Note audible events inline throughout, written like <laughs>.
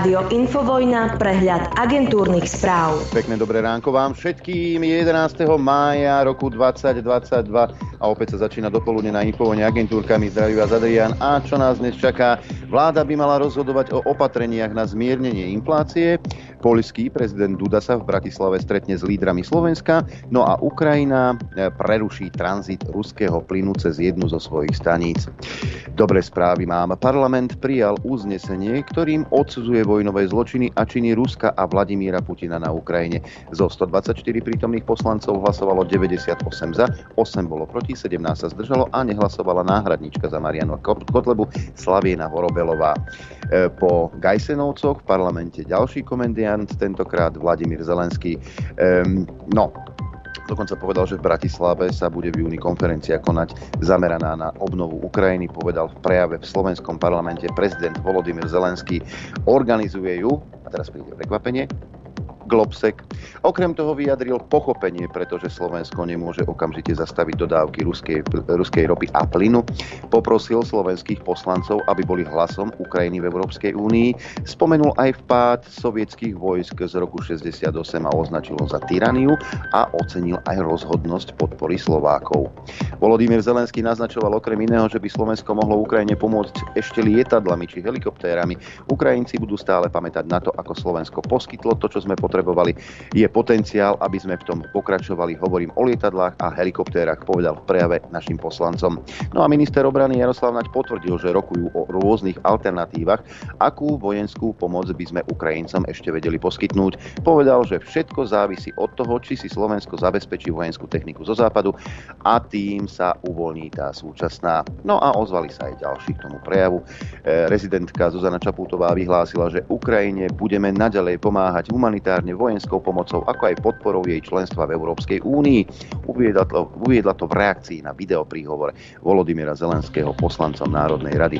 Rádio Infovojna, prehľad agentúrnych správ. Pekné dobré ránko vám všetkým. 11. mája roku 2022 a opäť sa začína dopoludne na Infovojne agentúrkami. Zdraví vás Adrian. A čo nás dnes čaká? Vláda by mala rozhodovať o opatreniach na zmiernenie inflácie. Poľský prezident Duda sa v Bratislave stretne s lídrami Slovenska, no a Ukrajina e, preruší tranzit ruského plynu cez jednu zo svojich staníc. Dobré správy mám. Parlament prijal uznesenie, ktorým odsudzuje vojnové zločiny a činy Ruska a Vladimíra Putina na Ukrajine. Zo 124 prítomných poslancov hlasovalo 98 za, 8 bolo proti, 17 sa zdržalo a nehlasovala náhradnička za Marianu Kotlebu Slaviena Horobelová. E, po Gajsenovcoch v parlamente ďalší komendiant tentokrát Vladimír Zelenský. Um, no, Dokonca povedal, že v Bratislave sa bude v júni konferencia konať zameraná na obnovu Ukrajiny. Povedal v prejave v slovenskom parlamente prezident Volodymyr Zelenský. Organizuje ju, a teraz príde prekvapenie, Globsek. Okrem toho vyjadril pochopenie, pretože Slovensko nemôže okamžite zastaviť dodávky ruskej, ruskej ropy a plynu. Poprosil slovenských poslancov, aby boli hlasom Ukrajiny v Európskej únii. Spomenul aj vpád sovietských vojsk z roku 68 a označil ho za tyraniu a ocenil aj rozhodnosť podpory Slovákov. Volodymyr Zelenský naznačoval okrem iného, že by Slovensko mohlo Ukrajine pomôcť ešte lietadlami či helikoptérami. Ukrajinci budú stále pamätať na to, ako Slovensko poskytlo to, čo sme potrebovali potrebovali. Je potenciál, aby sme v tom pokračovali. Hovorím o lietadlách a helikoptérach, povedal v prejave našim poslancom. No a minister obrany Jaroslav Naď potvrdil, že rokujú o rôznych alternatívach, akú vojenskú pomoc by sme Ukrajincom ešte vedeli poskytnúť. Povedal, že všetko závisí od toho, či si Slovensko zabezpečí vojenskú techniku zo západu a tým sa uvoľní tá súčasná. No a ozvali sa aj ďalší k tomu prejavu. E, rezidentka Zuzana Čapútová vyhlásila, že Ukrajine budeme naďalej pomáhať humanitárne hlavne vojenskou pomocou, ako aj podporou jej členstva v Európskej únii. Uviedla to, uviedla to v reakcii na videopríhovor Volodymyra Zelenského poslancom Národnej rady.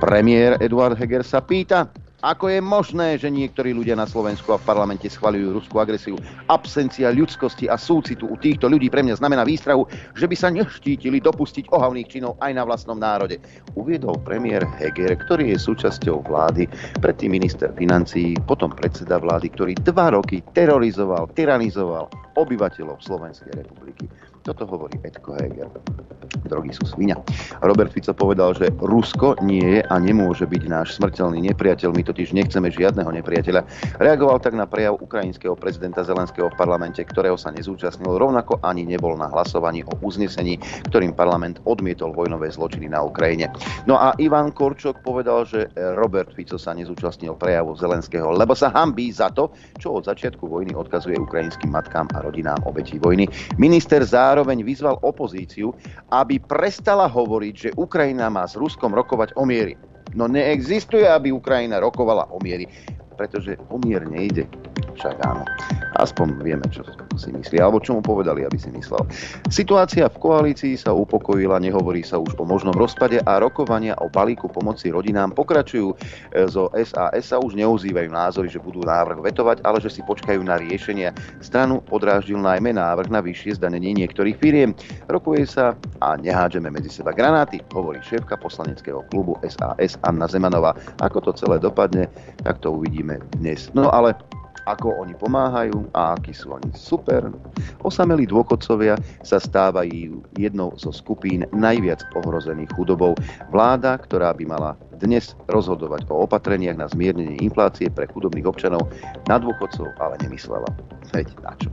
Premiér Eduard Heger sa pýta, ako je možné, že niektorí ľudia na Slovensku a v parlamente schvaľujú ruskú agresiu? Absencia ľudskosti a súcitu u týchto ľudí pre mňa znamená výstrahu, že by sa neštítili dopustiť ohavných činov aj na vlastnom národe. Uviedol premiér Heger, ktorý je súčasťou vlády, predtým minister financií, potom predseda vlády, ktorý dva roky terorizoval, tyranizoval obyvateľov Slovenskej republiky. Toto hovorí Edko Heger. Drogy sú svinia. Robert Fico povedal, že Rusko nie je a nemôže byť náš smrteľný nepriateľ. My totiž nechceme žiadneho nepriateľa. Reagoval tak na prejav ukrajinského prezidenta Zelenského v parlamente, ktorého sa nezúčastnil, rovnako ani nebol na hlasovaní o uznesení, ktorým parlament odmietol vojnové zločiny na Ukrajine. No a Ivan Korčok povedal, že Robert Fico sa nezúčastnil prejavu Zelenského, lebo sa hambí za to, čo od začiatku vojny odkazuje ukrajinským matkám a rodinám obetí vojny. Minister Zá zároveň vyzval opozíciu, aby prestala hovoriť, že Ukrajina má s Ruskom rokovať o miery. No neexistuje, aby Ukrajina rokovala o miery, pretože o mier nejde. Však áno. Aspoň vieme, čo si myslí, alebo čo mu povedali, aby si myslel. Situácia v koalícii sa upokojila, nehovorí sa už o možnom rozpade a rokovania o balíku pomoci rodinám pokračujú. E, zo SAS sa už neozývajú názory, že budú návrh vetovať, ale že si počkajú na riešenia. Stranu podráždil najmä návrh na vyššie zdanenie niektorých firiem. Rokuje sa a nehádžeme medzi seba granáty, hovorí šéfka poslaneckého klubu SAS Anna Zemanová. Ako to celé dopadne, tak to uvidíme dnes. No ale ako oni pomáhajú a akí sú oni super. Osamelí dôchodcovia sa stávajú jednou zo skupín najviac ohrozených chudobou. Vláda, ktorá by mala dnes rozhodovať o opatreniach na zmiernenie inflácie pre chudobných občanov, na dôchodcov ale nemyslela. Veď na čo?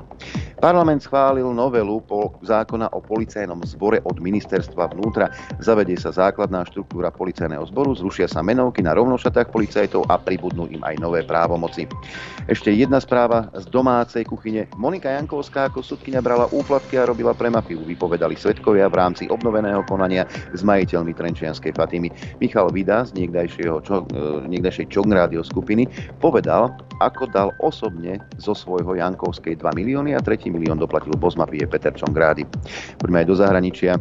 Parlament schválil novelu po zákona o policajnom zbore od ministerstva vnútra. Zavedie sa základná štruktúra policajného zboru, zrušia sa menovky na rovnošatách policajtov a pribudnú im aj nové právomoci. Ešte jedna správa z domácej kuchyne. Monika Jankovská ako sudkynia brala úplatky a robila pre mafiu, vypovedali svetkovia v rámci obnoveného konania s majiteľmi Trenčianskej Fatimy. Michal Vida z niekdajšieho, čo, e, niekdajšej Čong rádio skupiny povedal, ako dal osobne zo svojho Jankovskej 2 milióny a tretí milión doplatil boss mafie Peter Čongrády. Poďme aj do zahraničia.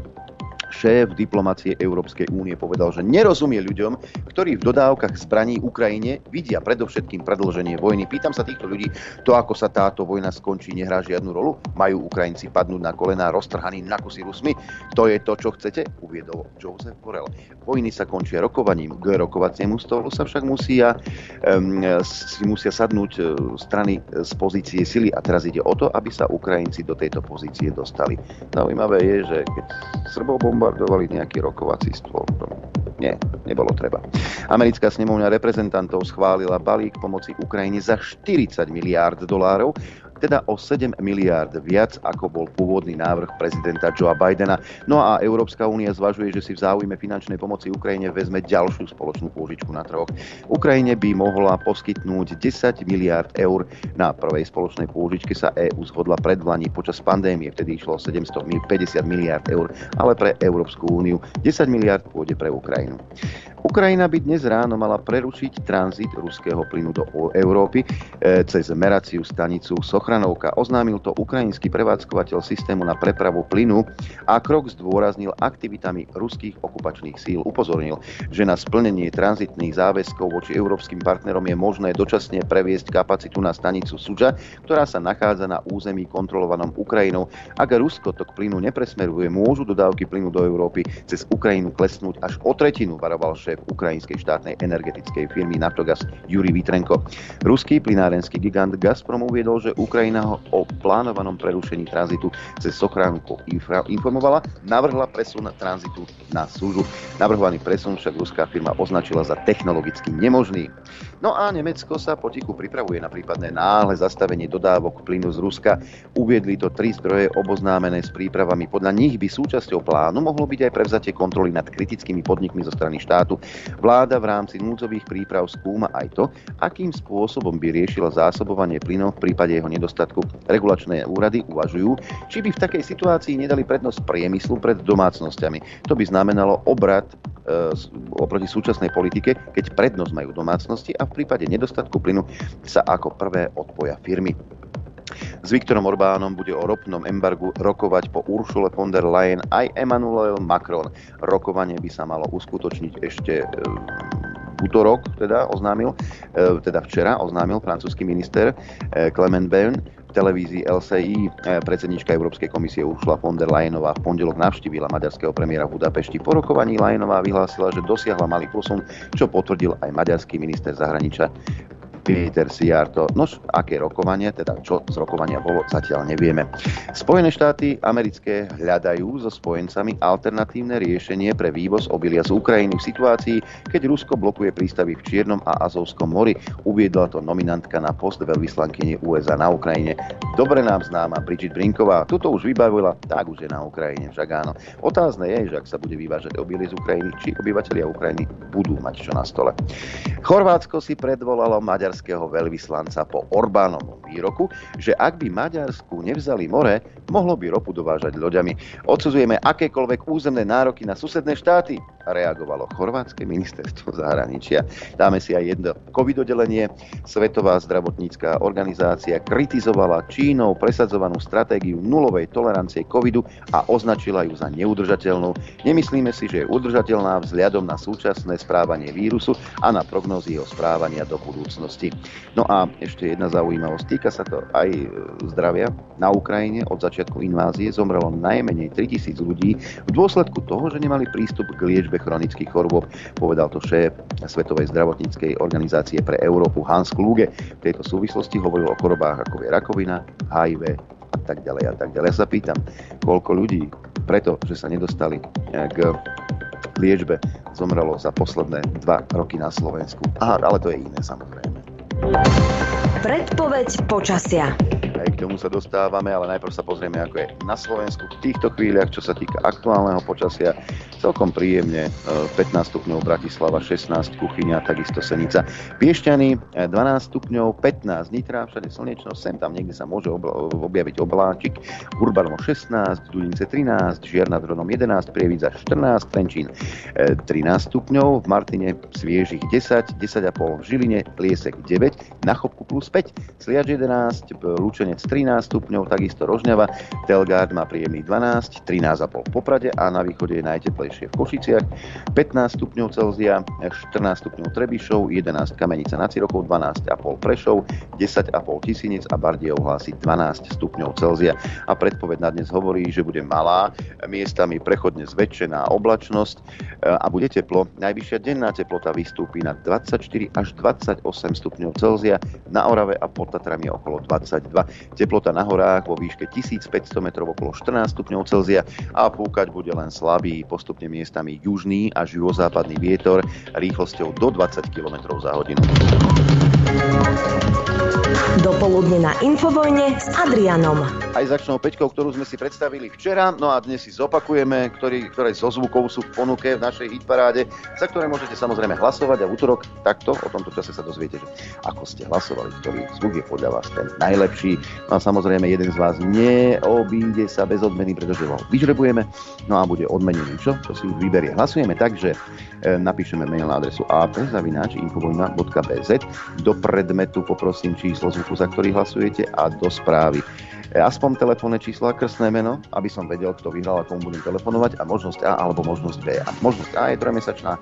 Šéf diplomácie Európskej únie povedal, že nerozumie ľuďom, ktorí v dodávkach zbraní Ukrajine vidia predovšetkým predlženie vojny. Pýtam sa týchto ľudí, to ako sa táto vojna skončí, nehrá žiadnu rolu? Majú Ukrajinci padnúť na kolená roztrhaní na kusy Rusmi? To je to, čo chcete, uviedol Joseph Borrell. Vojny sa končia rokovaním. K rokovaciemu stolu sa však musia, um, si musia sadnúť e, strany z pozície sily a teraz ide o to, aby sa Ukrajinci do tejto pozície dostali. Zaujímavé je, že keď Srbov bombardovali nejaký rokovací stôl. Nie, nebolo treba. Americká snemovňa reprezentantov schválila balík pomoci Ukrajine za 40 miliárd dolárov teda o 7 miliárd viac, ako bol pôvodný návrh prezidenta Joea Bidena. No a Európska únia zvažuje, že si v záujme finančnej pomoci Ukrajine vezme ďalšiu spoločnú pôžičku na trhoch. Ukrajine by mohla poskytnúť 10 miliárd eur. Na prvej spoločnej pôžičke sa EÚ zhodla predvlaní počas pandémie, vtedy išlo 750 miliárd eur, ale pre Európsku úniu 10 miliárd pôjde pre Ukrajinu. Ukrajina by dnes ráno mala prerušiť tranzit ruského plynu do Európy e, cez meraciu stanicu Sochranovka. Oznámil to ukrajinský prevádzkovateľ systému na prepravu plynu a krok zdôraznil aktivitami ruských okupačných síl. Upozornil, že na splnenie tranzitných záväzkov voči európskym partnerom je možné dočasne previesť kapacitu na stanicu Suža, ktorá sa nachádza na území kontrolovanom Ukrajinou. Ak Rusko tok plynu nepresmeruje, môžu dodávky plynu do Európy cez Ukrajinu klesnúť až o tretinu, varoval šéf ukrajinskej štátnej energetickej firmy Naftogas Juri Vitrenko. Ruský plinárenský gigant Gazprom uviedol, že Ukrajina ho o plánovanom prerušení tranzitu cez Sochránku informovala, navrhla presun tranzitu na súžu. Navrhovaný presun však ruská firma označila za technologicky nemožný. No a Nemecko sa potichu pripravuje na prípadné náhle zastavenie dodávok plynu z Ruska. Uviedli to tri zdroje oboznámené s prípravami. Podľa nich by súčasťou plánu mohlo byť aj prevzatie kontroly nad kritickými podnikmi zo strany štátu. Vláda v rámci núdzových príprav skúma aj to, akým spôsobom by riešila zásobovanie plynov v prípade jeho nedostatku. Regulačné úrady uvažujú, či by v takej situácii nedali prednosť priemyslu pred domácnosťami. To by znamenalo obrad e, oproti súčasnej politike, keď prednosť majú domácnosti a v prípade nedostatku plynu sa ako prvé odpoja firmy. S Viktorom Orbánom bude o ropnom embargu rokovať po Uršule von der Leyen aj Emmanuel Macron. Rokovanie by sa malo uskutočniť ešte v e, útorok, teda oznámil, e, teda včera oznámil francúzsky minister e, Clement Bern v televízii LCI predsednička Európskej komisie Ursula von der Leyenová v pondelok navštívila maďarského premiéra v Budapešti. Po rokovaní Leyenová vyhlásila, že dosiahla malý posun, čo potvrdil aj maďarský minister zahraničia Peter Siarto. Nož, aké rokovanie, teda čo z rokovania bolo, zatiaľ nevieme. Spojené štáty americké hľadajú so spojencami alternatívne riešenie pre vývoz obilia z Ukrajiny v situácii, keď Rusko blokuje prístavy v Čiernom a Azovskom mori. Uviedla to nominantka na post veľvyslankyne USA na Ukrajine. Dobre nám známa Bridget Brinková. Tuto už vybavila, tak už je na Ukrajine, však áno. Otázne je, že ak sa bude vyvážať obilie z Ukrajiny, či obyvateľia Ukrajiny budú mať čo na stole. Chorvátsko si predvolalo Maďarsko maďarského veľvyslanca po Orbánovom výroku, že ak by Maďarsku nevzali more, mohlo by ropu dovážať loďami. Odsudzujeme akékoľvek územné nároky na susedné štáty, reagovalo chorvátske ministerstvo zahraničia. Dáme si aj jedno covid oddelenie. Svetová zdravotnícká organizácia kritizovala Čínou presadzovanú stratégiu nulovej tolerancie covidu a označila ju za neudržateľnú. Nemyslíme si, že je udržateľná vzhľadom na súčasné správanie vírusu a na prognózy jeho správania do budúcnosti. No a ešte jedna zaujímavosť. Týka sa to aj e, zdravia. Na Ukrajine od začiatku invázie zomrelo najmenej 3000 ľudí v dôsledku toho, že nemali prístup k liečbe chronických chorôb, povedal to šéf Svetovej zdravotníckej organizácie pre Európu Hans Kluge. V tejto súvislosti hovoril o chorobách ako je rakovina, HIV a tak ďalej a tak ďalej. Ja sa pýtam, koľko ľudí preto, že sa nedostali k liečbe, zomrelo za posledné dva roky na Slovensku. Aha, ale to je iné samozrejme. Predpoveď počasia. K tomu sa dostávame, ale najprv sa pozrieme, ako je na Slovensku v týchto chvíľach, čo sa týka aktuálneho počasia. Celkom príjemne 15 e, stupňov Bratislava, 16 Kuchyňa, takisto Senica. Piešťany 12 e, stupňov, 15 Nitra, všade slnečno, sem tam niekde sa môže objaviť obláčik. Urbanovo 16, Dudince 13, Žiar nad Hronom 11, Prievidza 14, Trenčín 13 e, stupňov, v Martine sviežich 10, 10,5 v Žiline, Liesek 9, na Chopku plus 5, Sliač 11, Lučenec 13 stupňov, takisto Rožňava, Telgard má príjemný 12, 13,5 v Poprade a na východe je najteplejšie v Košiciach, 15 stupňov Celzia, 14 stupňov Trebišov, 11 Kamenica na Cirokov, 12,5 Prešov, 10,5 Tisinic a Bardejov hlási 12 stupňov Celzia. A predpoveď na dnes hovorí, že bude malá, miestami prechodne zväčšená oblačnosť e, a bude teplo. Najvyššia denná teplota vystúpi na 24 až 28 stupňov Celzia, na Orave a pod Tatrami okolo 22. Teplota na horách vo výške 1500 metrov okolo 14 stupňov Celzia a púkať bude len slabý, postupne miestami južný až juhozápadný vietor rýchlosťou do 20 km za hodinu. Dopoludne na Infovojne s Adrianom. Aj začnou peťkou, ktorú sme si predstavili včera, no a dnes si zopakujeme, ktorý, ktoré zo zvukov sú v ponuke v našej hitparáde, za ktoré môžete samozrejme hlasovať a v útorok takto, o tomto čase sa dozviete, že ako ste hlasovali, ktorý zvuk je podľa vás ten najlepší. A samozrejme jeden z vás neobíde sa bez odmeny, pretože ho vyžrebujeme, no a bude odmenený. Čo? To si už vyberie. Hlasujeme tak, že e, napíšeme mail na adresu ap.infovojna.bz do predmetu poprosím číslo zvuku, za ktorý hlasujete a do správy aspoň telefónne číslo a krstné meno, aby som vedel, kto vyhral a komu budem telefonovať a možnosť A alebo možnosť B. A možnosť A je trojmesačná,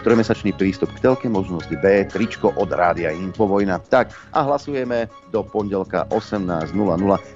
trojmesačný prístup k telke, možnosť B, tričko od rádia Infovojna. Tak a hlasujeme do pondelka 18.00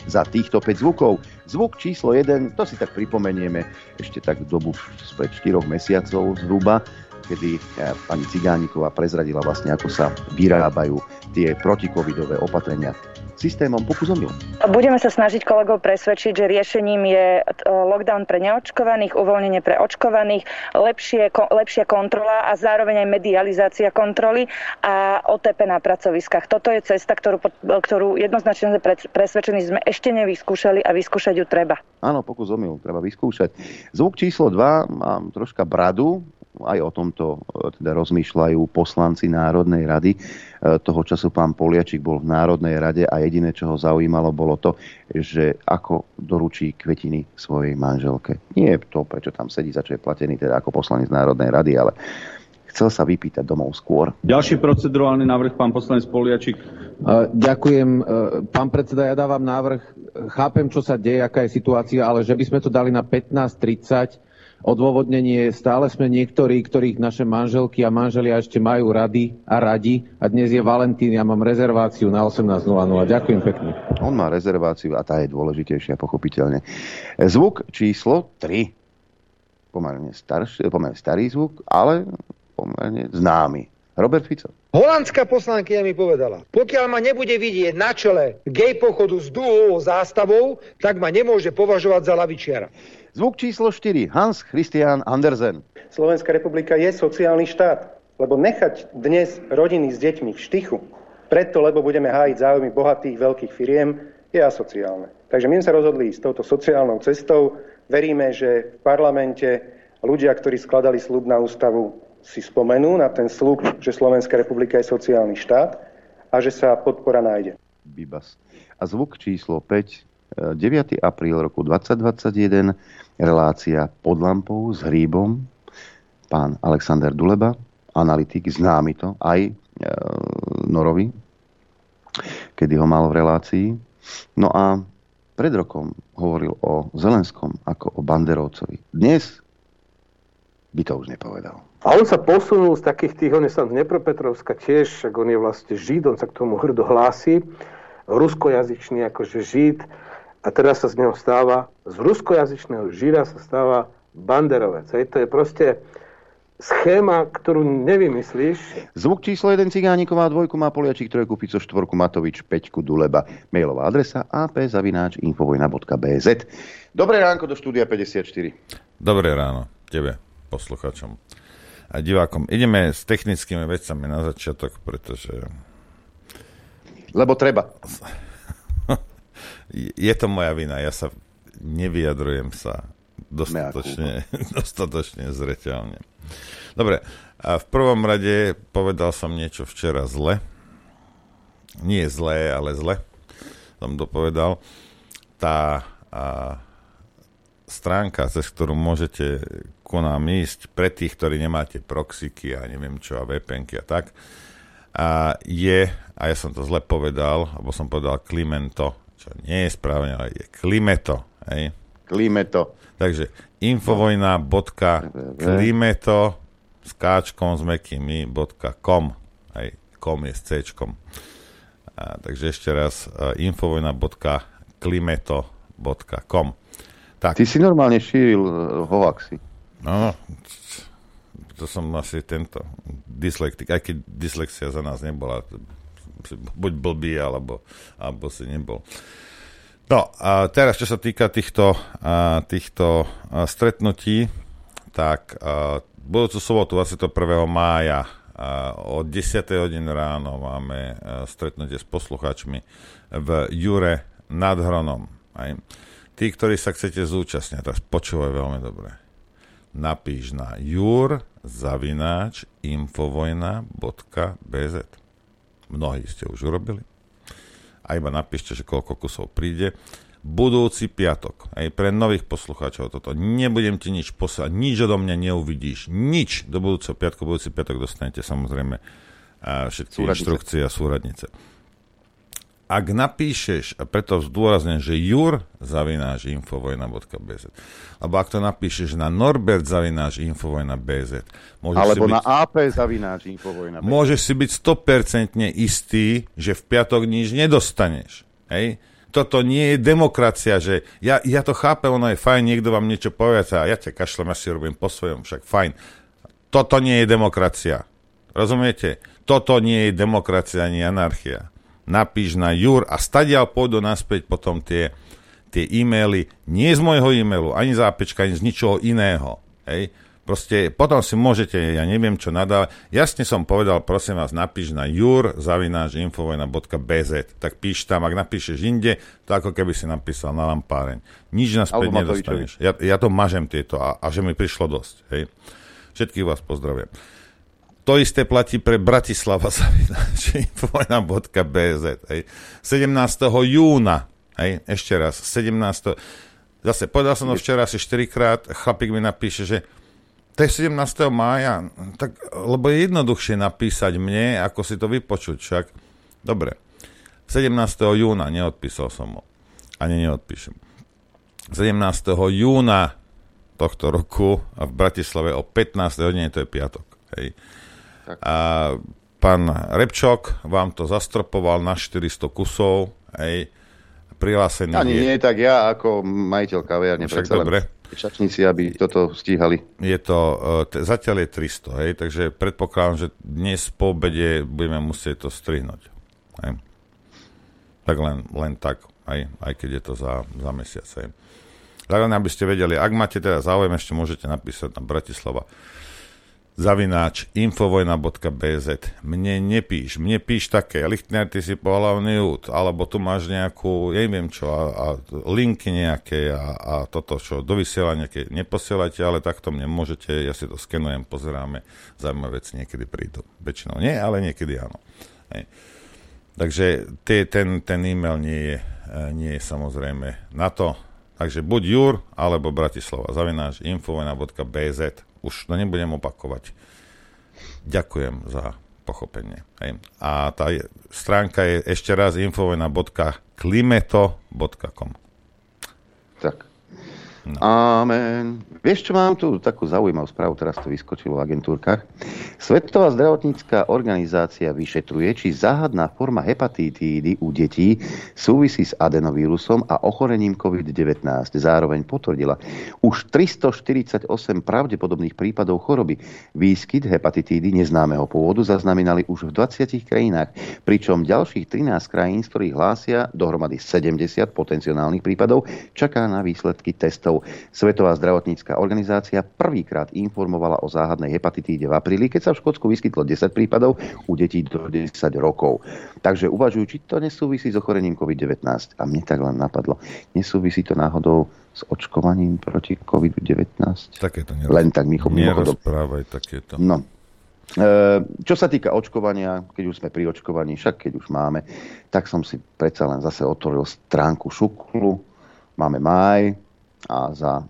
za týchto 5 zvukov. Zvuk číslo 1, to si tak pripomenieme ešte tak dobu spred 4 mesiacov zhruba, kedy eh, pani Cigániková prezradila vlastne, ako sa vyrábajú tie protikovidové opatrenia systémom pokus omyl. Budeme sa snažiť kolegov presvedčiť, že riešením je eh, lockdown pre neočkovaných, uvoľnenie pre očkovaných, lepšie, ko, lepšia kontrola a zároveň aj medializácia kontroly a OTP na pracoviskách. Toto je cesta, ktorú, ktorú jednoznačne sme presvedčení sme ešte nevyskúšali a vyskúšať ju treba. Áno, pokus omyl treba vyskúšať. Zvuk číslo 2 mám troška bradu, aj o tomto e, teda rozmýšľajú poslanci Národnej rady. E, toho času pán Poliačik bol v Národnej rade a jediné, čo ho zaujímalo, bolo to, že ako doručí kvetiny svojej manželke. Nie to, prečo tam sedí, za čo je platený teda ako poslanec Národnej rady, ale chcel sa vypýtať domov skôr. Ďalší procedurálny návrh, pán poslanec Poliačik. Ďakujem. E, pán predseda, ja dávam návrh. Chápem, čo sa deje, aká je situácia, ale že by sme to dali na 15.30 Odôvodnenie stále sme niektorí, ktorých naše manželky a manželia ešte majú rady a radi. A dnes je Valentín, ja mám rezerváciu na 18.00. Ďakujem pekne. On má rezerváciu a tá je dôležitejšia, pochopiteľne. Zvuk číslo 3. Pomerne, starší, pomerne starý zvuk, ale pomerne známy. Robert Fico. Holandská poslankyňa mi povedala, pokiaľ ma nebude vidieť na čele gay pochodu s dúhovou zástavou, tak ma nemôže považovať za lavičiara. Zvuk číslo 4. Hans Christian Andersen. Slovenská republika je sociálny štát, lebo nechať dnes rodiny s deťmi v štychu, preto lebo budeme hájiť záujmy bohatých veľkých firiem, je asociálne. Takže my sme sa rozhodli s touto sociálnou cestou. Veríme, že v parlamente ľudia, ktorí skladali slub na ústavu, si spomenú na ten slub, že Slovenská republika je sociálny štát a že sa podpora nájde. Bibas. A zvuk číslo 5, 9. apríl roku 2021 relácia pod lampou s hríbom, pán Alexander Duleba, analytik, známy to aj e, Norovi, kedy ho mal v relácii. No a pred rokom hovoril o Zelenskom ako o Banderovcovi. Dnes by to už nepovedal. A on sa posunul z takých tých, on je sa z Dnepropetrovska tiež, ak on je vlastne Žid, on sa k tomu hrdo hlási, ruskojazyčný akože Žid, a teraz sa z neho stáva, z ruskojazyčného žira sa stáva banderovec. Hej, to je proste schéma, ktorú nevymyslíš. Zvuk číslo 1 Cigániková, dvojku má Poliačik, trojku Fico, štvorku Matovič, peťku Duleba. Mailová adresa ap.infovojna.bz Dobré ránko do štúdia 54. Dobré ráno tebe, posluchačom a divákom. Ideme s technickými vecami na začiatok, pretože... Lebo treba je to moja vina, ja sa nevyjadrujem sa dostatočne, <laughs> dostatočne zreteľne. Dobre, a v prvom rade povedal som niečo včera zle. Nie zlé, ale zle som to povedal. Tá a, stránka, cez ktorú môžete ku nám ísť, pre tých, ktorí nemáte proxiky a neviem čo a VPNky a tak, a je, a ja som to zle povedal, alebo som povedal Klimento, čo nie je správne, ale je klimeto. Hej. Klimeto. Takže infovojna.klimeto s káčkom s mekými .com. Hej, kom je s cčkom. A, takže ešte raz uh, infovojna.klimeto.com. Tak. Ty si normálne šíril uh, hoaxy. No, to som asi tento dyslektik, aj keď dyslexia za nás nebola, buď blbý, alebo, alebo si nebol. No a teraz, čo sa týka týchto, a, týchto a, stretnutí, tak a, budúcu sobotu 21. mája a, od 10. hodín ráno máme a, stretnutie s poslucháčmi v Jure nad Hronom. Aj. Tí, ktorí sa chcete zúčastniť, teraz počúvaj veľmi dobre. Napíš na jur zavináč infovojna.bz. Mnohí ste už urobili. A iba napíšte, že koľko kusov príde. Budúci piatok, aj pre nových poslucháčov toto, nebudem ti nič poslať, nič odo mňa neuvidíš, nič do budúceho piatku, budúci piatok dostanete samozrejme všetky súradnice. inštrukcie a súradnice ak napíšeš, a preto zdôrazňujem, že jur zavináš infovojna.bz, alebo ak to napíšeš na norbert zavináš infovojna.bz, alebo si na byť, ap zavináš infovojna.bz. Môžeš si byť 100% istý, že v piatok nič nedostaneš. Hej? Toto nie je demokracia, že ja, ja to chápem, ono je fajn, niekto vám niečo povie a ja ťa kašlem, ja si robím po svojom, však fajn. Toto nie je demokracia. Rozumiete? Toto nie je demokracia ani anarchia napíš na Jur a stadiaľ pôjdu naspäť potom tie, tie e-maily, nie z môjho e-mailu, ani zápečka, ani z ničoho iného. Hej? Proste potom si môžete, ja neviem čo nadávať. Jasne som povedal, prosím vás, napíš na jur, zavináš infovojna.bz. Tak píš tam, ak napíšeš inde, to ako keby si napísal na lampáreň. Nič naspäť nedostaneš. Ja, ja to mažem tieto a, a že mi prišlo dosť. Hej. Všetkých vás pozdravujem. To isté platí pre Bratislava <laughs> infovojna.bz. 17. júna, hej, ešte raz, 17. Zase, povedal som to včera asi 4 krát, chlapík mi napíše, že to je 17. mája, tak, lebo je jednoduchšie napísať mne, ako si to vypočuť, však. Dobre, 17. júna, neodpísal som mu. Ani neodpíšem. 17. júna tohto roku a v Bratislave o 15. hodine, to je piatok. Hej. Tak. A pán Repčok vám to zastropoval na 400 kusov, hej, prihlásený Ani je... nie tak ja, ako majiteľ kaviarne. Však dobre. Čačníci, aby toto stíhali. Je to, e, t- zatiaľ je 300, hej, takže predpokladám, že dnes po obede budeme musieť to strihnúť. Hej. Tak len, len tak, aj, aj keď je to za, za mesiac. Hej. Len aby ste vedeli, ak máte teda záujem, ešte môžete napísať na Bratislava zavináč infovojna.bz. Mne nepíš, mne píš také, Lichtner, ty si pohľavný úd, alebo tu máš nejakú, ja neviem čo, a, a linky nejaké a, a toto, čo do vysielania, keď neposielate, ale takto mne môžete, ja si to skenujem, pozeráme, zaujímavé veci niekedy prídu. Väčšinou nie, ale niekedy áno. Hej. Takže tie, ten, ten e-mail nie je, e, nie je samozrejme na to. Takže buď Jur, alebo Bratislava, zavináš infovojna.bz už to nebudem opakovať. Ďakujem za pochopenie. Hej. A tá stránka je ešte raz infovojna.klimeto.com Tak. No. Amen. Vieš, čo mám tu takú zaujímavú správu, teraz to vyskočilo v agentúrkach. Svetová zdravotnícká organizácia vyšetruje, či záhadná forma hepatitídy u detí súvisí s adenovírusom a ochorením COVID-19. Zároveň potvrdila už 348 pravdepodobných prípadov choroby. Výskyt hepatitídy neznámeho pôvodu zaznamenali už v 20 krajinách, pričom ďalších 13 krajín, z ktorých hlásia dohromady 70 potenciálnych prípadov, čaká na výsledky testov. Svetová zdravotnícká organizácia prvýkrát informovala o záhadnej hepatitíde v apríli, keď sa v Škótsku vyskytlo 10 prípadov u detí do 10 rokov. Takže uvažujú, či to nesúvisí s ochorením COVID-19. A mne tak len napadlo, nesúvisí to náhodou s očkovaním proti COVID-19? Takéto neroz... Len tak mi Nerozprávaj takéto. No, e, čo sa týka očkovania, keď už sme pri očkovaní, však keď už máme, tak som si predsa len zase otvoril stránku Šuklu. Máme maj, a za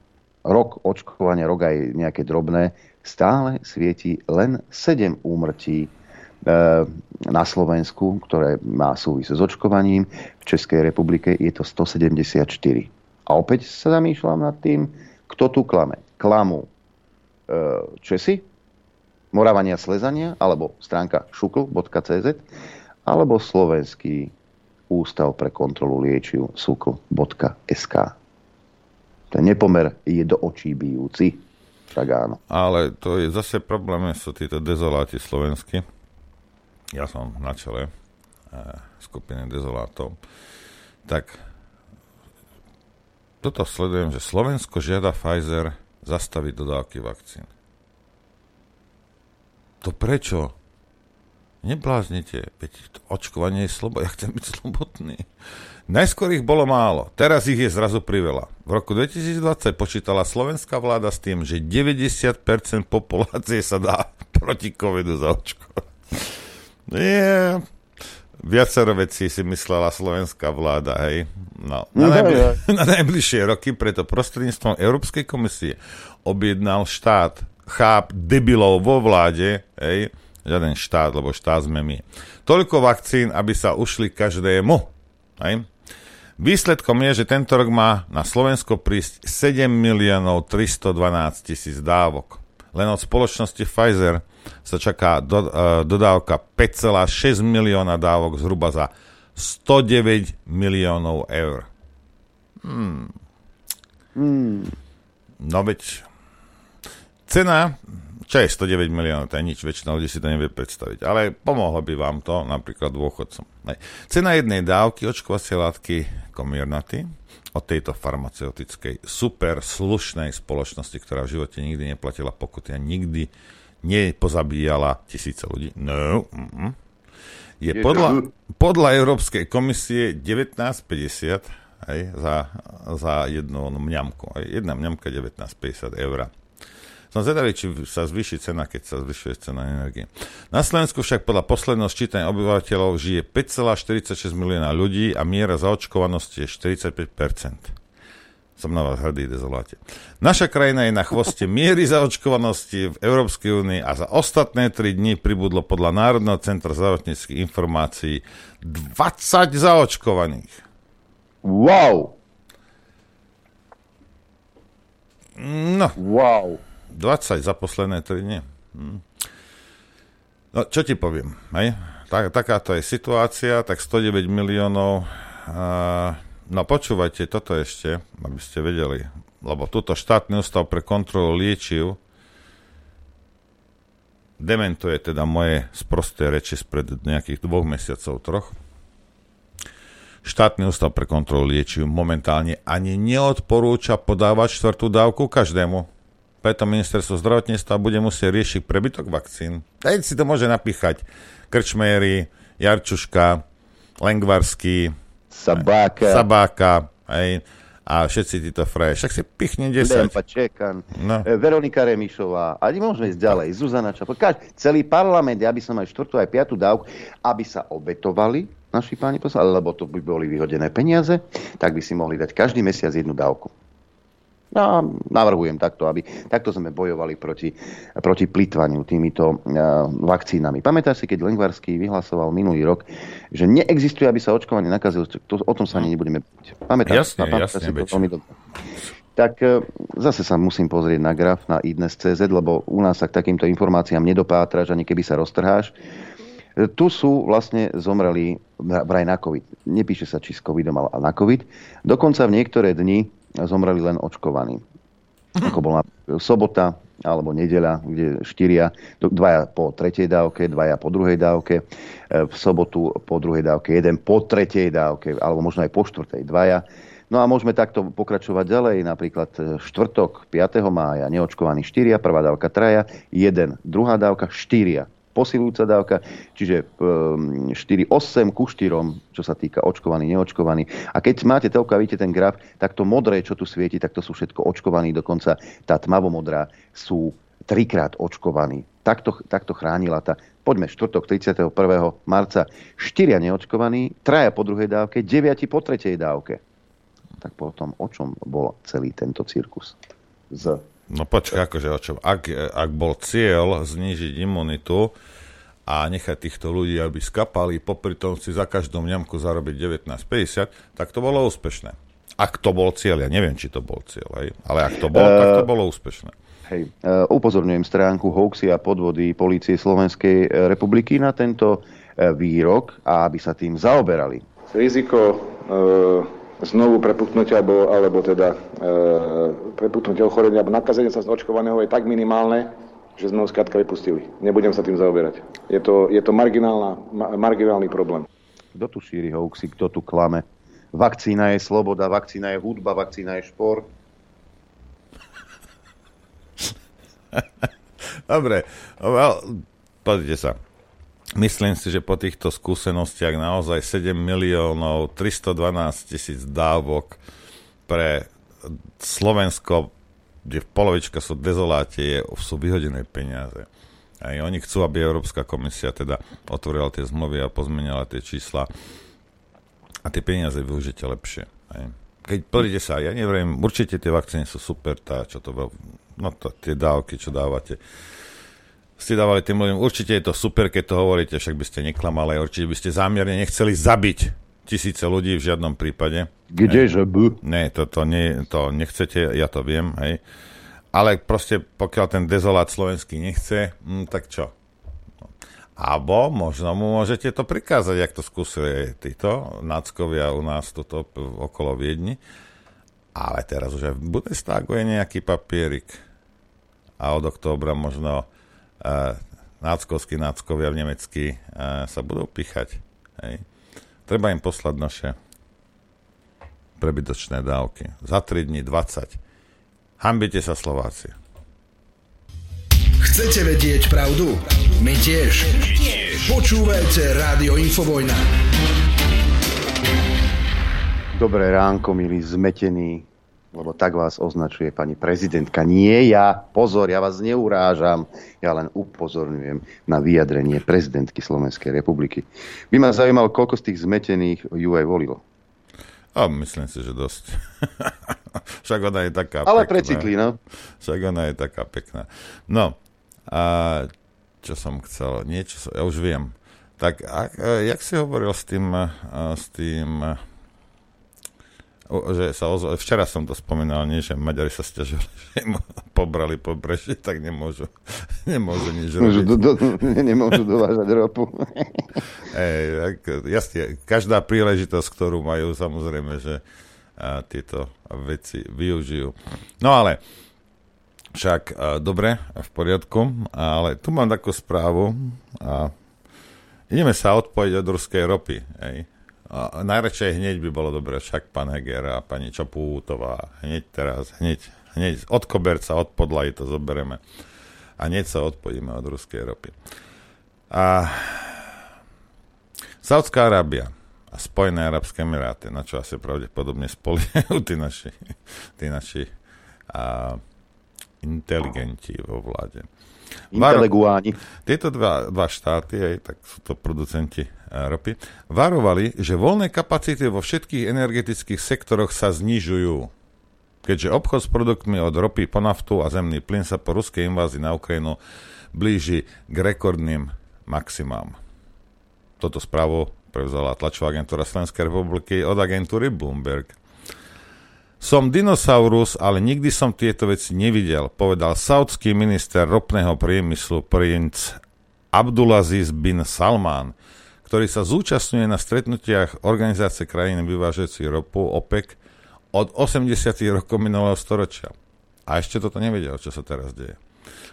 rok očkovania, rok aj nejaké drobné, stále svieti len 7 úmrtí na Slovensku, ktoré má súvisť s očkovaním. V Českej republike je to 174. A opäť sa zamýšľam nad tým, kto tu klame. Klamú e, Česi, Moravania Slezania, alebo stránka šukl.cz, alebo Slovenský ústav pre kontrolu liečiv sukl.sk. Ten nepomer je do očí bijúci. Tak áno. Ale to je zase problém, sú títo dezoláti slovenskí ja som na čele e, skupiny dezolátov, tak toto sledujem, že Slovensko žiada Pfizer zastaviť dodávky vakcín. To prečo? Nebláznite, veď očkovanie je slobo, <laughs> ja chcem byť slobodný. Najskôr ich bolo málo, teraz ich je zrazu priveľa. V roku 2020 počítala slovenská vláda s tým, že 90% populácie sa dá <laughs> proti covidu zaočkovať. Nie, viacero vecí si myslela slovenská vláda, hej. No, na, no, najbli- <laughs> na najbližšie roky preto prostredníctvom Európskej komisie objednal štát cháp debilov vo vláde, hej, žiaden štát, lebo štát sme my. Toľko vakcín, aby sa ušli každému. Hej. Výsledkom je, že tento rok má na Slovensko prísť 7 miliónov 312 tisíc dávok. Len od spoločnosti Pfizer sa čaká do, uh, dodávka 5,6 milióna dávok zhruba za 109 miliónov eur. Hmm. Hmm. No veď cena, čo je 109 miliónov, to je nič, väčšina ľudí si to nevie predstaviť, ale pomohlo by vám to napríklad dôchodcom. Cena jednej dávky očkovacie látky Comirnaty od tejto farmaceutickej super slušnej spoločnosti, ktorá v živote nikdy neplatila pokuty a nikdy nepozabíjala tisíce ľudí. No. Mm-mm. Je podľa, podľa Európskej komisie 19,50 aj, za, za jednu mňamku. Aj, jedna mňamka 19,50 eur. Som zvedavý, či sa zvýši cena, keď sa zvyšuje cena energie. Na Slovensku však podľa posledného sčítania obyvateľov žije 5,46 milióna ľudí a miera zaočkovanosti je 45 som na vás hrdý, dezoláte. Naša krajina je na chvoste miery zaočkovanosti v Európskej únii a za ostatné 3 dní pribudlo podľa Národného centra zdravotníckých informácií 20 zaočkovaných. Wow! No. Wow. 20 za posledné 3 dní. Hm. No, čo ti poviem, hej? Tak, takáto je situácia, tak 109 miliónov uh, No počúvajte toto ešte, aby ste vedeli, lebo túto štátny ústav pre kontrolu liečiv dementuje teda moje sprosté reči spred nejakých dvoch mesiacov, troch. Štátny ústav pre kontrolu liečiv momentálne ani neodporúča podávať štvrtú dávku každému. Preto ministerstvo zdravotníctva bude musieť riešiť prebytok vakcín. Teď si to môže napíchať Krčmery, Jarčuška, Lengvarský, Sabáka. Sabáka, hej, a všetci títo fraje. Však si pichne 10. Lempa Čekan, no. E, Veronika Remišová, a môžeme ísť ďalej, Zuzana Čapo, celý parlament, ja by som aj štvrtú, aj piatú dávku, aby sa obetovali naši páni poslanci, lebo to by boli vyhodené peniaze, tak by si mohli dať každý mesiac jednu dávku. Ja navrhujem takto, aby takto sme bojovali proti, proti plýtvaniu týmito uh, vakcínami. Pamätáš si, keď Lengvarský vyhlasoval minulý rok, že neexistuje, aby sa očkovanie nakazilo, to, o tom sa ani nebudeme baviť. Pamätáš, jasne, pamätáš jasne, si to veľmi dobre. Tak uh, zase sa musím pozrieť na graf na idnes.cz, lebo u nás sa k takýmto informáciám nedopátraš, ani keby sa roztrháš. Tu sú vlastne zomreli vraj na COVID. Nepíše sa, či s COVIDom, ale na COVID. Dokonca v niektoré dni zomreli len očkovaní. Ako bola sobota alebo nedeľa, kde štyria, dvaja po tretej dávke, dvaja po druhej dávke, e, v sobotu po druhej dávke, jeden po tretej dávke, alebo možno aj po štvrtej, dvaja. No a môžeme takto pokračovať ďalej, napríklad e, štvrtok 5. mája, neočkovaní štyria, prvá dávka traja, jeden, druhá dávka štyria, posilujúca dávka, čiže 4, ehm, 8 ku 4, čo sa týka očkovaný, neočkovaný. A keď máte telko a vidíte ten graf, tak to modré, čo tu svieti, tak to sú všetko očkovaní, dokonca tá tmavomodrá sú trikrát očkovaní. Takto, takto chránila tá, poďme, štvrtok 31. marca, štyria neočkovaní, traja po druhej dávke, deviati po tretej dávke. Tak potom, o čom bol celý tento cirkus? Z No počkaj, akože o čom? Ak, ak bol cieľ znížiť imunitu a nechať týchto ľudí, aby skapali, popri tom si za každú mňamku zarobiť 19,50, tak to bolo úspešné. Ak to bol cieľ, ja neviem, či to bol cieľ, hej? ale ak to bolo, uh, tak to bolo úspešné. Hej, uh, upozorňujem stránku hoaxy a podvody Polície Slovenskej e, republiky na tento uh, výrok a aby sa tým zaoberali. Riziko uh, znovu prepuknutia alebo, alebo teda uh, prepuknutia ochorenia alebo nakazenia sa z očkovaného je tak minimálne, že sme ho skrátka vypustili. Nebudem sa tým zaoberať. Je to, je to marginálny problém. Kto tu šíri hoaxy, kto tu klame? Vakcína je sloboda, vakcína je hudba, vakcína je šport. <laughs> Dobre, well, pozrite sa. Myslím si, že po týchto skúsenostiach naozaj 7 miliónov 312 tisíc dávok pre Slovensko kde polovička sú dezolátie, sú vyhodené peniaze. Aj oni chcú, aby Európska komisia teda otvorila tie zmluvy a pozmenila tie čísla a tie peniaze využite lepšie. Aj. Keď pozrite sa, ja neviem, určite tie vakcíny sú super, tá, čo to, no to, tie dávky, čo dávate, ste dávali tým ľuďom, určite je to super, keď to hovoríte, však by ste neklamali, určite by ste zámerne nechceli zabiť tisíce ľudí v žiadnom prípade. Kdeže by? Nie, to, to, nie, to nechcete, ja to viem, hej. Ale proste, pokiaľ ten dezolát slovenský nechce, hm, tak čo? Abo možno mu môžete to prikázať, jak to skúsili títo náckovia u nás tuto okolo Viedni. Ale teraz už aj v Bundestagu je nejaký papierik. A od októbra možno náckovskí náckovia v Nemecky uh, sa budú pichať. Hej. Treba im poslať naše prebytočné dávky. Za 3 dní 20. Hambite sa Slováci. Chcete vedieť pravdu? My tiež. Počúvajte Rádio Infovojna. Dobré ránko, milí zmetení, lebo tak vás označuje pani prezidentka. Nie ja, pozor, ja vás neurážam, ja len upozorňujem na vyjadrenie prezidentky Slovenskej republiky. By ma zaujímalo, koľko z tých zmetených ju aj volilo. A myslím si, že dosť. <laughs> Však ona je taká Ale pekná. precitli, no. Však ona je taká pekná. No, a čo som chcel? Niečo, ja už viem. Tak, a, a, jak si hovoril s tým, a, s tým že sa ozval, včera som to spomínal, nie, že Maďari sa stiažili, <laughs> že im pobrali pobrežie, tak nemôžu, <laughs> nemôžu nič robiť. Do, do, nemôžu dovážať ropu. <laughs> Ej, jasne, každá príležitosť, ktorú majú, samozrejme, že a, tieto veci využijú. No ale, však a, dobre, v poriadku, ale tu mám takú správu a ideme sa odpojiť od ruskej ropy. Ej a najradšej hneď by bolo dobre, však pán Heger a pani Čapútová, hneď teraz, hneď, hneď od koberca, od podlahy to zoberieme a hneď sa odpojíme od ruskej ropy. A Saudská Arábia a Spojené Arabské Emiráty, na čo asi pravdepodobne spoliehajú tí naši, tí naši a, inteligenti vo vláde. Inteleguáni. Tieto dva, dva štáty, aj, tak sú to producenti ropy, varovali, že voľné kapacity vo všetkých energetických sektoroch sa znižujú. Keďže obchod s produktmi od ropy po naftu a zemný plyn sa po ruskej invázii na Ukrajinu blíži k rekordným maximám. Toto správu prevzala tlačová agentúra Slovenskej republiky od agentúry Bloomberg. Som dinosaurus, ale nikdy som tieto veci nevidel, povedal saudský minister ropného priemyslu princ Abdulaziz bin Salman, ktorý sa zúčastňuje na stretnutiach organizácie krajín vyvážajúcich ropu OPEC od 80. rokov minulého storočia. A ešte toto nevedel, čo sa teraz deje.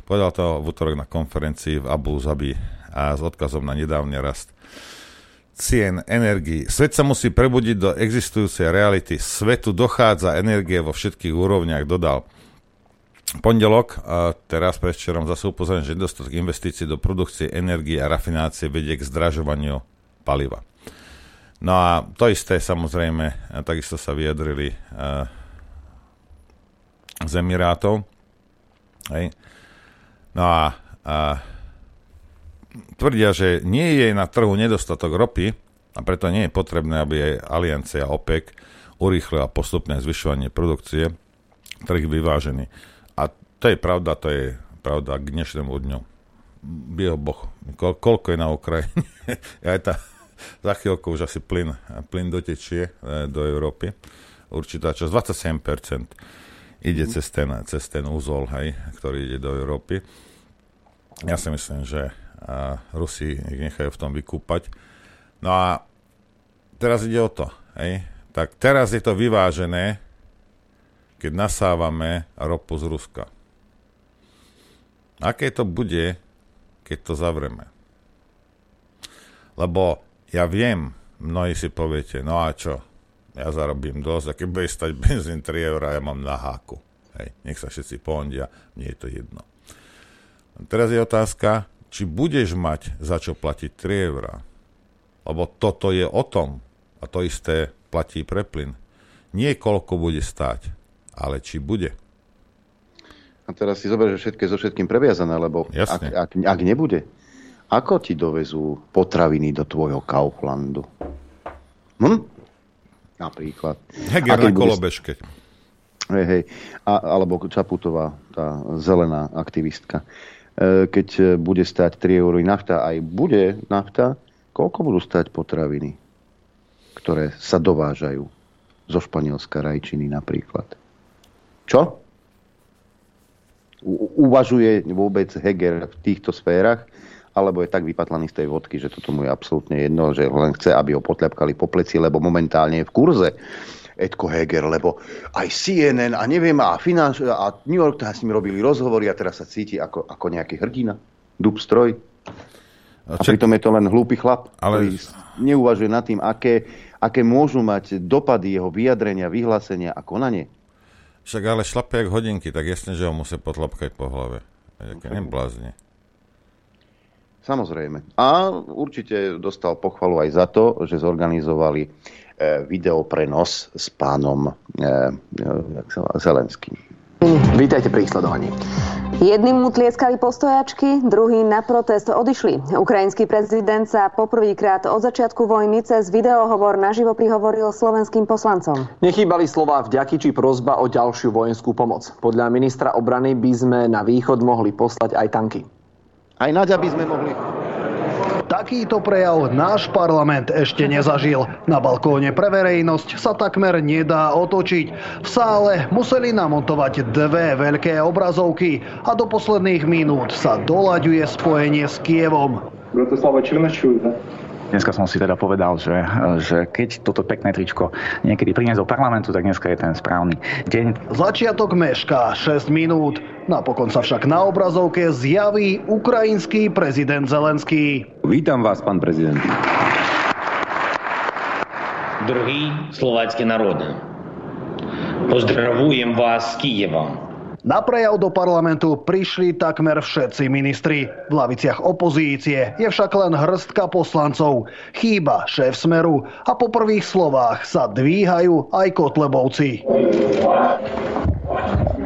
Povedal to v útorok na konferencii v Abu Zabi a s odkazom na nedávny rast cien energii. Svet sa musí prebudiť do existujúcej reality. Svetu dochádza energie vo všetkých úrovniach, dodal. Pondelok, a teraz predvčerom zase upozorím, že nedostatok investícií do produkcie energie a rafinácie vedie k zdražovaniu paliva. No a to isté samozrejme, takisto sa vyjadrili uh, z Emirátov. Hej. No a uh, tvrdia, že nie je na trhu nedostatok ropy a preto nie je potrebné, aby aj Aliancia OPEC urýchlila postupné zvyšovanie produkcie, trh vyvážený. To je pravda, to je pravda k dnešnému dňu. bio boh, ko, koľko je na Ukrajine. <laughs> aj tá, za chvíľku už asi plyn, plyn dotečie e, do Európy. Určitá časť, 27% ide cez ten, cez ten úzol, hej, ktorý ide do Európy. Ja si myslím, že a Rusi ich nechajú v tom vykúpať. No a teraz ide o to, hej. Tak teraz je to vyvážené, keď nasávame ropu z Ruska. Aké to bude, keď to zavreme? Lebo ja viem, mnohí si poviete, no a čo, ja zarobím dosť, a keď bude stať <laughs> benzín 3 eurá, ja mám na háku. Hej, nech sa všetci pondia, mne je to jedno. Teraz je otázka, či budeš mať za čo platiť 3 eurá. Lebo toto je o tom, a to isté platí pre plyn. Nie koľko bude stáť, ale či bude. A teraz si zober, že všetko je so všetkým previazané, lebo ak, ak, ak nebude, ako ti dovezú potraviny do tvojho Kauflandu? Hm? Napríklad. Heger na kolobežke. Hej, hej. A, alebo Čaputová, tá zelená aktivistka. E, keď bude stať 3 eury nafta, aj bude nafta, koľko budú stať potraviny, ktoré sa dovážajú zo Španielska, rajčiny napríklad? Čo? Uvažuje vôbec Heger v týchto sférach, alebo je tak vypatlaný z tej vodky, že to tomu je absolútne jedno, že len chce, aby ho potľapkali po pleci, lebo momentálne je v kurze. Edko Heger, lebo aj CNN a neviem, a, Finanč, a New York Times s ním robili rozhovory a teraz sa cíti ako, ako nejaký hrdina. Dub stroj. A pritom je to len hlúpy chlap, ale... ktorý neuvažuje nad tým, aké, aké môžu mať dopady jeho vyjadrenia, vyhlásenia a konanie. Však ale šlape jak hodinky, tak jasne, že ho musí potlapkať po hlave. Aké neblázni. Samozrejme. A určite dostal pochvalu aj za to, že zorganizovali e, videoprenos s pánom e, e, Zelenským. Vítajte pri sledovaní. Jedným mu tlieskali postojačky, druhý na protest odišli. Ukrajinský prezident sa poprvýkrát od začiatku vojny cez videohovor naživo prihovoril slovenským poslancom. Nechýbali slova vďaky či prozba o ďalšiu vojenskú pomoc. Podľa ministra obrany by sme na východ mohli poslať aj tanky. Aj Naďa by sme mohli. Takýto prejav náš parlament ešte nezažil. Na balkóne pre verejnosť sa takmer nedá otočiť. V sále museli namontovať dve veľké obrazovky a do posledných minút sa doľaďuje spojenie s Kievom. Bratislava Černačuj, Dneska som si teda povedal, že, že keď toto pekné tričko niekedy priniesť do parlamentu, tak dneska je ten správny deň. Začiatok mešká 6 minút. Napokon sa však na obrazovke zjaví ukrajinský prezident Zelenský. Vítam vás, pán prezident. Дорогі словацькі народи, поздравуjem vás s Kijevom. Na prejav do parlamentu prišli takmer všetci ministri. V laviciach opozície je však len hrstka poslancov. Chýba šéf Smeru a po prvých slovách sa dvíhajú aj Kotlebovci.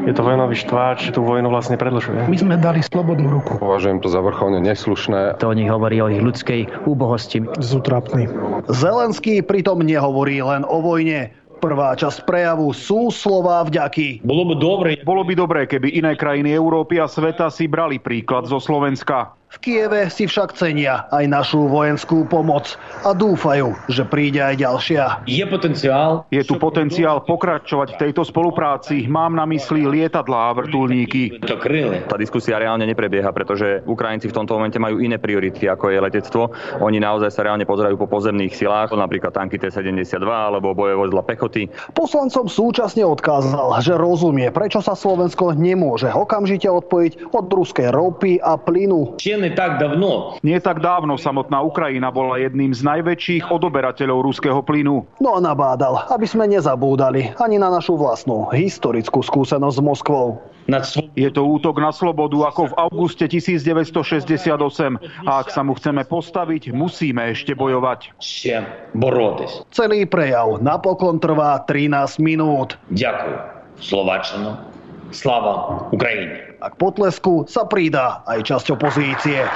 Je to vojnový štváč, tú vojnu vlastne predlžuje. My sme dali slobodnú ruku. Považujem to za vrcholne neslušné. To o nich hovorí o ich ľudskej úbohosti. Sú trápni. Zelenský pritom nehovorí len o vojne. Prvá časť prejavu sú slova vďaky. Bolo by dobre. Bolo by dobré, keby iné krajiny Európy a sveta si brali príklad zo Slovenska. V Kieve si však cenia aj našu vojenskú pomoc a dúfajú, že príde aj ďalšia. Je potenciál. Je tu potenciál pokračovať v tejto spolupráci. Mám na mysli lietadlá a vrtulníky. Tá diskusia reálne neprebieha, pretože Ukrajinci v tomto momente majú iné priority, ako je letectvo. Oni naozaj sa reálne pozerajú po pozemných silách, napríklad tanky T-72 alebo boje vozidla pechoty. Poslancom súčasne odkázal, že rozumie, prečo sa Slovensko nemôže okamžite odpojiť od ruskej ropy a plynu. Nie tak dávno. Nie tak dávno samotná Ukrajina bola jedným z najväčších odoberateľov ruského plynu. No a nabádal, aby sme nezabúdali ani na našu vlastnú historickú skúsenosť s Moskvou. Je to útok na slobodu ako v auguste 1968 a ak sa mu chceme postaviť, musíme ešte bojovať. Celý prejav napokon trvá 13 minút. Ďakujem. Slovačano. Slava Ukrajine a k potlesku sa pridá aj časť opozície.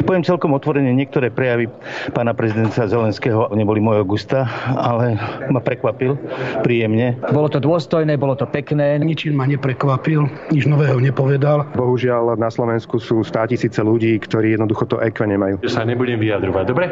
Poviem celkom otvorene, niektoré prejavy pána prezidenta Zelenského neboli môjho gusta, ale ma prekvapil príjemne. Bolo to dôstojné, bolo to pekné. Ničím ma neprekvapil, nič nového nepovedal. Bohužiaľ na Slovensku sú stá tisíce ľudí, ktorí jednoducho to ekve nemajú. Sa nebudem vyjadrovať, dobre?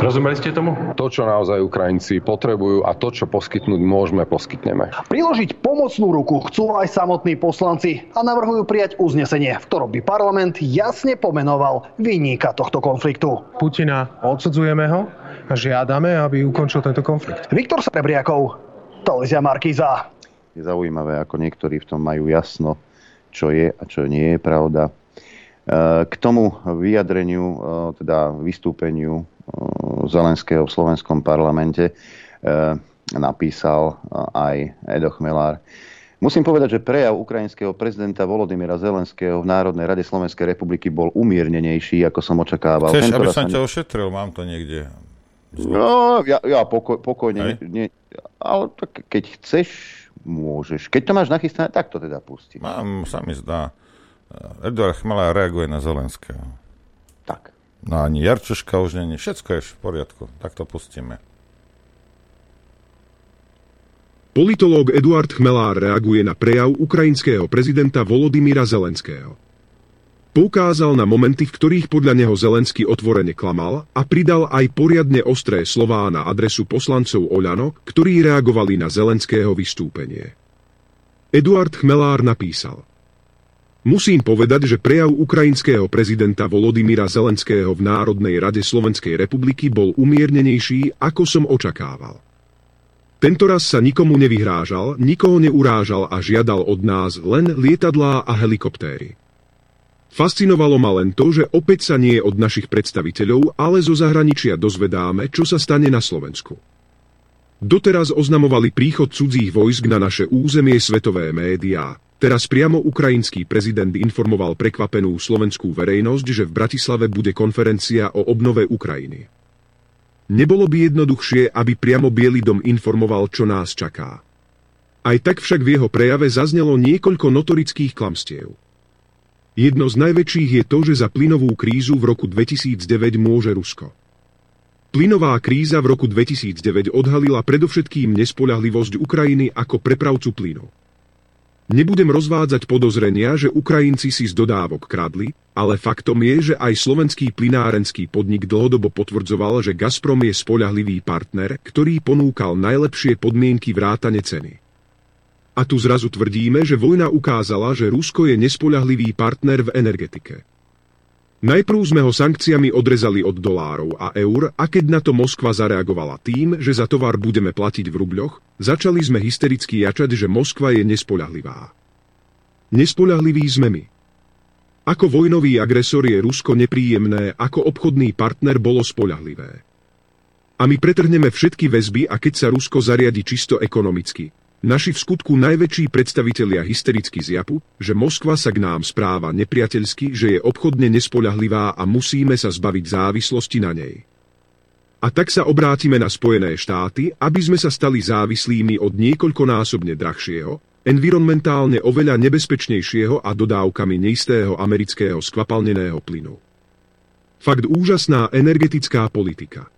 Rozumeli ste tomu? To, čo naozaj Ukrajinci potrebujú a to, čo poskytnúť môžeme, poskytneme. Priložiť pomocnú ruku chcú aj samotní poslanci a navrhujú prijať uznesenie, v ktorom by parlament jasne pomenoval vyníka tohto konfliktu. Putina odsudzujeme ho a žiadame, aby ukončil tento konflikt. Viktor Srebriakov, Televizia Markíza. Je zaujímavé, ako niektorí v tom majú jasno, čo je a čo nie je pravda. E, K tomu vyjadreniu, e, teda vystúpeniu Zelenského v slovenskom parlamente napísal aj Edo Chmelár. Musím povedať, že prejav ukrajinského prezidenta Volodymyra Zelenského v Národnej rade Slovenskej republiky bol umiernenejší, ako som očakával. Chceš, Tento aby som ťa ošetril? Mám to niekde. No, ja, ja pokoj, pokojne. Nie, ale tak keď chceš, môžeš. Keď to máš nachystané, tak to teda pustím. Mám, sa mi zdá. Eduard Chmelár reaguje na Zelenského. No ani Jarčuška už není. Všetko je v poriadku. Tak to pustíme. Politológ Eduard Chmelár reaguje na prejav ukrajinského prezidenta Volodymyra Zelenského. Poukázal na momenty, v ktorých podľa neho Zelenský otvorene klamal a pridal aj poriadne ostré slová na adresu poslancov Oľano, ktorí reagovali na Zelenského vystúpenie. Eduard Chmelár napísal Musím povedať, že prejav ukrajinského prezidenta Volodymyra Zelenského v Národnej rade Slovenskej republiky bol umiernenejší, ako som očakával. Tentoraz sa nikomu nevyhrážal, nikoho neurážal a žiadal od nás len lietadlá a helikoptéry. Fascinovalo ma len to, že opäť sa nie od našich predstaviteľov, ale zo zahraničia dozvedáme, čo sa stane na Slovensku. Doteraz oznamovali príchod cudzích vojsk na naše územie svetové médiá. Teraz priamo ukrajinský prezident informoval prekvapenú slovenskú verejnosť, že v Bratislave bude konferencia o obnove Ukrajiny. Nebolo by jednoduchšie, aby priamo Bielý dom informoval, čo nás čaká. Aj tak však v jeho prejave zaznelo niekoľko notorických klamstiev. Jedno z najväčších je to, že za plynovú krízu v roku 2009 môže Rusko. Plynová kríza v roku 2009 odhalila predovšetkým nespoľahlivosť Ukrajiny ako prepravcu plynu. Nebudem rozvádzať podozrenia, že Ukrajinci si z dodávok kradli, ale faktom je, že aj slovenský plynárenský podnik dlhodobo potvrdzoval, že Gazprom je spoľahlivý partner, ktorý ponúkal najlepšie podmienky vrátane ceny. A tu zrazu tvrdíme, že vojna ukázala, že Rusko je nespoľahlivý partner v energetike. Najprv sme ho sankciami odrezali od dolárov a eur a keď na to Moskva zareagovala tým, že za tovar budeme platiť v rubľoch, začali sme hystericky jačať, že Moskva je nespoľahlivá. Nespoľahliví sme my. Ako vojnový agresor je Rusko nepríjemné, ako obchodný partner bolo spoľahlivé. A my pretrhneme všetky väzby a keď sa Rusko zariadi čisto ekonomicky, Naši v skutku najväčší predstavitelia hystericky zjapu, že Moskva sa k nám správa nepriateľsky, že je obchodne nespoľahlivá a musíme sa zbaviť závislosti na nej. A tak sa obrátime na Spojené štáty, aby sme sa stali závislými od niekoľkonásobne drahšieho, environmentálne oveľa nebezpečnejšieho a dodávkami neistého amerického skvapalneného plynu. Fakt úžasná energetická politika.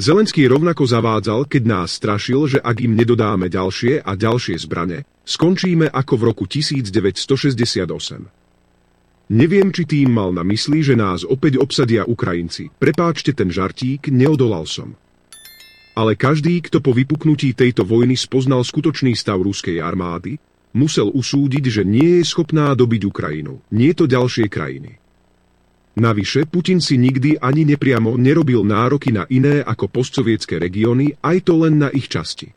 Zelenský rovnako zavádzal, keď nás strašil, že ak im nedodáme ďalšie a ďalšie zbrane, skončíme ako v roku 1968. Neviem, či tým mal na mysli, že nás opäť obsadia Ukrajinci. Prepáčte ten žartík, neodolal som. Ale každý, kto po vypuknutí tejto vojny spoznal skutočný stav ruskej armády, musel usúdiť, že nie je schopná dobiť Ukrajinu, nie to ďalšie krajiny. Navyše, Putin si nikdy ani nepriamo nerobil nároky na iné ako postsovietské regióny, aj to len na ich časti.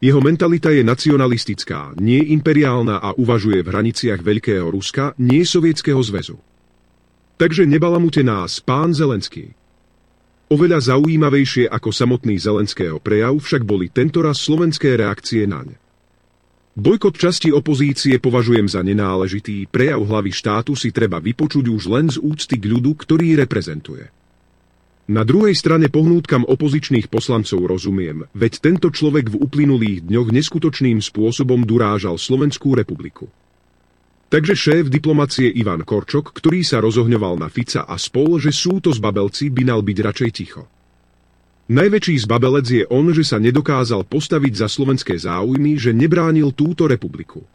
Jeho mentalita je nacionalistická, nie imperiálna a uvažuje v hraniciach Veľkého Ruska, nie Sovietskeho zväzu. Takže nebalamute nás, pán Zelenský. Oveľa zaujímavejšie ako samotný Zelenského prejav však boli tentoraz slovenské reakcie naň. Bojkot časti opozície považujem za nenáležitý, prejav hlavy štátu si treba vypočuť už len z úcty k ľudu, ktorý reprezentuje. Na druhej strane pohnútkam opozičných poslancov rozumiem, veď tento človek v uplynulých dňoch neskutočným spôsobom durážal Slovenskú republiku. Takže šéf diplomacie Ivan Korčok, ktorý sa rozohňoval na Fica a spol, že sú to zbabelci, by mal byť radšej ticho. Najväčší zbabelec je on, že sa nedokázal postaviť za slovenské záujmy, že nebránil túto republiku.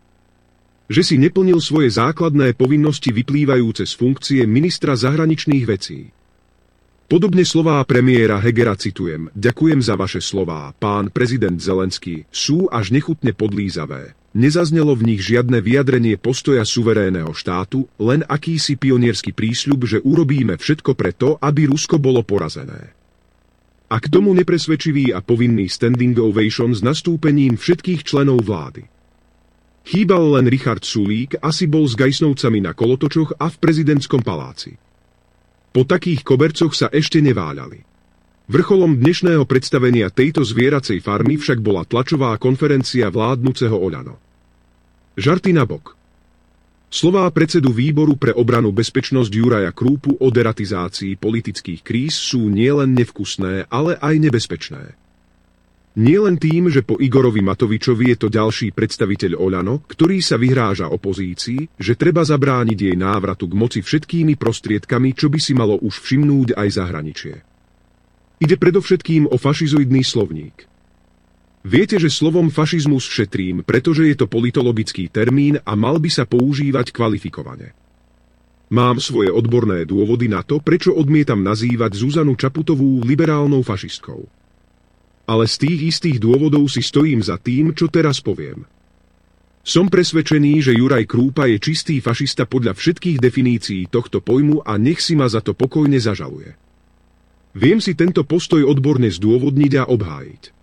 Že si neplnil svoje základné povinnosti vyplývajúce z funkcie ministra zahraničných vecí. Podobne slová premiéra Hegera citujem. Ďakujem za vaše slová, pán prezident Zelenský, sú až nechutne podlízavé. Nezaznelo v nich žiadne vyjadrenie postoja suverénneho štátu, len akýsi pionierský prísľub, že urobíme všetko preto, aby Rusko bolo porazené. A k tomu nepresvedčivý a povinný standing ovation s nastúpením všetkých členov vlády. Chýbal len Richard Sulík, asi bol s Gajsnovcami na kolotočoch a v prezidentskom paláci. Po takých kobercoch sa ešte neváľali. Vrcholom dnešného predstavenia tejto zvieracej farmy však bola tlačová konferencia vládnuceho Oľano. Žarty na bok. Slová predsedu výboru pre obranu bezpečnosť Juraja Krúpu o deratizácii politických kríz sú nielen nevkusné, ale aj nebezpečné. Nie len tým, že po Igorovi Matovičovi je to ďalší predstaviteľ Oľano, ktorý sa vyhráža opozícii, že treba zabrániť jej návratu k moci všetkými prostriedkami, čo by si malo už všimnúť aj zahraničie. Ide predovšetkým o fašizoidný slovník. Viete, že slovom fašizmus šetrím, pretože je to politologický termín a mal by sa používať kvalifikovane. Mám svoje odborné dôvody na to, prečo odmietam nazývať Zuzanu Čaputovú liberálnou fašistkou ale z tých istých dôvodov si stojím za tým, čo teraz poviem. Som presvedčený, že Juraj Krúpa je čistý fašista podľa všetkých definícií tohto pojmu a nech si ma za to pokojne zažaluje. Viem si tento postoj odborne zdôvodniť a obhájiť.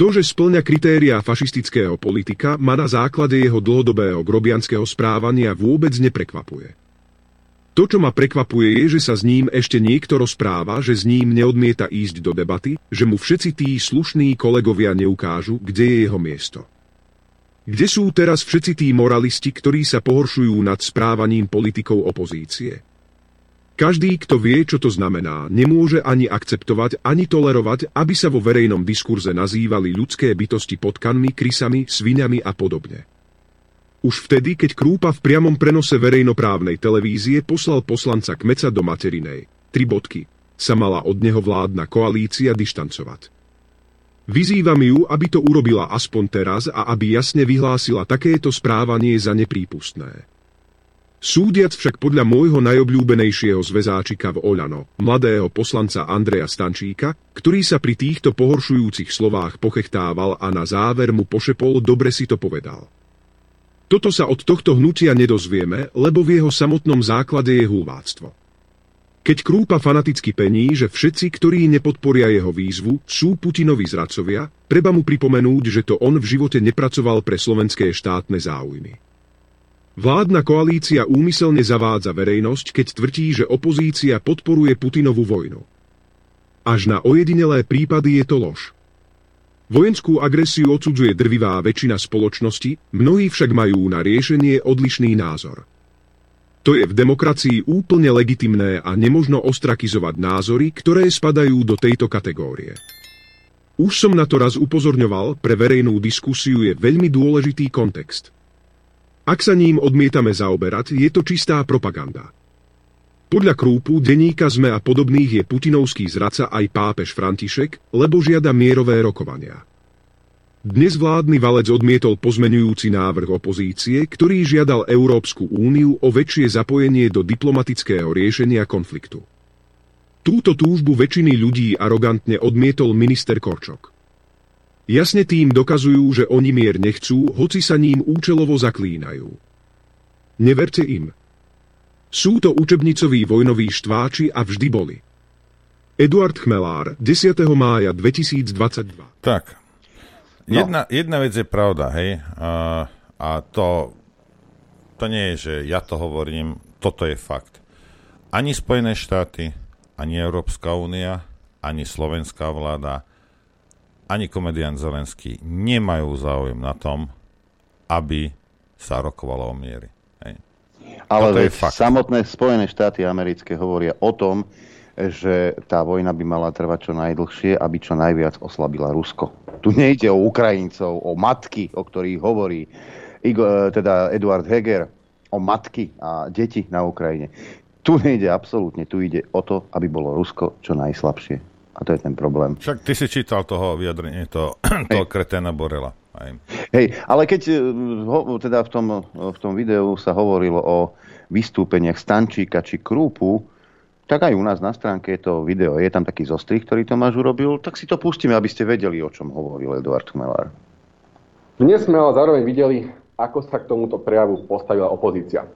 To, že splňa kritériá fašistického politika, ma na základe jeho dlhodobého grobianského správania vôbec neprekvapuje. To, čo ma prekvapuje, je, že sa s ním ešte niekto rozpráva, že s ním neodmieta ísť do debaty, že mu všetci tí slušní kolegovia neukážu, kde je jeho miesto. Kde sú teraz všetci tí moralisti, ktorí sa pohoršujú nad správaním politikov opozície? Každý, kto vie, čo to znamená, nemôže ani akceptovať, ani tolerovať, aby sa vo verejnom diskurze nazývali ľudské bytosti potkanmi, krysami, sviňami a podobne. Už vtedy, keď Krúpa v priamom prenose verejnoprávnej televízie poslal poslanca Kmeca do materinej, tri bodky, sa mala od neho vládna koalícia dištancovať. Vyzývam ju, aby to urobila aspoň teraz a aby jasne vyhlásila takéto správanie za neprípustné. Súdiac však podľa môjho najobľúbenejšieho zväzáčika v Oľano, mladého poslanca Andreja Stančíka, ktorý sa pri týchto pohoršujúcich slovách pochechtával a na záver mu pošepol, dobre si to povedal. Toto sa od tohto hnutia nedozvieme, lebo v jeho samotnom základe je hulváctvo. Keď Krúpa fanaticky pení, že všetci, ktorí nepodporia jeho výzvu, sú Putinovi zradcovia, treba mu pripomenúť, že to on v živote nepracoval pre slovenské štátne záujmy. Vládna koalícia úmyselne zavádza verejnosť, keď tvrdí, že opozícia podporuje Putinovú vojnu. Až na ojedinelé prípady je to lož. Vojenskú agresiu odsudzuje drvivá väčšina spoločnosti, mnohí však majú na riešenie odlišný názor. To je v demokracii úplne legitimné a nemožno ostrakizovať názory, ktoré spadajú do tejto kategórie. Už som na to raz upozorňoval, pre verejnú diskusiu je veľmi dôležitý kontext. Ak sa ním odmietame zaoberať, je to čistá propaganda. Podľa Krúpu, denníka ZME a podobných je putinovský zradca aj pápež František, lebo žiada mierové rokovania. Dnes vládny valec odmietol pozmenujúci návrh opozície, ktorý žiadal Európsku úniu o väčšie zapojenie do diplomatického riešenia konfliktu. Túto túžbu väčšiny ľudí arogantne odmietol minister Korčok. Jasne tým dokazujú, že oni mier nechcú, hoci sa ním účelovo zaklínajú. Neverte im. Sú to učebnicoví vojnoví štváči a vždy boli. Eduard Chmelár, 10. mája 2022. Tak, no. jedna, jedna vec je pravda, hej, a, a to, to nie je, že ja to hovorím, toto je fakt. Ani Spojené štáty, ani Európska únia, ani slovenská vláda, ani komedián Zelenský nemajú záujem na tom, aby sa rokovalo o miery. Ale veď samotné Spojené štáty americké hovoria o tom, že tá vojna by mala trvať čo najdlhšie, aby čo najviac oslabila Rusko. Tu nejde o Ukrajincov, o matky, o ktorých hovorí Igo, e, teda Eduard Heger, o matky a deti na Ukrajine. Tu nejde absolútne, tu ide o to, aby bolo Rusko čo najslabšie. A to je ten problém. Však ty si čítal toho vyjadrenie, to, <clears throat> toho kreténa Borela. Aj. Hej, ale keď e, ho, teda v tom, v tom videu sa hovorilo o vystúpeniach Stančíka či Krúpu, tak aj u nás na stránke je to video, je tam taký zostrih, ktorý Tomáš urobil, tak si to pustíme, aby ste vedeli, o čom hovoril Eduard Chmelár. Dnes sme ale zároveň videli, ako sa k tomuto prejavu postavila opozícia.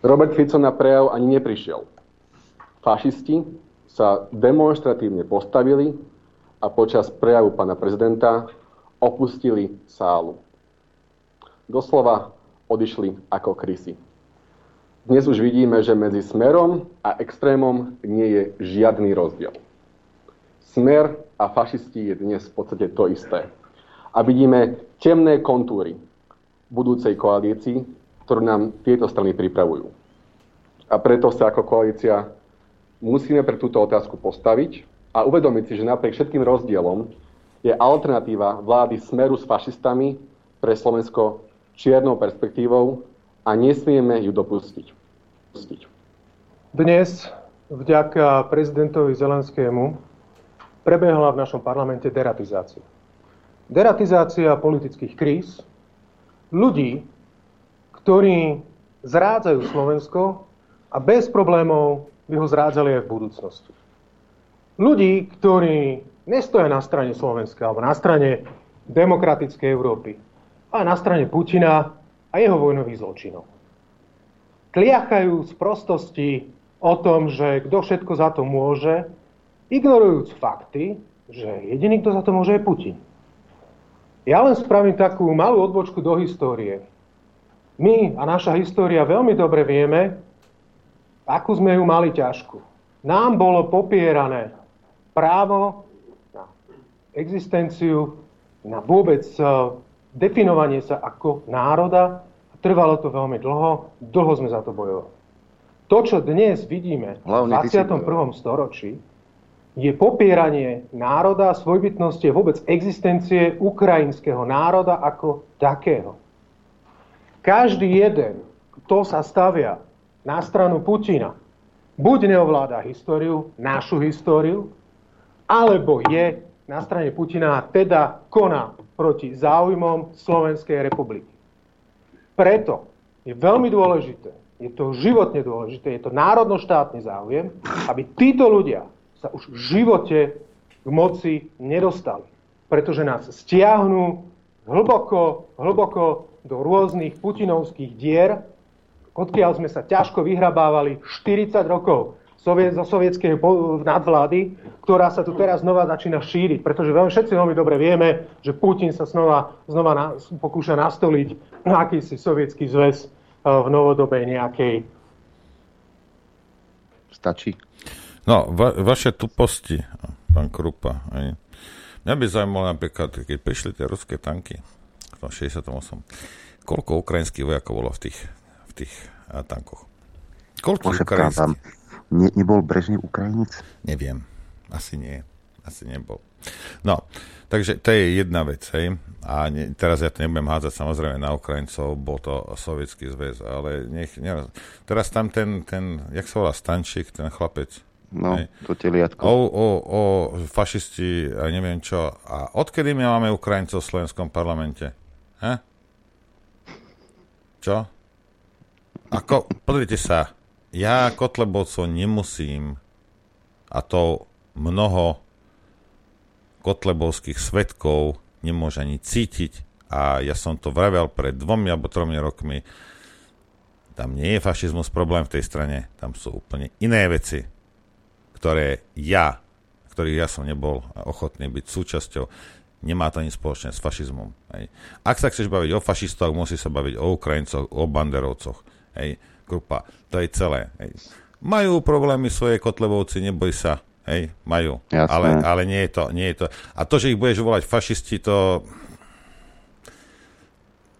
Robert Fico na prejav ani neprišiel. Fašisti sa demonstratívne postavili a počas prejavu pána prezidenta opustili sálu. Doslova odišli ako krysy. Dnes už vidíme, že medzi smerom a extrémom nie je žiadny rozdiel. Smer a fašisti je dnes v podstate to isté. A vidíme temné kontúry budúcej koalícii, ktorú nám tieto strany pripravujú. A preto sa ako koalícia musíme pre túto otázku postaviť a uvedomiť si, že napriek všetkým rozdielom je alternatíva vlády smeru s fašistami pre Slovensko čiernou perspektívou a nesmieme ju dopustiť. Dnes vďaka prezidentovi Zelenskému prebehla v našom parlamente deratizácia. Deratizácia politických kríz, ľudí, ktorí zrádzajú Slovensko a bez problémov by ho zrádzali aj v budúcnosti. Ľudí, ktorí nestoja na strane Slovenska alebo na strane demokratickej Európy, ale na strane Putina a jeho vojnových zločinov. Kliachajú z prostosti o tom, že kto všetko za to môže, ignorujúc fakty, že jediný, kto za to môže, je Putin. Ja len spravím takú malú odbočku do histórie. My a naša história veľmi dobre vieme, akú sme ju mali ťažku. Nám bolo popierané právo na existenciu, na vôbec eh, definovanie sa ako národa. Trvalo to veľmi dlho, dlho sme za to bojovali. To, čo dnes vidíme Hlavne v 21. storočí, je popieranie národa, svojbytnosti a vôbec existencie ukrajinského národa ako takého. Každý jeden, kto sa stavia na stranu Putina, buď neovláda históriu, našu históriu, alebo je na strane Putina a teda koná proti záujmom Slovenskej republiky. Preto je veľmi dôležité, je to životne dôležité, je to národnoštátny záujem, aby títo ľudia sa už v živote k moci nedostali. Pretože nás stiahnu hlboko, hlboko do rôznych putinovských dier, odkiaľ sme sa ťažko vyhrabávali 40 rokov soviet, zo sovietskej nadvlády, ktorá sa tu teraz znova začína šíriť. Pretože veľmi, všetci veľmi dobre vieme, že Putin sa znova, znova na, pokúša nastoliť akýsi sovietský zväz eh, v novodobej nejakej. Stačí. No, va, vaše tuposti, pán Krupa, aj. Mňa by zaujímalo napríklad, keď prišli tie ruské tanky v 68. Koľko ukrajinských vojakov bolo v tých, tých a, tankoch? Koľko ukrajinských? Ne, nebol Brežnev Ukrajinec? Neviem. Asi nie. Asi nebol. No, takže to je jedna vec, hej. A ne, teraz ja to nebudem hádzať samozrejme na Ukrajincov, bol to sovietský zväz, ale nech, ne, teraz tam ten, ten, jak sa volá, Stančík, ten chlapec, No, hej. to teliatko. O, o, o fašisti a neviem čo. A odkedy my máme Ukrajincov v slovenskom parlamente? He? Čo? Ako, pozrite sa, ja Kotlebovcov nemusím a to mnoho kotlebovských svetkov nemôže ani cítiť a ja som to vravel pred dvomi alebo tromi rokmi. Tam nie je fašizmus problém v tej strane, tam sú úplne iné veci, ktoré ja, ktorých ja som nebol ochotný byť súčasťou, nemá to nič spoločné s fašizmom. Ak sa chceš baviť o fašistoch, musí sa baviť o Ukrajincoch, o banderovcoch. Hej grupa. To je celé. Hej. Majú problémy svoje kotlebovci, neboj sa. Hej, majú. Ale, ale nie, je to, nie je to. A to, že ich budeš volať fašisti, to...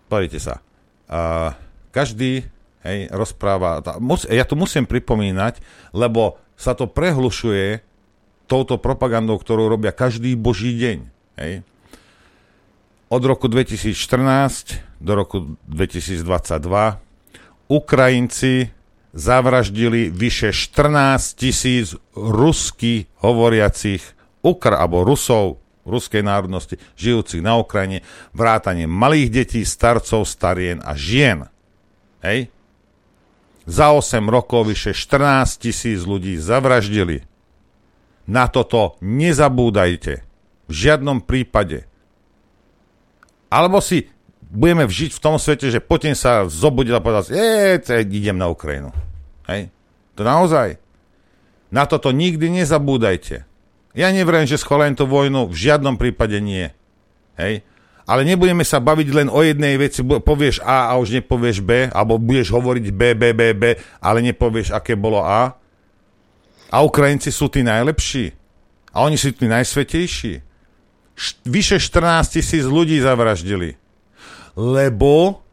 Pozrite sa. Uh, každý hej, rozpráva... Mus, ja to musím pripomínať, lebo sa to prehlušuje touto propagandou, ktorú robia každý boží deň. Hej. Od roku 2014 do roku 2022 Ukrajinci zavraždili vyše 14 tisíc rusky hovoriacich Ukr alebo Rusov ruskej národnosti, žijúcich na Ukrajine, vrátanie malých detí, starcov, starien a žien. Hej? Za 8 rokov vyše 14 tisíc ľudí zavraždili. Na toto nezabúdajte. V žiadnom prípade. Alebo si budeme žiť v tom svete, že Putin sa zobudil a povedal, je, idem na Ukrajinu. Hej? To naozaj. Na toto nikdy nezabúdajte. Ja nevriem, že schválim tú vojnu, v žiadnom prípade nie. Hej? Ale nebudeme sa baviť len o jednej veci, povieš A a už nepovieš B, alebo budeš hovoriť B, B, B, B, ale nepovieš, aké bolo A. A Ukrajinci sú tí najlepší. A oni sú tí najsvetejší. Š- vyše 14 tisíc ľudí zavraždili. Lebo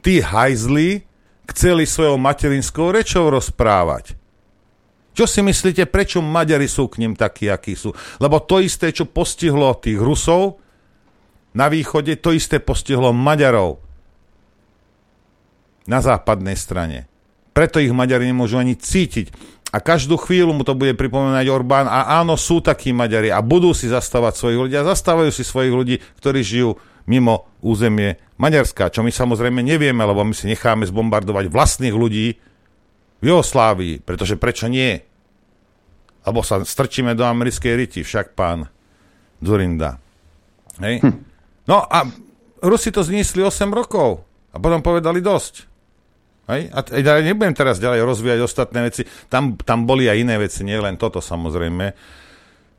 tí hajzli chceli svojou materinskou rečou rozprávať. Čo si myslíte, prečo Maďari sú k ním takí, akí sú? Lebo to isté, čo postihlo tých Rusov na východe, to isté postihlo Maďarov na západnej strane. Preto ich Maďari nemôžu ani cítiť. A každú chvíľu mu to bude pripomínať Orbán. A áno, sú takí Maďari a budú si zastávať svojich ľudí a zastávajú si svojich ľudí, ktorí žijú mimo územie Maďarska, čo my samozrejme nevieme, lebo my si necháme zbombardovať vlastných ľudí, v Jugoslávii, pretože prečo nie? Alebo sa strčíme do americkej riti, však pán Zurinda. Hej? Hm. No a Rusi to zniesli 8 rokov a potom povedali dosť. Hej? A t- nebudem teraz ďalej rozvíjať ostatné veci. Tam, tam boli aj iné veci, nie len toto samozrejme.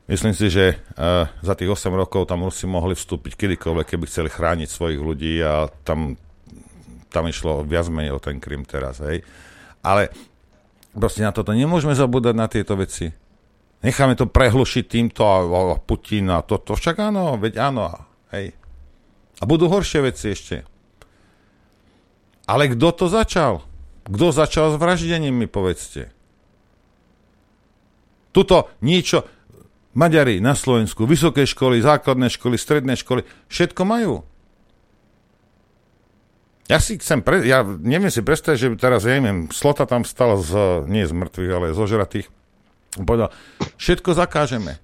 Myslím si, že uh, za tých 8 rokov tam Rusi mohli vstúpiť kedykoľvek, keby chceli chrániť svojich ľudí a tam, tam išlo viac menej o ten Krym teraz. Hej? Ale Proste na toto nemôžeme zabúdať na tieto veci. Necháme to prehlušiť týmto a, a Putin a toto. Však áno, veď áno. Hej. A budú horšie veci ešte. Ale kto to začal? Kto začal s vraždením, mi povedzte. Tuto niečo, Maďari na Slovensku, vysoké školy, základné školy, stredné školy, všetko majú. Ja si chcem, pre, ja neviem si predstaviť, že teraz, ja neviem, Slota tam stal z, nie z mŕtvych, ale z ožratých. Povedal, všetko zakážeme.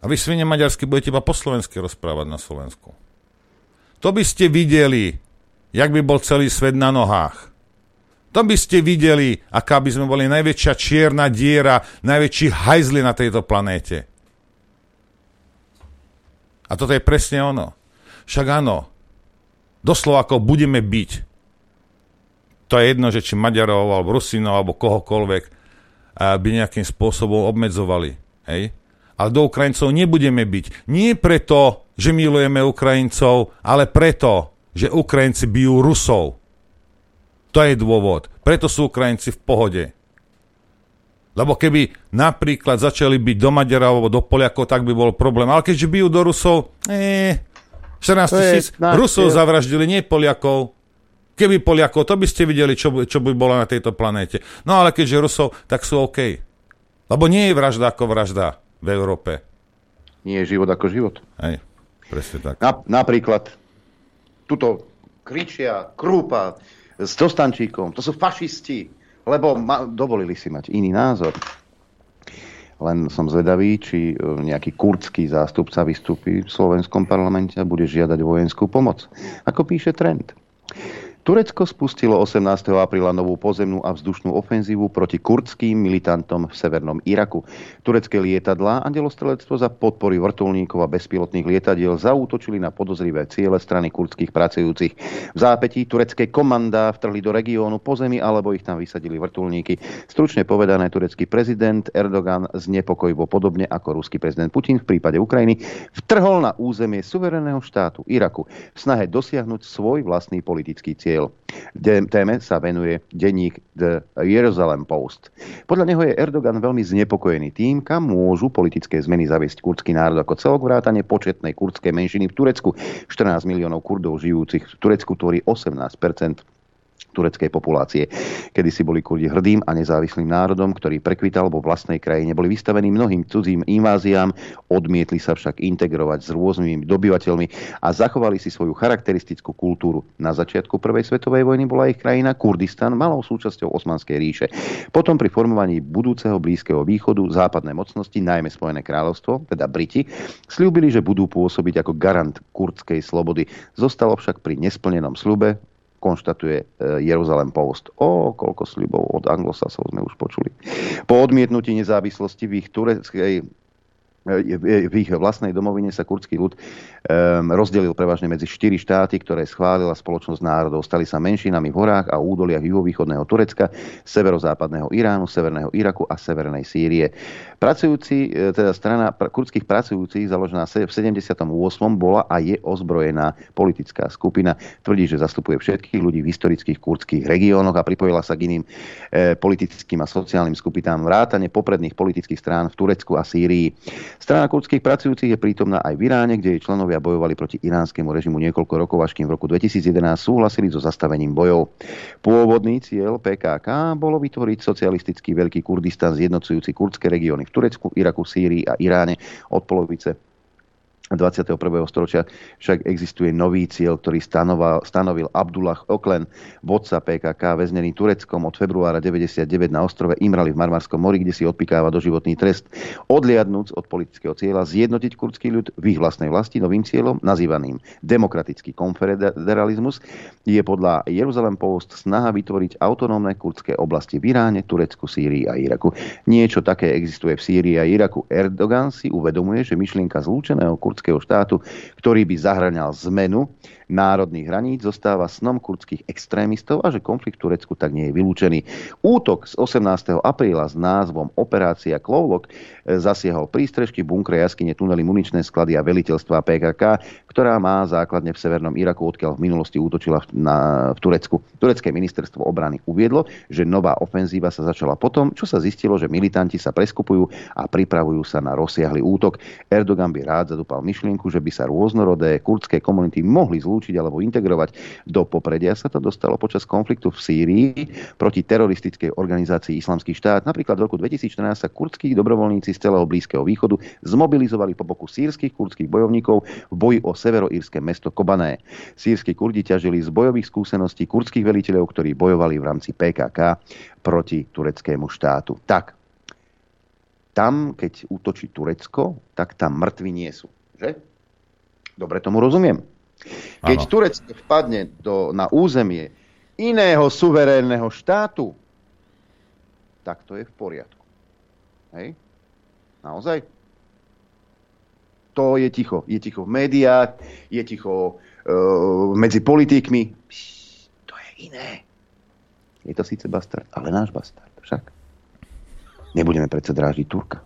A vy svine maďarsky budete iba po slovensky rozprávať na Slovensku. To by ste videli, jak by bol celý svet na nohách. To by ste videli, aká by sme boli najväčšia čierna diera, najväčší hajzli na tejto planéte. A toto je presne ono. Však áno, doslova ako budeme byť. To je jedno, že či Maďarov, alebo Rusinov, alebo kohokoľvek by nejakým spôsobom obmedzovali. Hej? Ale do Ukrajincov nebudeme byť. Nie preto, že milujeme Ukrajincov, ale preto, že Ukrajinci bijú Rusov. To je dôvod. Preto sú Ukrajinci v pohode. Lebo keby napríklad začali byť do Maďarov alebo do Poliakov, tak by bol problém. Ale keďže bijú do Rusov, eh, 14 tisíc Rusov je... zavraždili, nie Poliakov. Keby Poliakov, to by ste videli, čo, čo by bolo na tejto planéte. No ale keďže Rusov, tak sú OK. Lebo nie je vražda ako vražda v Európe. Nie je život ako život. Hej, presne tak. Na, napríklad, tuto kričia, krúpa s dostančíkom, to sú fašisti, lebo ma, dovolili si mať iný názor. Len som zvedavý, či e, nejaký kurdský zástupca vystúpi v slovenskom parlamente a bude žiadať vojenskú pomoc. Ako píše trend. Turecko spustilo 18. apríla novú pozemnú a vzdušnú ofenzívu proti kurdským militantom v severnom Iraku. Turecké lietadlá a delostrelectvo za podpory vrtulníkov a bezpilotných lietadiel zaútočili na podozrivé ciele strany kurdských pracujúcich. V zápetí turecké komandá vtrhli do regiónu pozemí alebo ich tam vysadili vrtulníky. Stručne povedané, turecký prezident Erdogan znepokojivo podobne ako ruský prezident Putin v prípade Ukrajiny vtrhol na územie suvereného štátu Iraku v snahe dosiahnuť svoj vlastný politický cieľ cieľ. Téme sa venuje denník The Jerusalem Post. Podľa neho je Erdogan veľmi znepokojený tým, kam môžu politické zmeny zaviesť kurdský národ ako celok vrátane početnej kurdskej menšiny v Turecku. 14 miliónov kurdov žijúcich v Turecku tvorí 18 tureckej populácie. Kedy si boli Kurdi hrdým a nezávislým národom, ktorý prekvital vo vlastnej krajine. Boli vystavení mnohým cudzím inváziám, odmietli sa však integrovať s rôznymi dobyvateľmi a zachovali si svoju charakteristickú kultúru. Na začiatku Prvej svetovej vojny bola ich krajina Kurdistan malou súčasťou Osmanskej ríše. Potom pri formovaní budúceho Blízkeho východu západné mocnosti, najmä Spojené kráľovstvo, teda Briti, slúbili, že budú pôsobiť ako garant kurdskej slobody. Zostalo však pri nesplnenom slube, konštatuje e, Jeruzalem Post. O, koľko slibov od anglosasov sme už počuli. Po odmietnutí nezávislosti v ich tureckej v ich vlastnej domovine sa kurdský ľud rozdelil prevažne medzi štyri štáty, ktoré schválila spoločnosť národov. Stali sa menšinami v horách a údoliach juhovýchodného Turecka, severozápadného Iránu, severného Iraku a severnej Sýrie. Pracujúci, e, teda strana kurdských pracujúcich, založená v 78. bola a je ozbrojená politická skupina. Tvrdí, že zastupuje všetkých ľudí v historických kurdských regiónoch a pripojila sa k iným e, politickým a sociálnym skupinám vrátane popredných politických strán v Turecku a Sýrii. Strana kurdských pracujúcich je prítomná aj v Iráne, kde jej členovia bojovali proti iránskemu režimu niekoľko rokov, až kým v roku 2011 súhlasili so zastavením bojov. Pôvodný cieľ PKK bolo vytvoriť socialistický veľký Kurdistan zjednocujúci kurdské regióny v Turecku, Iraku, Sýrii a Iráne od polovice 21. storočia však existuje nový cieľ, ktorý stanoval, stanovil Abdullah Oklen, vodca PKK, väznený Tureckom od februára 99 na ostrove Imrali v Marmarskom mori, kde si odpikáva doživotný trest. Odliadnúc od politického cieľa zjednotiť kurdský ľud v ich vlastnej vlasti novým cieľom, nazývaným demokratický konfederalizmus, je podľa Jeruzalem Post snaha vytvoriť autonómne kurdské oblasti v Iráne, Turecku, Sýrii a Iraku. Niečo také existuje v Sýrii a Iraku. Erdogan si uvedomuje, že myšlienka zlúčeného kurdského kurdského štátu, ktorý by zahraňal zmenu národných hraníc, zostáva snom kurdských extrémistov a že konflikt v Turecku tak nie je vylúčený. Útok z 18. apríla s názvom Operácia Klovlok e, zasiahol prístrežky, bunkre, jaskyne, tunely, muničné sklady a veliteľstva PKK, ktorá má základne v severnom Iraku, odkiaľ v minulosti útočila na, v Turecku. Turecké ministerstvo obrany uviedlo, že nová ofenzíva sa začala potom, čo sa zistilo, že militanti sa preskupujú a pripravujú sa na rozsiahly útok. Erdogan by rád zadúpal myšlienku, že by sa rôznorodé kurdské komunity mohli zlúčiť zlúčiť alebo integrovať do popredia sa to dostalo počas konfliktu v Sýrii proti teroristickej organizácii Islamský štát. Napríklad v roku 2014 sa kurdskí dobrovoľníci z celého Blízkeho východu zmobilizovali po boku sírskych kurdských bojovníkov v boji o severoírske mesto Kobané. Sírsky kurdi ťažili z bojových skúseností kurdských veliteľov, ktorí bojovali v rámci PKK proti tureckému štátu. Tak, tam, keď útočí Turecko, tak tam mŕtvi nie sú. Že? Dobre tomu rozumiem. Keď ano. Turecko vpadne do, na územie iného suverénneho štátu, tak to je v poriadku. Hej? Naozaj? To je ticho. Je ticho v médiách, je ticho uh, medzi politikmi. Pš, to je iné. Je to síce bastard, ale náš bastard však. Nebudeme predsa drážiť Turka.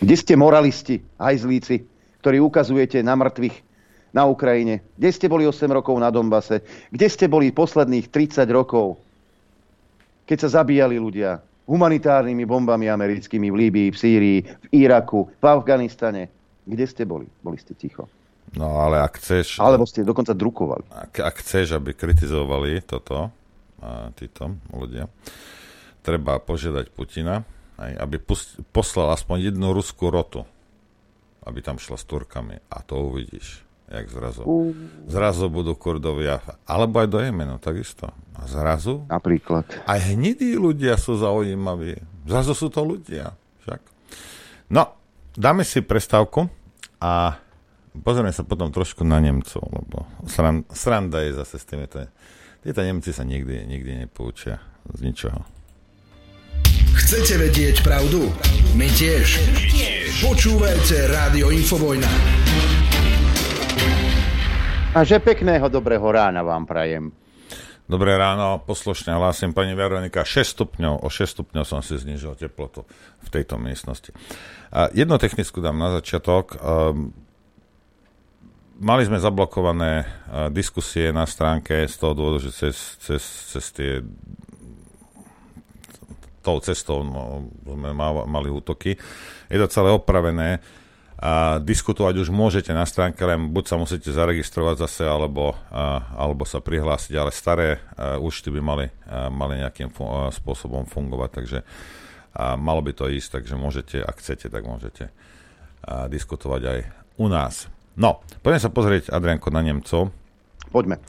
Kde ste moralisti, hajzlíci, ktorí ukazujete na mŕtvych na Ukrajine? Kde ste boli 8 rokov na Dombase? Kde ste boli posledných 30 rokov, keď sa zabíjali ľudia humanitárnymi bombami americkými v Líbii, v Sýrii, v Iraku, v Afganistane? Kde ste boli? Boli ste ticho. No ale ak chceš... Alebo ste dokonca drukovali. Ak, ak chceš, aby kritizovali toto, títo ľudia, treba požiadať Putina, aj, aby pust, poslal aspoň jednu ruskú rotu, aby tam šla s Turkami. A to uvidíš jak zrazu. Zrazu budú Kurdovia, alebo aj do Jemenu, takisto. A zrazu? Napríklad. Aj hnidí ľudia sú zaujímaví. Zrazu sú to ľudia. Však. No, dáme si prestávku a pozrieme sa potom trošku na Nemcov, lebo sran, sranda je zase s tými. Títo Nemci sa nikdy, nikdy nepoučia z ničoho. Chcete vedieť pravdu? My tiež. My tiež. Počúvajte Rádio Infovojna. A že pekného dobrého rána vám prajem. Dobré ráno, poslušne hlásim pani Veronika, 6 stupňov, o 6 stupňov som si znižil teplotu v tejto miestnosti. A jednu technickú dám na začiatok. Um, mali sme zablokované uh, diskusie na stránke z toho dôvodu, že cez, cez, cez tie tou cestou no, sme mali útoky. Je to celé opravené A diskutovať už môžete na stránke, len buď sa musíte zaregistrovať zase, alebo, a, alebo sa prihlásiť, ale staré a, účty by mali, a, mali nejakým fu- a, spôsobom fungovať, takže a, malo by to ísť, takže môžete, ak chcete, tak môžete a, diskutovať aj u nás. No, poďme sa pozrieť, Adrianko, na Nemcov. Poďme.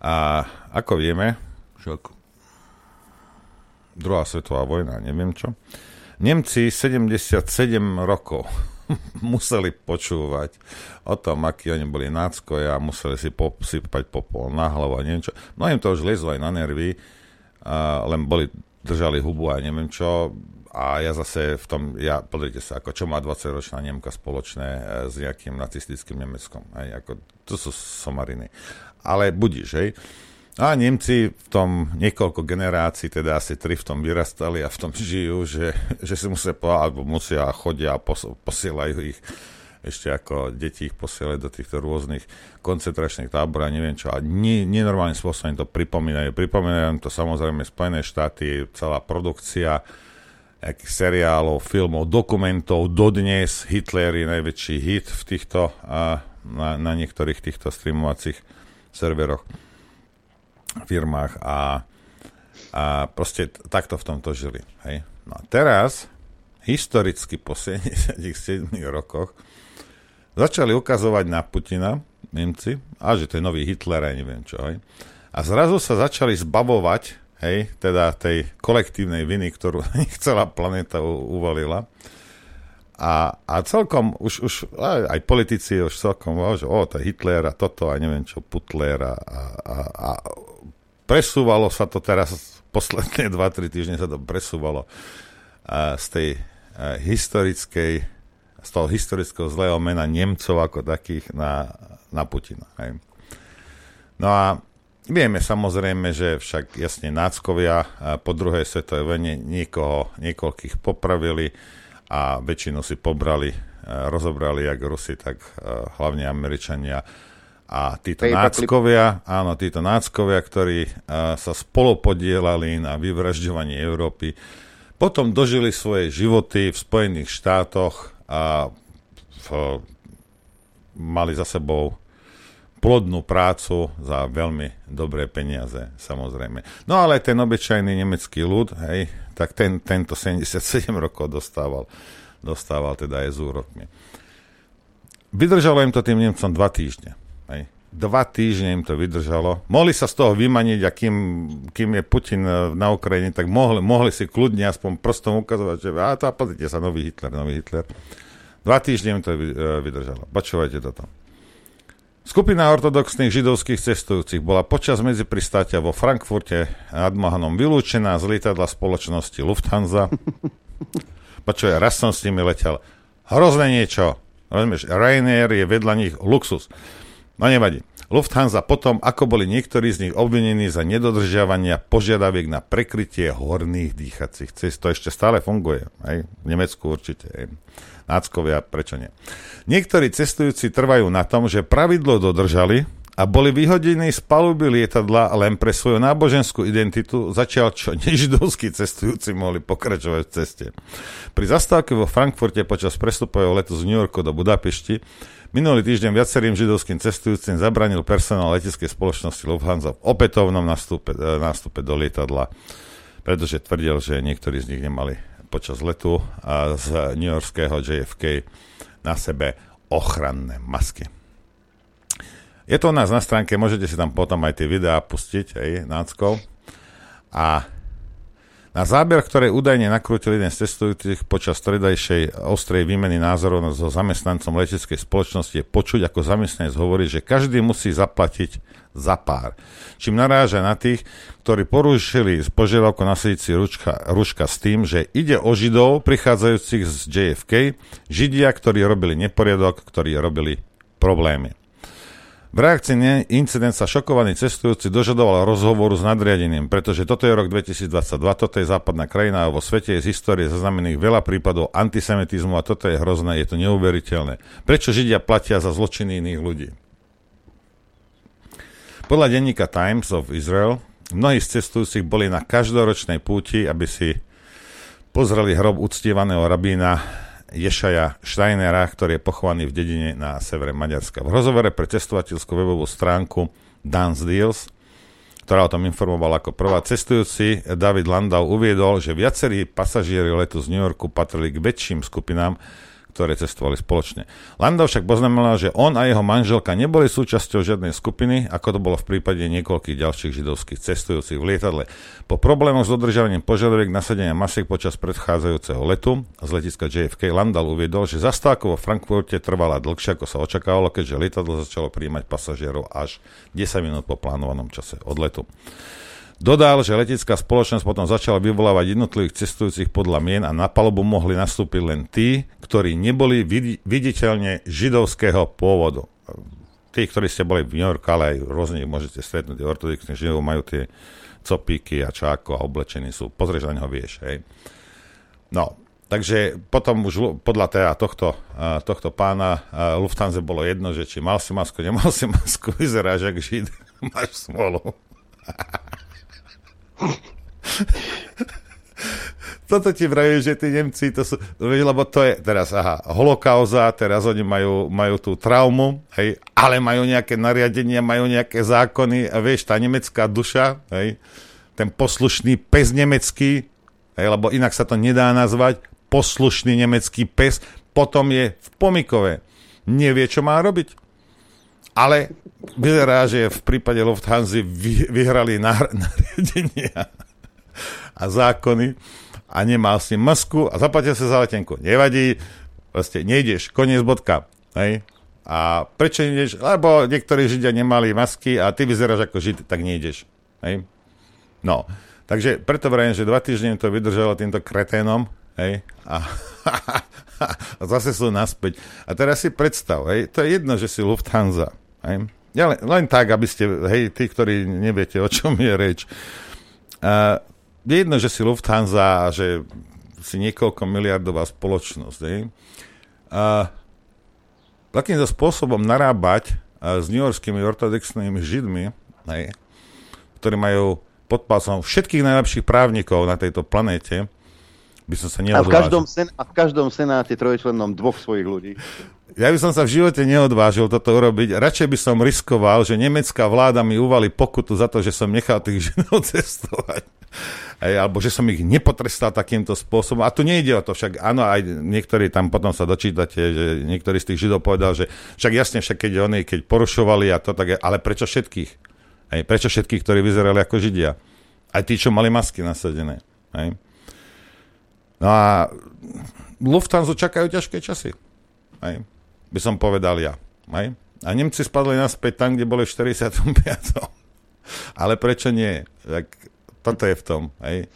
A ako vieme, však druhá svetová vojna, neviem čo, Nemci 77 rokov <laughs> museli počúvať o tom, akí oni boli náckoja, museli si posypať popol na hlavu a neviem čo. No im to už liezlo aj na nervy, a len boli, držali hubu a neviem čo. A ja zase v tom, ja, pozrite sa, ako čo má 20-ročná Nemka spoločné e, s nejakým nacistickým Nemeckom. Aj, ako, to sú somariny. Ale budíš, hej. A Nemci v tom niekoľko generácií, teda asi tri v tom vyrastali a v tom žijú, že, že si musia, alebo musia a chodia a pos, posielajú ich ešte ako deti ich posielajú do týchto rôznych koncentračných táborov a neviem čo. A nie, nenormálnym spôsobom to pripomínajú. Pripomínajú to samozrejme Spojené štáty, celá produkcia seriálov, filmov, dokumentov. Dodnes Hitler je najväčší hit v týchto, na, na niektorých týchto streamovacích serveroch firmách a, a proste takto v tomto žili. Hej. No a teraz, historicky po 77 rokoch, začali ukazovať na Putina, Nemci, a že to je nový Hitler, a neviem čo. Hej. A zrazu sa začali zbavovať, hej, teda tej kolektívnej viny, ktorú <laughs> celá planéta uvalila. A, a celkom, už, už aj, politici už celkom, že o, to je Hitler a toto a neviem čo, Putler a, a, a presúvalo sa to teraz, <laughs> posledné 2-3 týždne sa to presúvalo a z tej a, historickej, z toho historického zlého mena Nemcov ako takých na, na Putina. Hej. No a vieme samozrejme, že však jasne náckovia po druhej svetovej vojne niekoho, niekoľkých popravili a väčšinu si pobrali, rozobrali jak Rusi, tak hlavne Američania a títo náckovia, áno, títo náckovia, ktorí uh, sa spolupodielali na vyvražďovaní Európy, potom dožili svoje životy v Spojených štátoch a v, mali za sebou plodnú prácu za veľmi dobré peniaze, samozrejme. No ale ten obyčajný nemecký ľud, hej, tak ten, tento 77 rokov dostával, dostával teda aj z úrokmi. Vydržalo im to tým Nemcom dva týždne. Hej. Dva týždne im to vydržalo. Mohli sa z toho vymaniť a kým, kým je Putin e, na Ukrajine, tak mohli, mohli si kľudne aspoň prstom ukazovať, že a to pozrite sa, nový Hitler, nový Hitler. Dva týždne im to e, vydržalo. Počúvajte toto. Skupina ortodoxných židovských cestujúcich bola počas medzipristátia vo Frankfurte nad Mohanom vylúčená z lietadla spoločnosti Lufthansa. <laughs> Počúvaj, raz som s nimi letel. Hrozné niečo. Rozumieš, Ryanair je vedľa nich luxus. No nevadí. Lufthansa potom, ako boli niektorí z nich obvinení za nedodržiavania požiadaviek na prekrytie horných dýchacích cest. To ešte stále funguje. Aj? V Nemecku určite. Aj. Náckovia, prečo nie? Niektorí cestujúci trvajú na tom, že pravidlo dodržali a boli vyhodení z paluby lietadla len pre svoju náboženskú identitu, začal čo <laughs> nežidovskí cestujúci mohli pokračovať v ceste. Pri zastávke vo Frankfurte počas prestupového letu z New Yorku do Budapešti Minulý týždeň viacerým židovským cestujúcim zabranil personál leteckej spoločnosti Lufthansa v opätovnom nastupe, e, nástupe do lietadla, pretože tvrdil, že niektorí z nich nemali počas letu z New Yorkského JFK na sebe ochranné masky. Je to u nás na stránke, môžete si tam potom aj tie videá pustiť, aj náckov. A na záber, ktoré údajne nakrútil jeden z testujúcich počas stredajšej ostrej výmeny názorov so zamestnancom leteckej spoločnosti je počuť, ako zamestnanec hovorí, že každý musí zaplatiť za pár. Čím naráža na tých, ktorí porušili požiadavku nasadiť si ručka, ruška s tým, že ide o Židov prichádzajúcich z JFK, Židia, ktorí robili neporiadok, ktorí robili problémy. V reakcii na incident sa šokovaný cestujúci dožadoval rozhovoru s nadriadeným, pretože toto je rok 2022, toto je západná krajina a vo svete je z histórie zaznamených veľa prípadov antisemitizmu a toto je hrozné, je to neuveriteľné. Prečo Židia platia za zločiny iných ľudí? Podľa denníka Times of Israel mnohí z cestujúcich boli na každoročnej púti, aby si pozreli hrob uctievaného rabína Ješaja Steinera, ktorý je pochovaný v dedine na severe Maďarska. V rozhovore pre cestovateľskú webovú stránku Dance Deals, ktorá o tom informovala ako prvá cestujúci, David Landau uviedol, že viacerí pasažieri letu z New Yorku patrili k väčším skupinám, ktoré cestovali spoločne. Landau však poznamenal, že on a jeho manželka neboli súčasťou žiadnej skupiny, ako to bolo v prípade niekoľkých ďalších židovských cestujúcich v lietadle. Po problémoch s dodržiavaním požiadaviek nasadenia masiek počas predchádzajúceho letu z letiska JFK Landau uviedol, že zastávka vo Frankfurte trvala dlhšie, ako sa očakávalo, keďže lietadlo začalo príjmať pasažierov až 10 minút po plánovanom čase odletu. Dodal, že letecká spoločnosť potom začala vyvolávať jednotlivých cestujúcich podľa mien a na palubu mohli nastúpiť len tí, ktorí neboli viditeľne židovského pôvodu. Tí, ktorí ste boli v New York, ale aj rôzne môžete stretnúť, ortodoxní židov majú tie copíky a čáko a oblečení sú. Pozrieš na neho, vieš. Hej. No, takže potom už podľa teda tohto, tohto pána Lufthansa bolo jedno, že či mal si masku, nemal si masku, <laughs> vyzeráš jak žid, <laughs> máš smolu. <laughs> Toto ti vravím, že tí Nemci, to sú, lebo to je teraz, aha, holokauza, teraz oni majú, majú tú traumu, hej, ale majú nejaké nariadenia, majú nejaké zákony a vieš, tá nemecká duša, hej, ten poslušný pes nemecký, hej, lebo inak sa to nedá nazvať, poslušný nemecký pes, potom je v pomikove. Nevie, čo má robiť. Ale vyzerá, že v prípade Lufthansa vy, vyhrali <laughs> nariadenia a zákony a nemal si masku a zaplatil sa za letenku. Nevadí, proste nejdeš, koniec bodka. Hej? A prečo nejdeš? Lebo niektorí Židia nemali masky a ty vyzeráš ako Žid, tak nejdeš. Hej? No, takže preto vrajím, že dva týždne to vydržalo týmto kreténom, hej, a, <laughs> a zase sú naspäť. A teraz si predstav, hej, to je jedno, že si Lufthansa, hej, ja len, len tak, aby ste, hej, tí, ktorí neviete, o čom je reč. Uh, je jedno, že si Lufthansa že si niekoľko miliardová spoločnosť. Hej. A takýmto spôsobom narábať s newyorskými ortodoxnými židmi, hej, ktorí majú pod pásom všetkých najlepších právnikov na tejto planéte, by som sa neodvážil. A v každom, sen, a v každom senáte trojčlennom dvoch svojich ľudí. Ja by som sa v živote neodvážil toto urobiť. Radšej by som riskoval, že nemecká vláda mi uvali pokutu za to, že som nechal tých <laughs> židov cestovať aj, alebo že som ich nepotrestal takýmto spôsobom. A tu nejde o to, však áno, aj niektorí tam potom sa dočítate, že niektorí z tých Židov povedal, že však jasne, však keď oni, keď porušovali a to tak, ale prečo všetkých? Aj, prečo všetkých, ktorí vyzerali ako Židia? Aj tí, čo mali masky nasadené. Aj. No a Lufthansa čakajú ťažké časy. Aj. By som povedal ja. Aj. A Nemci spadli naspäť tam, kde boli v 45. <laughs> Ale prečo nie? Tak toto je v tom. Hej.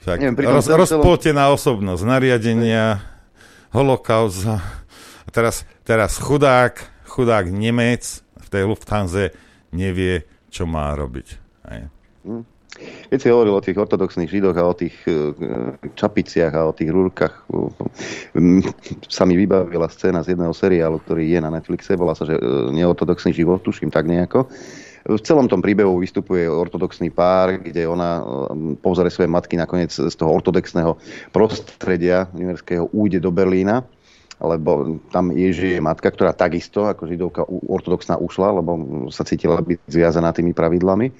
Však Neviem, roz, rozpoltená osobnosť, nariadenia, holokauza. A teraz, teraz chudák, chudák Nemec v tej Lufthanse nevie, čo má robiť. Hej. Hm. Keď si hovoril o tých ortodoxných židoch a o tých e, čapiciach a o tých rúrkach, sa mi vybavila scéna z jedného seriálu, ktorý je na Netflixe, volá sa, že e, neortodoxný život, tuším tak nejako. V celom tom príbehu vystupuje ortodoxný pár, kde ona po vzore svojej matky nakoniec z toho ortodoxného prostredia univerského újde do Berlína lebo tam je žije matka, ktorá takisto ako židovka ortodoxná ušla, lebo sa cítila byť zviazaná tými pravidlami.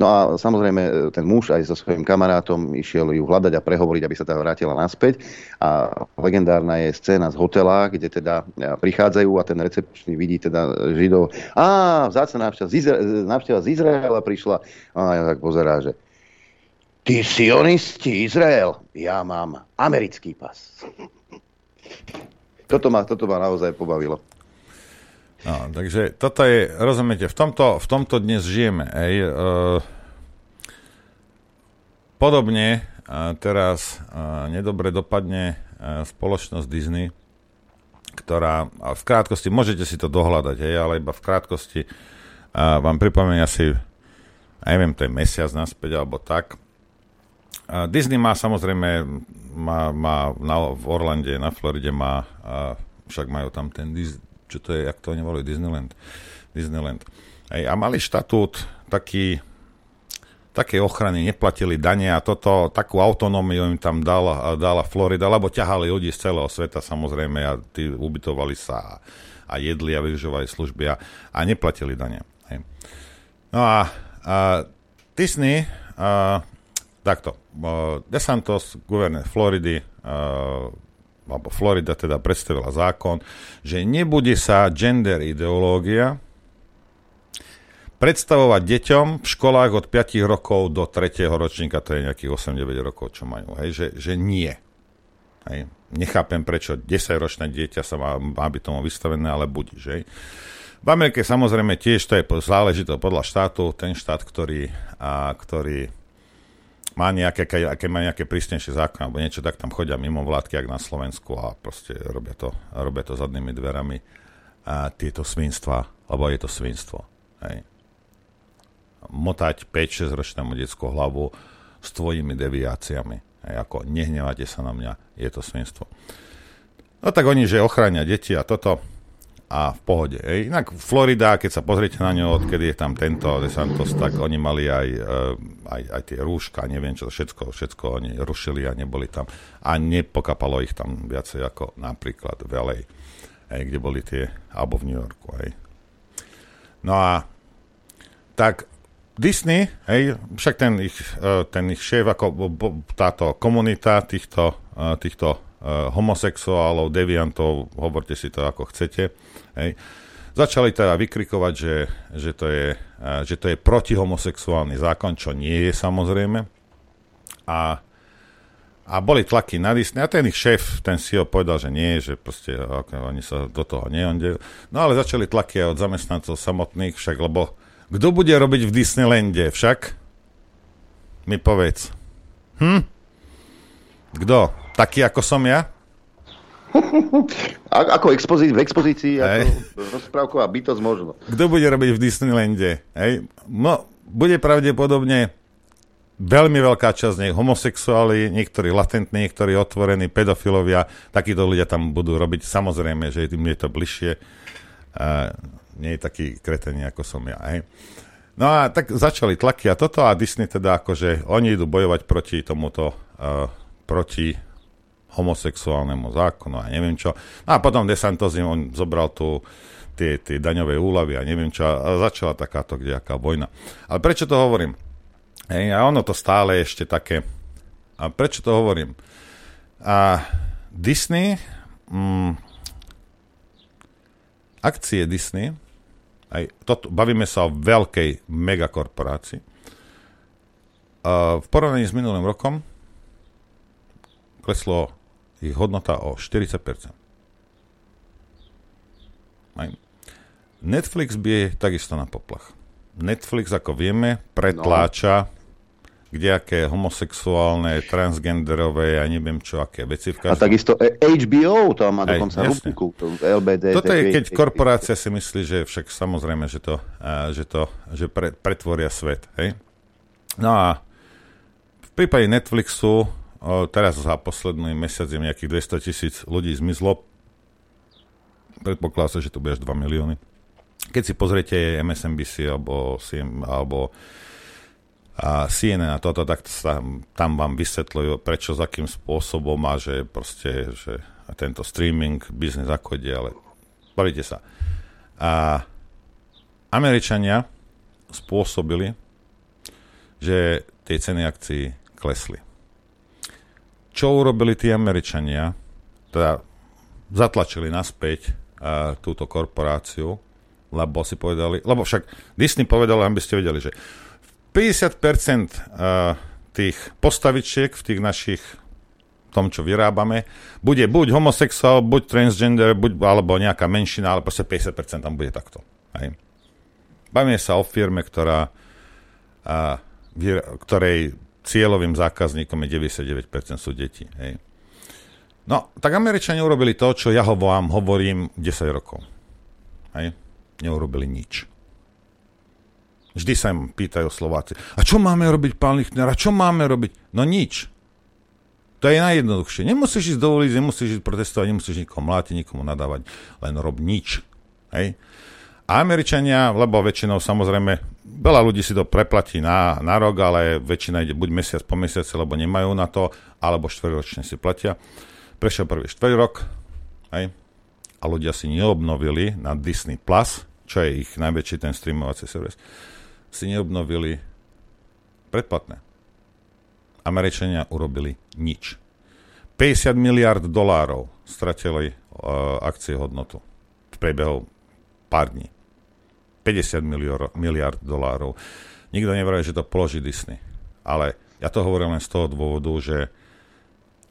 No a samozrejme ten muž aj so svojím kamarátom išiel ju hľadať a prehovoriť, aby sa teda vrátila naspäť. A legendárna je scéna z hotela, kde teda prichádzajú a ten recepčný vidí teda Židov. Á, vzácna návšteva z, Izra- návšteva z Izraela prišla. A ja tak pozerá, že ty sionisti Izrael, ja mám americký pas. toto, ma, toto ma naozaj pobavilo. No, takže toto je, rozumiete, v tomto, v tomto dnes žijeme. Ej, uh, podobne uh, teraz uh, nedobre dopadne uh, spoločnosť Disney, ktorá, a v krátkosti, môžete si to dohľadať, hej, ale iba v krátkosti uh, vám pripomeniem asi, neviem, to je mesiac naspäť alebo tak. Uh, Disney má samozrejme, má, má na, v Orlande, na Floride má, uh, však majú tam ten Disney, čo to je, jak to oni Disneyland. Disneyland. Hej, a mali štatút taký, také ochrany, neplatili dane a toto, takú autonómiu im tam dala, dala Florida, lebo ťahali ľudí z celého sveta samozrejme a tí ubytovali sa a, a jedli a využívali služby a, a neplatili dane. Hej. No a, a Disney, a, takto, DeSantos, guvernér Floridy, a, alebo Florida teda predstavila zákon, že nebude sa gender ideológia, predstavovať deťom v školách od 5 rokov do 3. ročníka, to je nejakých 8-9 rokov, čo majú, hej, že, že nie. Hej. Nechápem, prečo 10-ročné dieťa sa má, má byť tomu vystavené, ale budíš. Hej. V Amerike samozrejme tiež to je záležité podľa štátu, ten štát, ktorý, a, ktorý má nejaké, keď má nejaké prísnejšie zákony alebo niečo, tak tam chodia mimo vládky, jak na Slovensku a proste robia to, robia to zadnými dverami a tieto svinstva, lebo je to svinstvo. Hej motať 5-6 ročnému detskú hlavu s tvojimi deviáciami. Hej, ako nehnevate sa na mňa, je to svinstvo. No tak oni, že ochránia deti a toto a v pohode. Hej. Inak Florida, keď sa pozriete na ňo, odkedy je tam tento DeSantos, tak oni mali aj, eh, aj, aj tie rúška, neviem čo, všetko, všetko oni rušili a neboli tam. A nepokapalo ich tam viacej ako napríklad v LA, hej, kde boli tie, alebo v New Yorku. Hej. No a tak Disney, hej, však ten ich, e, ten ich šéf, ako táto komunita týchto, e, týchto e, homosexuálov, deviantov, hovorte si to ako chcete, hej, začali teda vykrikovať, že, že, to je, že to je protihomosexuálny zákon, čo nie je samozrejme. A, a boli tlaky na Disney a ten ich šéf, ten si ho povedal, že nie, že proste okay, oni sa do toho neondejú. No ale začali tlaky aj od zamestnancov samotných, však lebo kto bude robiť v Disneylande však? Mi povedz. Hm? Kto? Taký ako som ja? <laughs> A, ako expozí- v expozícii, hey. ako rozprávková bytosť možno. Kto bude robiť v Disneylande? Hej? No, bude pravdepodobne veľmi veľká časť nech homosexuáli, niektorí latentní, niektorí otvorení, pedofilovia, takíto ľudia tam budú robiť. Samozrejme, že im je to bližšie. Uh, nie je taký kretený, ako som ja. Hej. No a tak začali tlaky a toto a Disney teda akože oni idú bojovať proti tomuto, uh, proti homosexuálnemu zákonu a neviem čo. No a potom DeSantos im on zobral tu tie, tie daňové úlavy a neviem čo a začala takáto kdejaká vojna. Ale prečo to hovorím? Hej, a ono to stále ešte také... A prečo to hovorím? A Disney... Mm, akcie Disney aj toto, bavíme sa o veľkej megakorporácii. Uh, v porovnaní s minulým rokom kleslo ich hodnota o 40%. Aj. Netflix bije takisto na poplach. Netflix, ako vieme, pretláča no kdejaké homosexuálne, transgenderové, ja neviem čo, aké veci. V každom... A takisto HBO to má dokonca rubriku, LBD. Toto je, keď korporácia si myslí, že však samozrejme, že to, že to že pre, pretvoria svet. Hej? No a v prípade Netflixu teraz za posledný mesiac je nejakých 200 tisíc ľudí zmizlo. Predpokladá sa, že to bude až 2 milióny. Keď si pozriete MSNBC alebo, CM, alebo a CNN a toto, tak sa, tam vám vysvetľujú, prečo, za akým spôsobom a že proste, že tento streaming, biznis ako ide, ale bavite sa. A Američania spôsobili, že tie ceny akcií klesli. Čo urobili tí Američania? Teda zatlačili naspäť a, túto korporáciu, lebo si povedali, lebo však Disney povedal, aby ste vedeli, že 50% eh, tých postavičiek v tých našich tom, čo vyrábame, bude buď homosexuál, buď transgender, buď, alebo nejaká menšina, ale proste 50% tam bude takto. Hej. Bavíme sa o firme, ktorá, a, ktorej cieľovým zákazníkom je 99% sú deti. Hej. No, tak Američania urobili to, čo ja vám hovorím 10 rokov. Hej. Neurobili nič. Vždy sa im pýtajú Slováci. A čo máme robiť, pán Lichtner? A čo máme robiť? No nič. To je najjednoduchšie. Nemusíš ísť dovoliť, nemusíš ísť protestovať, nemusíš nikomu mlátiť, nikomu nadávať. Len rob nič. Hej? A Američania, lebo väčšinou samozrejme, veľa ľudí si to preplatí na, na rok, ale väčšina ide buď mesiac po mesiaci, lebo nemajú na to, alebo štvrťročne si platia. Prešiel prvý štvrťrok, hej, a ľudia si neobnovili na Disney Plus, čo je ich najväčší ten streamovací servis, si neobnovili predplatné. Američania urobili nič. 50 miliard dolárov stratili uh, akcie hodnotu v priebehu pár dní. 50 miliard, miliard dolárov. Nikto nevraví, že to položí Disney. Ale ja to hovorím len z toho dôvodu, že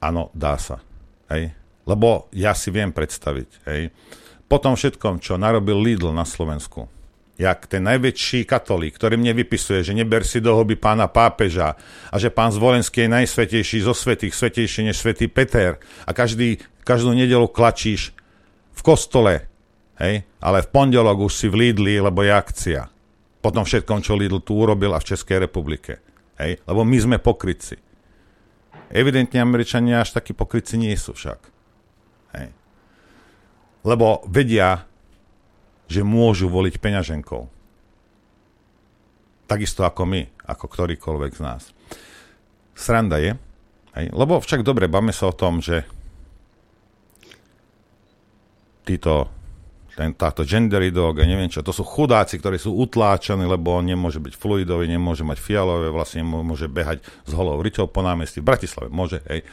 áno, dá sa. Hej? Lebo ja si viem predstaviť, hej, po tom všetkom, čo narobil Lidl na Slovensku, jak ten najväčší katolík, ktorý mne vypisuje, že neber si do huby pána pápeža a že pán Zvolenský je najsvetejší zo svetých, svetejší než svetý Peter a každý, každú nedelu klačíš v kostole, hej? ale v pondelok už si v Lidli, lebo je akcia. Po tom všetkom, čo Lidl tu urobil a v Českej republike. Hej? Lebo my sme pokrytci. Evidentne Američania až takí pokrytci nie sú však. Hej? Lebo vedia, že môžu voliť peňaženkou. Takisto ako my, ako ktorýkoľvek z nás. Sranda je, hej, lebo však dobre, bavme sa o tom, že títo, ten, táto gender ideológia, neviem čo, to sú chudáci, ktorí sú utláčaní, lebo on nemôže byť fluidový, nemôže mať fialové, vlastne môže behať s holou riťou po námestí. V Bratislave môže, hej.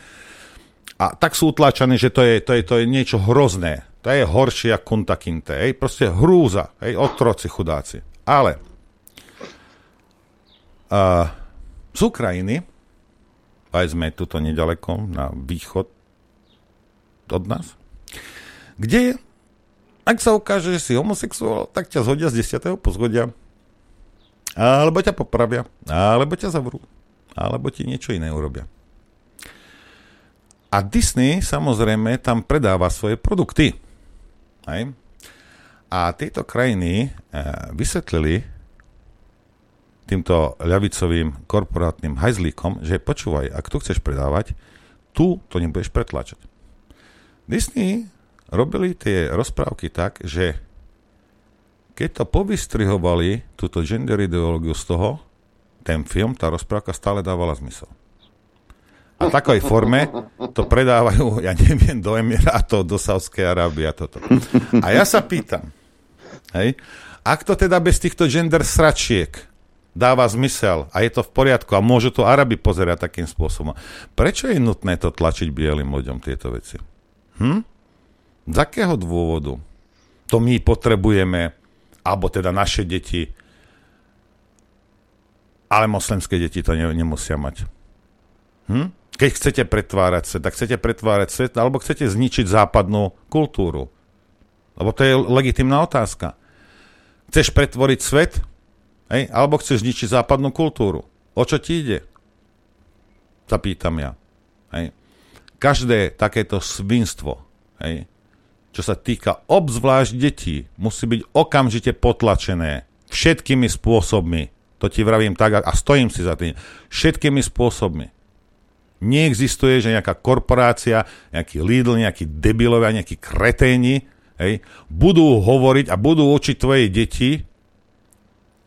A tak sú utláčaní, že to je, to je, to je niečo hrozné. To je horšie ako Kunta Kinte. Hej? Proste hrúza. Hej? Otroci chudáci. Ale uh, z Ukrajiny, aj sme tuto nedaleko, na východ od nás, kde ak sa ukáže, že si homosexuál, tak ťa zhodia z 10. pozhodia. Alebo ťa popravia, alebo ťa zavrú, alebo ti niečo iné urobia. A Disney samozrejme tam predáva svoje produkty. Hej? A tieto krajiny e, vysvetlili týmto ľavicovým korporátnym hajzlíkom, že počúvaj, ak tu chceš predávať, tu to nebudeš pretlačať. Disney robili tie rozprávky tak, že keď to povystrihovali, túto gender ideológiu z toho, ten film, tá rozprávka stále dávala zmysel. A v takej forme to predávajú, ja neviem, do Emirátov, do Sávskej Arábie a toto. A ja sa pýtam, hej, ak to teda bez týchto gender sračiek dáva zmysel a je to v poriadku a môžu to Arabi pozerať takým spôsobom, prečo je nutné to tlačiť bielým ľuďom tieto veci? Hm? Z akého dôvodu? To my potrebujeme, alebo teda naše deti, ale moslemské deti to ne, nemusia mať. Hm? Keď chcete pretvárať svet, tak chcete pretvárať svet, alebo chcete zničiť západnú kultúru. Lebo to je legitimná otázka. Chceš pretvoriť svet, hej? alebo chceš zničiť západnú kultúru? O čo ti ide? Zapýtam ja. Hej? Každé takéto svinstvo, hej? Čo sa týka obzvlášť detí, musí byť okamžite potlačené všetkými spôsobmi. To ti vravím tak, a stojím si za tým. Všetkými spôsobmi. Neexistuje, že nejaká korporácia, nejaký Lidl, nejakí debilovia, nejakí kreténi, hej, budú hovoriť a budú učiť tvoje deti,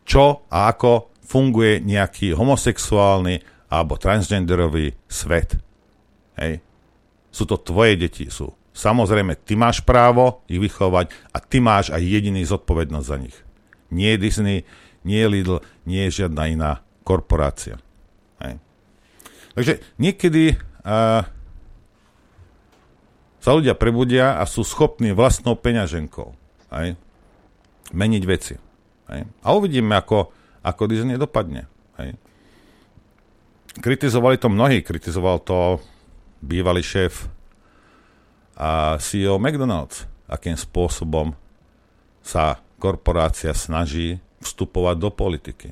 čo a ako funguje nejaký homosexuálny alebo transgenderový svet. Hej. Sú to tvoje deti, sú. Samozrejme, ty máš právo ich vychovať a ty máš aj jediný zodpovednosť za nich. Nie Disney, nie Lidl, nie je žiadna iná korporácia. Takže niekedy uh, sa ľudia prebudia a sú schopní vlastnou peňaženkou aj, meniť veci. Aj. A uvidíme, ako, ako Disney dopadne. Aj. Kritizovali to mnohí, kritizoval to bývalý šéf a CEO McDonald's, akým spôsobom sa korporácia snaží vstupovať do politiky.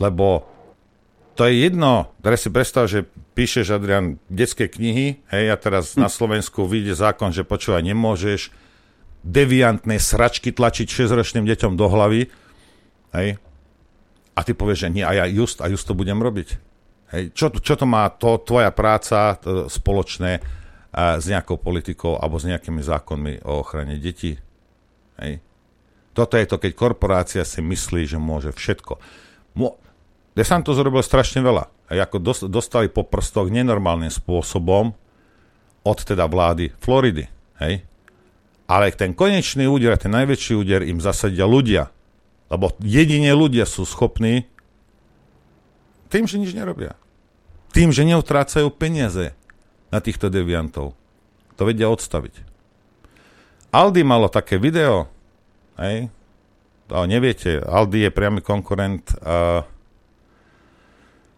Lebo to je jedno, teraz si predstav, že píšeš, Adrian, detské knihy, hej, a teraz na Slovensku vyjde zákon, že počúvaj, nemôžeš deviantné sračky tlačiť 6-ročným deťom do hlavy, hej, a ty povieš, že nie, a ja just, a just to budem robiť. Hej, čo, čo to má to, tvoja práca to spoločné s nejakou politikou alebo s nejakými zákonmi o ochrane detí? Hej. Toto je to, keď korporácia si myslí, že môže všetko. Mo- DeSantos robil strašne veľa. A ako dostali po prstoch nenormálnym spôsobom od teda vlády Floridy. Hej? Ale ten konečný úder, ten najväčší úder im zasadia ľudia. Lebo jedine ľudia sú schopní tým, že nič nerobia. Tým, že neutrácajú peniaze na týchto deviantov. To vedia odstaviť. Aldi malo také video, hej, to neviete, Aldi je priamy konkurent uh,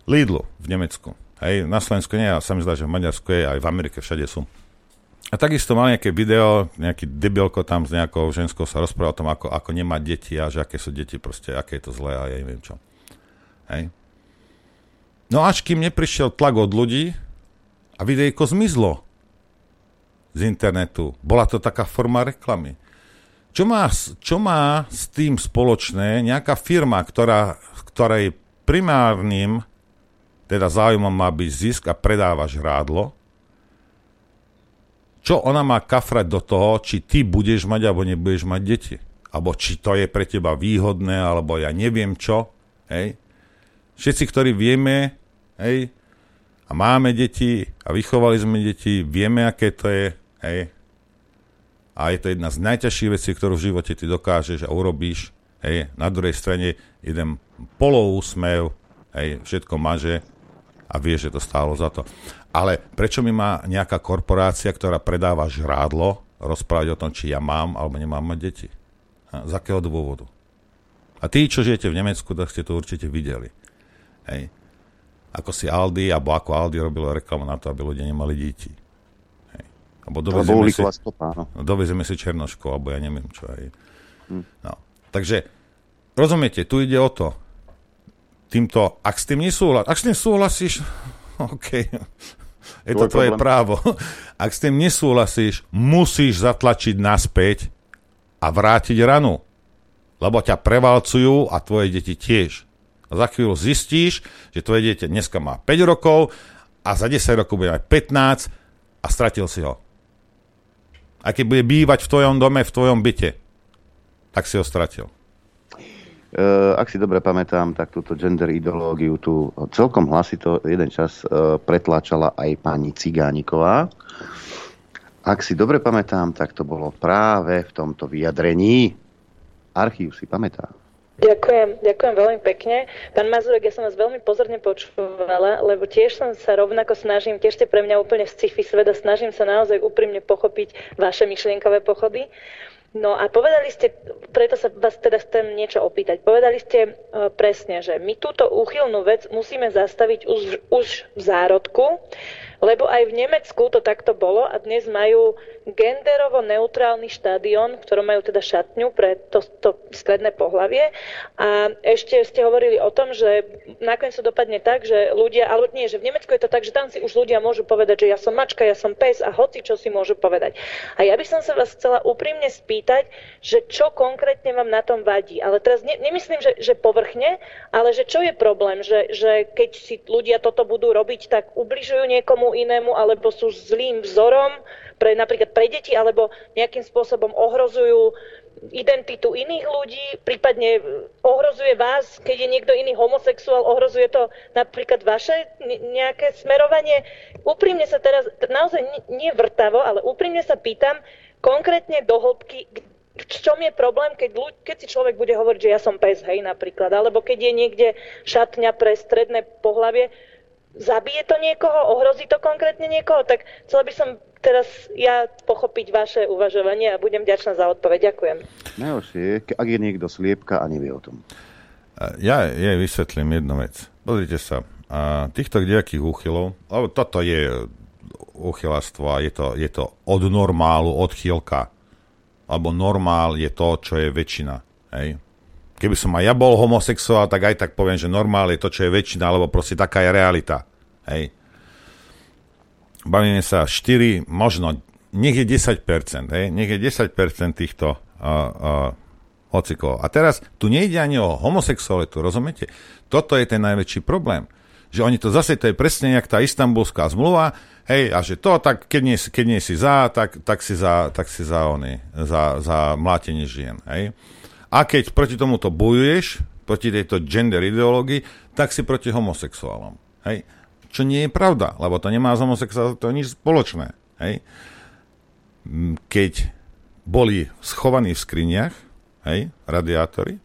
Lidlu v Nemecku. Hej, na Slovensku nie, a sa mi zdá, že v Maďarsku je, aj v Amerike všade sú. A takisto mal nejaké video, nejaký debilko tam s nejakou ženskou sa rozprával o tom, ako, ako nemať deti a že aké sú deti, proste, aké je to zlé a ja neviem čo. Hej. No až kým neprišiel tlak od ľudí a videjko zmizlo z internetu. Bola to taká forma reklamy. Čo má, čo má s tým spoločné nejaká firma, ktorá, ktorej primárnym teda záujmom má byť zisk a predávaš rádlo, čo ona má kafrať do toho, či ty budeš mať alebo nebudeš mať deti. Alebo či to je pre teba výhodné, alebo ja neviem čo. Hej. Všetci, ktorí vieme, hej, a máme deti a vychovali sme deti, vieme, aké to je, hej. A je to jedna z najťažších vecí, ktorú v živote ty dokážeš a urobíš, hej. Na druhej strane jeden poloúsmev, hej, všetko maže a vie, že to stálo za to. Ale prečo mi má nejaká korporácia, ktorá predáva žrádlo, rozprávať o tom, či ja mám alebo nemám mať deti? A z akého dôvodu? A tí, čo žijete v Nemecku, tak ste to určite videli. Hej. Ako si Aldi, alebo ako Aldi robilo reklamu na to, aby ľudia nemali deti. Hej. Alebo dovezieme si, stopa, no. si Černošku, alebo ja neviem čo. Hej. Hm. No. Takže, rozumiete, tu ide o to, týmto, ak s tým nesúhlasíš, ak s tým súhlasíš, <laughs> OK, je to tvoje právo. <laughs> Ak s tým nesúhlasíš, musíš zatlačiť naspäť a vrátiť ranu. Lebo ťa prevalcujú a tvoje deti tiež. A za chvíľu zistíš, že tvoje dieťa dneska má 5 rokov a za 10 rokov bude mať 15 a stratil si ho. A keď bude bývať v tvojom dome, v tvojom byte, tak si ho stratil. Uh, ak si dobre pamätám, tak túto gender ideológiu tu celkom hlasito jeden čas uh, pretláčala aj pani Cigániková. Ak si dobre pamätám, tak to bolo práve v tomto vyjadrení. Archív si pamätá. Ďakujem, ďakujem veľmi pekne. Pán Mazurek, ja som vás veľmi pozorne počúvala, lebo tiež som sa rovnako snažím, tiež ste pre mňa úplne sci-fi sveda, snažím sa naozaj úprimne pochopiť vaše myšlienkové pochody. No a povedali ste, preto sa vás teda chcem niečo opýtať, povedali ste uh, presne, že my túto úchylnú vec musíme zastaviť už, už v zárodku, lebo aj v Nemecku to takto bolo a dnes majú genderovo neutrálny štadión, v ktorom majú teda šatňu pre to, to stredné pohlavie. A ešte ste hovorili o tom, že nakoniec to dopadne tak, že ľudia, alebo nie, že v Nemecku je to tak, že tam si už ľudia môžu povedať, že ja som mačka, ja som pes a hoci čo si môžu povedať. A ja by som sa vás chcela úprimne spýtať, že čo konkrétne vám na tom vadí. Ale teraz ne, nemyslím, že, že povrchne, ale že čo je problém, že, že keď si ľudia toto budú robiť, tak ubližujú niekomu inému, alebo sú zlým vzorom pre napríklad pre deti, alebo nejakým spôsobom ohrozujú identitu iných ľudí, prípadne ohrozuje vás, keď je niekto iný homosexuál, ohrozuje to napríklad vaše nejaké smerovanie. Úprimne sa teraz, naozaj nie vrtavo, ale úprimne sa pýtam konkrétne do hĺbky, v čom je problém, keď, ľuď, keď si človek bude hovoriť, že ja som pes, hej, napríklad, alebo keď je niekde šatňa pre stredné pohlavie, zabije to niekoho, ohrozí to konkrétne niekoho, tak chcela by som teraz ja pochopiť vaše uvažovanie a budem ďačná za odpoveď. Ďakujem. Najhoršie ak je niekto sliepka a nevie o tom. Ja jej vysvetlím jednu vec. Pozrite sa, a týchto kdejakých úchylov, lebo toto je úchylastvo a je to, je to od normálu, odchýlka. Alebo normál je to, čo je väčšina. Hej? Keby som aj ja bol homosexuál, tak aj tak poviem, že normál je to, čo je väčšina, alebo proste taká je realita. Hej. Bavíme sa 4, možno, nech je 10%, hej, nech je 10% týchto uh, uh. A teraz tu nejde ani o homosexualitu, rozumiete? Toto je ten najväčší problém. Že oni to zase, to je presne jak tá istambulská zmluva, hej, a že to, tak keď nie, keď nie si za, tak, tak si za, tak si za, oni, za, za mlátenie žien, hej. A keď proti tomuto bojuješ, proti tejto gender ideológii, tak si proti homosexuálom. Hej? Čo nie je pravda, lebo to nemá s homosexuálom nič spoločné. Hej? Keď boli schovaní v skriniach, hej, radiátory,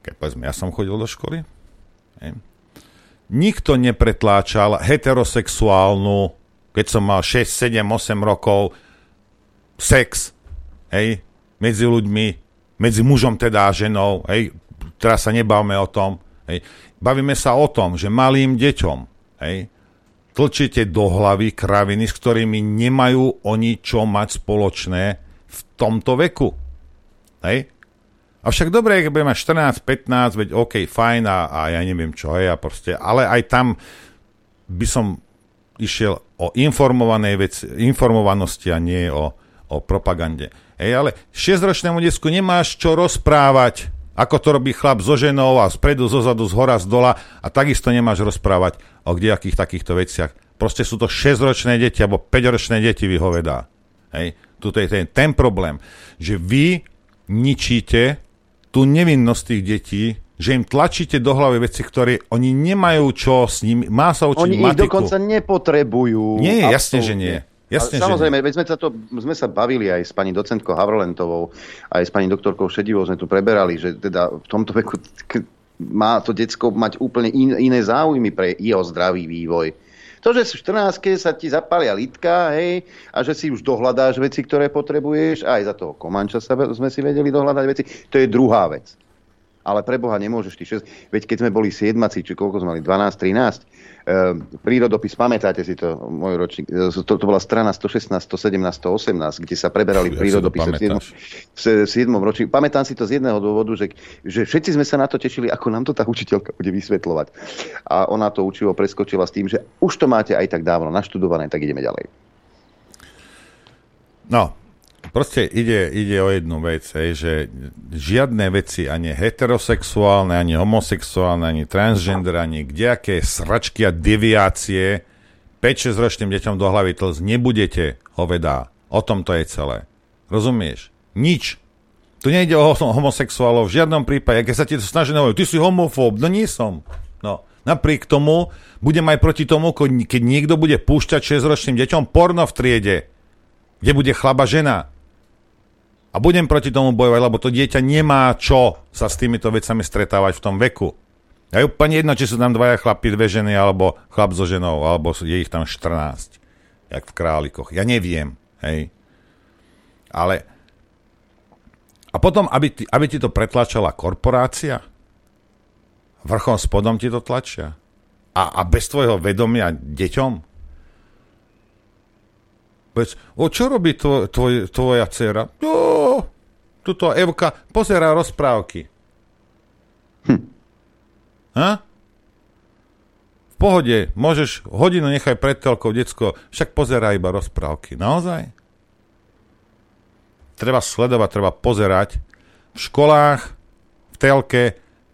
keď povedzme, ja som chodil do školy, hej, nikto nepretláčal heterosexuálnu, keď som mal 6, 7, 8 rokov, sex, hej, medzi ľuďmi, medzi mužom teda a ženou, hej, teraz sa nebavme o tom, hej, bavíme sa o tom, že malým deťom, hej, tlčíte do hlavy kraviny, s ktorými nemajú oni čo mať spoločné v tomto veku. Hej? Avšak dobre, keď budeme mať 14, 15, veď OK, fajn a, a ja neviem čo je a proste, ale aj tam by som išiel o informovanej veci, informovanosti a nie o, o propagande. Hej, ale 6-ročnému desku nemáš čo rozprávať, ako to robí chlap so ženou a spredu, zozadu, z hora, z dola a takisto nemáš rozprávať o kdejakých takýchto veciach. Proste sú to 6-ročné deti alebo 5-ročné deti, vyhovedá. Hej, tuto je ten, ten problém, že vy ničíte tú nevinnosť tých detí, že im tlačíte do hlavy veci, ktoré oni nemajú čo s nimi, má sa učiť Oni matiku. ich dokonca nepotrebujú. Nie, jasne, že nie. Jasne, Ale samozrejme, veď sme sa, to, sme sa bavili aj s pani docentkou Havrolentovou, aj s pani doktorkou Šedivou sme tu preberali, že teda v tomto veku má to decko mať úplne in, iné záujmy pre jeho zdravý vývoj. To, že v 14 sa ti zapália litka, hej, a že si už dohľadáš veci, ktoré potrebuješ, aj za toho Komanča sa, sme si vedeli dohľadať veci, to je druhá vec. Ale pre Boha nemôžeš ty 6, veď keď sme boli 7, či koľko sme mali, 12, 13, e, prírodopis, pamätáte si to, môj ročník, e, to, to bola strana 116, 117, 118, kde sa preberali Ja si to prírodopis v 7, pamätáš. v 7 ročníku. Pamätám si to z jedného dôvodu, že, že všetci sme sa na to tešili, ako nám to tá učiteľka bude vysvetľovať. A ona to učivo preskočila s tým, že už to máte aj tak dávno naštudované, tak ideme ďalej. No, proste ide, ide o jednu vec, hej, že žiadne veci, ani heterosexuálne, ani homosexuálne, ani transgender, ani kdejaké sračky a deviácie 5-6 ročným deťom do hlavy tlz nebudete, hovedá. O tom to je celé. Rozumieš? Nič. Tu nejde o hom- homosexuálov v žiadnom prípade. Keď sa ti to snaží hovoriť, ty si homofób, no nie som. No, napriek tomu budem aj proti tomu, keď niekto bude púšťať 6-ročným deťom porno v triede, kde bude chlaba žena. A budem proti tomu bojovať, lebo to dieťa nemá čo sa s týmito vecami stretávať v tom veku. A je úplne jedno, či sú tam dvaja chlapi, dve ženy, alebo chlap so ženou, alebo je ich tam 14, jak v králikoch. Ja neviem, hej. Ale a potom, aby ti, aby ti to pretlačala korporácia, vrchom spodom ti to tlačia. A, a bez tvojho vedomia deťom, Povedz, o čo robí tvoj, tvoj, tvoja dcera? No, tuto Evka pozerá rozprávky. Hm. Ha? V pohode, môžeš hodinu nechaj pred telkou, decko, však pozerá iba rozprávky. Naozaj? Treba sledovať, treba pozerať v školách, v telke,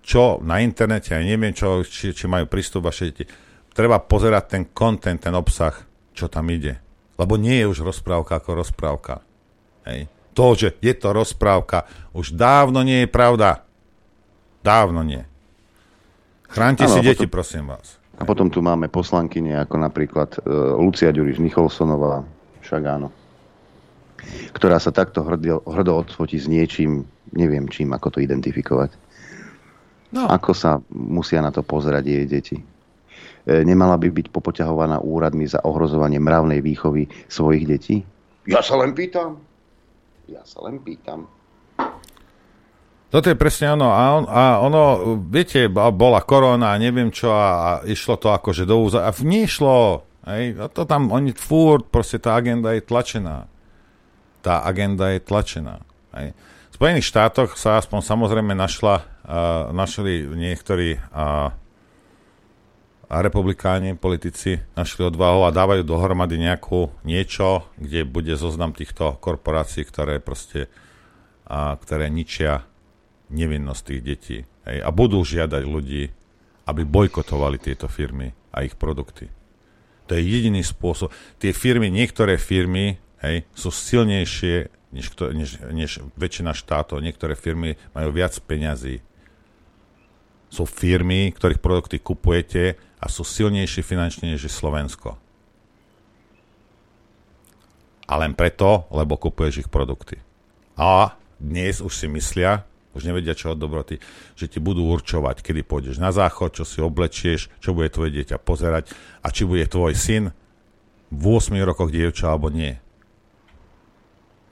čo na internete, ja neviem, čo, či, či majú prístup vaše deti. Treba pozerať ten content, ten obsah, čo tam ide. Lebo nie je už rozprávka ako rozprávka. Hej. To, že je to rozprávka, už dávno nie je pravda. Dávno nie. Chránte Áno, si a deti, potom- prosím vás. A potom tu máme poslankyne ako napríklad uh, Lucia Ďuriš Nicholsonová, však áno, ktorá sa takto hrdo, hrdo odfotí s niečím, neviem čím, ako to identifikovať. No. Ako sa musia na to pozerať jej deti. E, nemala by byť popoťahovaná úradmi za ohrozovanie mravnej výchovy svojich detí? Ja sa len pýtam. Ja sa len pýtam. Toto je presne ono. A, on, a ono, viete, bola korona a neviem čo a, a išlo to akože do úza. A nešlo. Hej, a to tam oni furt, proste tá agenda je tlačená. Tá agenda je tlačená. Hej. V Spojených štátoch sa aspoň samozrejme našla, uh, našli niektorí uh, a republikáni, politici našli odvahu a dávajú dohromady nejakú niečo, kde bude zoznam týchto korporácií, ktoré proste a, ktoré ničia nevinnosť tých detí. Hej, a budú žiadať ľudí, aby bojkotovali tieto firmy a ich produkty. To je jediný spôsob. Tie firmy, niektoré firmy hej, sú silnejšie než, než, než väčšina štátov. Niektoré firmy majú viac peňazí. Sú firmy, ktorých produkty kupujete a sú silnejšie finančne než Slovensko. A len preto, lebo kupuješ ich produkty. A dnes už si myslia, už nevedia čo od dobroty, že ti budú určovať, kedy pôjdeš na záchod, čo si oblečieš, čo bude tvoje dieťa pozerať a či bude tvoj syn v 8 rokoch dievča alebo nie.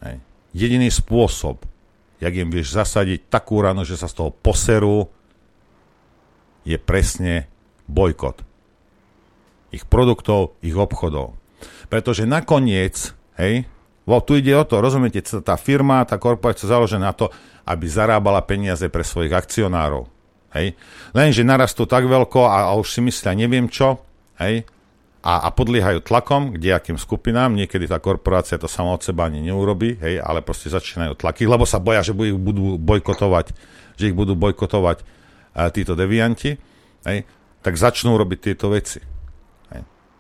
Hej. Jediný spôsob, jak im vieš zasadiť takú ranu, že sa z toho poserú, je presne bojkot. Ich produktov, ich obchodov. Pretože nakoniec, hej, Vo, tu ide o to, rozumiete, tá firma, tá korporácia založená na to, aby zarábala peniaze pre svojich akcionárov. Hej? Lenže narastú tak veľko a, a už si myslia neviem čo, hej? A, a podliehajú tlakom k nejakým skupinám, niekedy tá korporácia to sama od seba ani neurobi, hej? ale proste začínajú tlaky, lebo sa boja, že ich budú bojkotovať, že ich budú bojkotovať uh, títo devianti, hej? Tak začnú robiť tieto veci.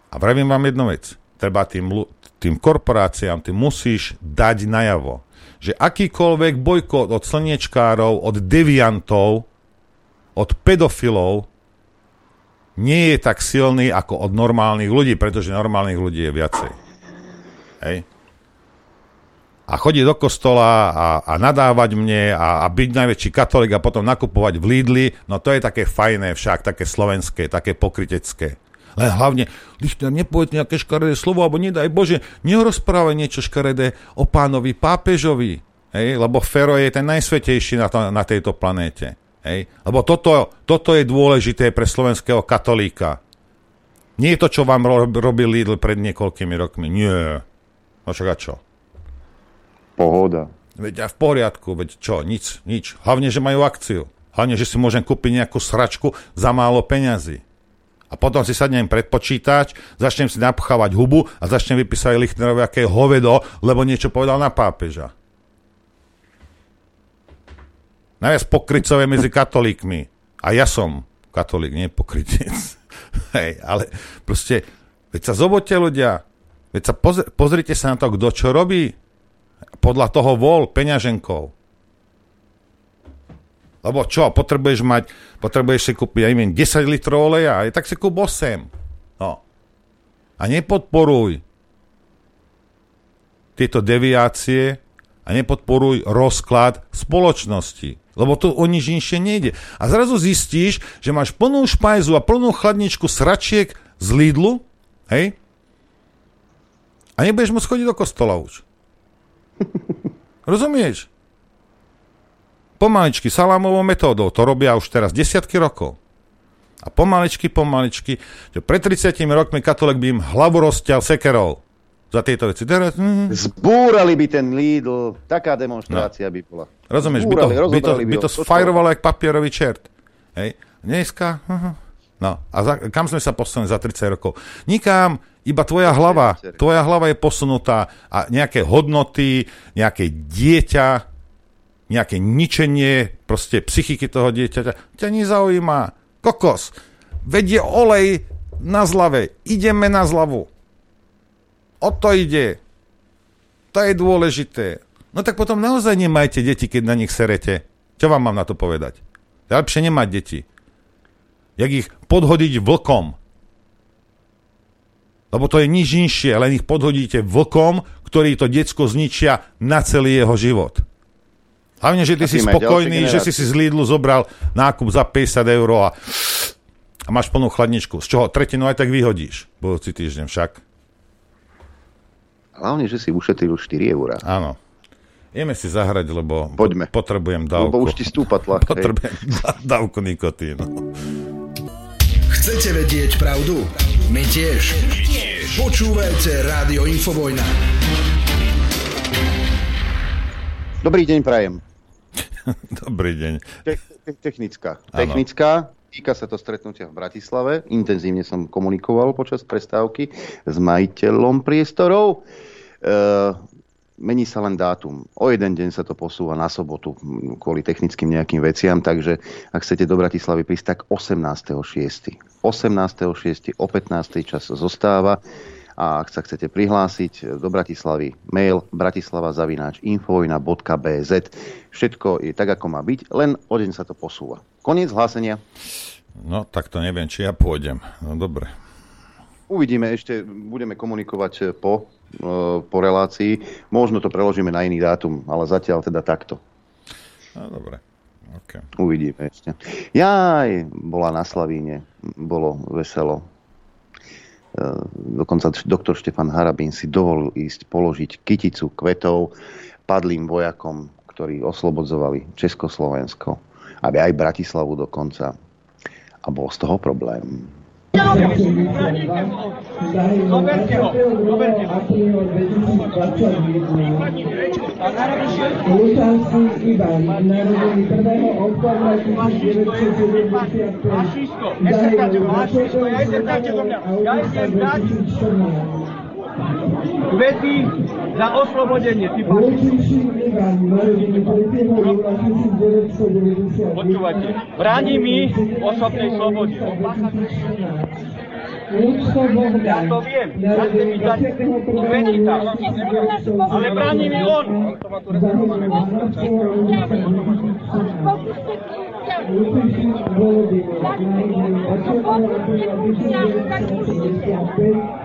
A vravím vám jednu vec, treba tým, tým korporáciám, ty musíš dať najavo, že akýkoľvek bojkot od slniečkárov, od deviantov, od pedofilov nie je tak silný ako od normálnych ľudí, pretože normálnych ľudí je viacej. Hej. A chodiť do kostola a, a nadávať mne a, a byť najväčší katolík a potom nakupovať v Lidli, no to je také fajné však, také slovenské, také pokrytecké. Len hlavne, Lichter, nepovedz nejaké škaredé slovo, alebo nedaj Bože, nerozprávaj niečo škaredé o pánovi pápežovi, hej? lebo Fero je ten najsvetejší na, to, na tejto planéte. Hej? Lebo toto, toto je dôležité pre slovenského katolíka. Nie je to, čo vám robil Lidl pred niekoľkými rokmi. Nie. No čo? Pohoda. Veď a v poriadku, veď čo, nič, nič. Hlavne, že majú akciu. Hlavne, že si môžem kúpiť nejakú sračku za málo peňazí. A potom si sadnem pred počítač, začnem si napchávať hubu a začnem vypísať Lichtnerovi, aké hovedo, lebo niečo povedal na pápeža. Najviac pokrycové medzi katolíkmi. A ja som katolík, nie pokrytec. <laughs> Hej, ale proste, veď sa zobote ľudia, veď sa pozri, pozrite sa na to, kto čo robí. Podľa toho vol peňaženkov. Lebo čo, potrebuješ mať, potrebuješ si kúpiť, ja neviem, 10 litrov oleja, aj tak si kúp 8. No. A nepodporuj tieto deviácie a nepodporuj rozklad spoločnosti. Lebo to o nič inšie nejde. A zrazu zistíš, že máš plnú špajzu a plnú chladničku sračiek z Lidlu, hej? A nebudeš môcť chodiť do kostola už. <laughs> Rozumieš? pomaličky, salámovou metódou. To robia už teraz desiatky rokov. A pomaličky, pomaličky, že pred 30 rokmi katolek by im hlavu rozťal sekerov za tieto veci. Teraz, mm. Zbúrali by ten Lidl, taká demonstrácia no. by bola. Rozumieš, Zbúrali, by to, by to, by to sfajrovalo jak papierový čert. Hej. Dneska, uh-huh. No a za, kam sme sa posunuli za 30 rokov? Nikam, iba tvoja hlava, tvoja hlava je posunutá a nejaké hodnoty, nejaké dieťa, nejaké ničenie proste psychiky toho dieťaťa, ťa nezaujíma. Kokos, vedie olej na zlave, ideme na zlavu. O to ide. To je dôležité. No tak potom naozaj nemajte deti, keď na nich serete. Čo vám mám na to povedať? Lepšie nemať deti. Jak ich podhodiť vlkom. Lebo to je nič inšie, len ich podhodíte vlkom, ktorý to decko zničia na celý jeho život. Hlavne, že ty si spokojný, že si si z Lidlu zobral nákup za 50 eur a, a máš plnú chladničku. Z čoho tretinu aj tak vyhodíš budúci týždeň však. Hlavne, že si ušetril 4 eur. Áno. Ideme si zahrať, lebo Poďme. potrebujem dávku. Lebo už ti stúpa tlak. <laughs> Potrebujem dávku nikotínu. Chcete vedieť pravdu? My tiež. tiež. Počúvajte Rádio Infovojna. Dobrý deň, Prajem. <laughs> Dobrý deň. Te- te- technická. Ano. Technická. Týka sa to stretnutia v Bratislave. Intenzívne som komunikoval počas prestávky s majiteľom priestorov. E, mení sa len dátum. O jeden deň sa to posúva na sobotu kvôli technickým nejakým veciam, takže ak chcete do Bratislavy prísť, tak 18.6. 18.6. o 15. čas zostáva A ak sa chcete prihlásiť do Bratislavy, mail bratislava.infovojna.bz. Všetko je tak, ako má byť, len o deň sa to posúva. Koniec hlásenia. No, tak to neviem, či ja pôjdem. No, dobre. Uvidíme, ešte budeme komunikovať po, e, po relácii. Možno to preložíme na iný dátum, ale zatiaľ teda takto. No, dobre. Okay. Uvidíme ešte. Jaj, bola na Slavíne, bolo veselo. E, dokonca doktor Štefan Harabín si dovolil ísť položiť kyticu kvetov padlým vojakom, ktorí oslobodzovali Československo, aby aj Bratislavu dokonca. A bol z toho problém. Lukáši Ivan, narodený 1. oktobra 1975, zahral za Čechov a Augusta 2014 vety za oslobodenie Tybašiču. Počúvate, bráni mi osobnej slobody. Ja to viem, chcete mi dať vety tam, ale bráni mi on. Thank you.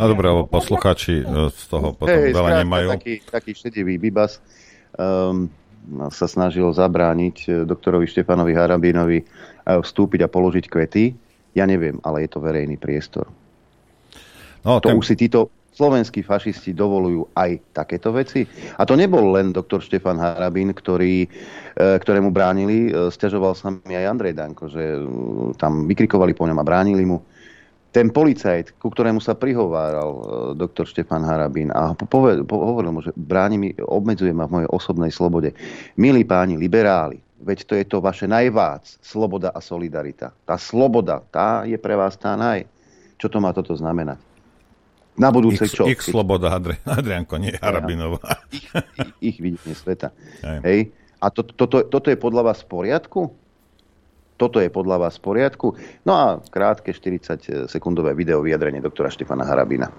No dobré, lebo poslucháči e, z toho potom Hej, veľa skrátka, nemajú. Taký, taký šedivý bibas um, sa snažil zabrániť e, doktorovi Štefanovi Harabínovi e, vstúpiť a položiť kvety. Ja neviem, ale je to verejný priestor. No, to ten- už si títo slovenskí fašisti dovolujú aj takéto veci. A to nebol len doktor Štefan Harabín, ktorý, e, ktorému bránili. E, Sťažoval sa mi aj Andrej Danko, že e, tam vykrikovali po ňom a bránili mu. Ten policajt, ku ktorému sa prihováral doktor Štefan Harabín a po- pove- po- hovoril mu, že bráni mi, obmedzuje ma v mojej osobnej slobode. Milí páni liberáli, veď to je to vaše najvác, sloboda a solidarita. Tá sloboda, tá je pre vás tá naj. Čo to má toto znamenať? Na budúce Ich, čo? ich sloboda, Adri, Adrianko, nie Harabinová. ich videnie sveta. Hej. Hej. A to, toto, toto je podľa vás v poriadku? Toto je podľa vás v poriadku? No a krátke 40-sekundové video vyjadrenie doktora Štefana Harabina.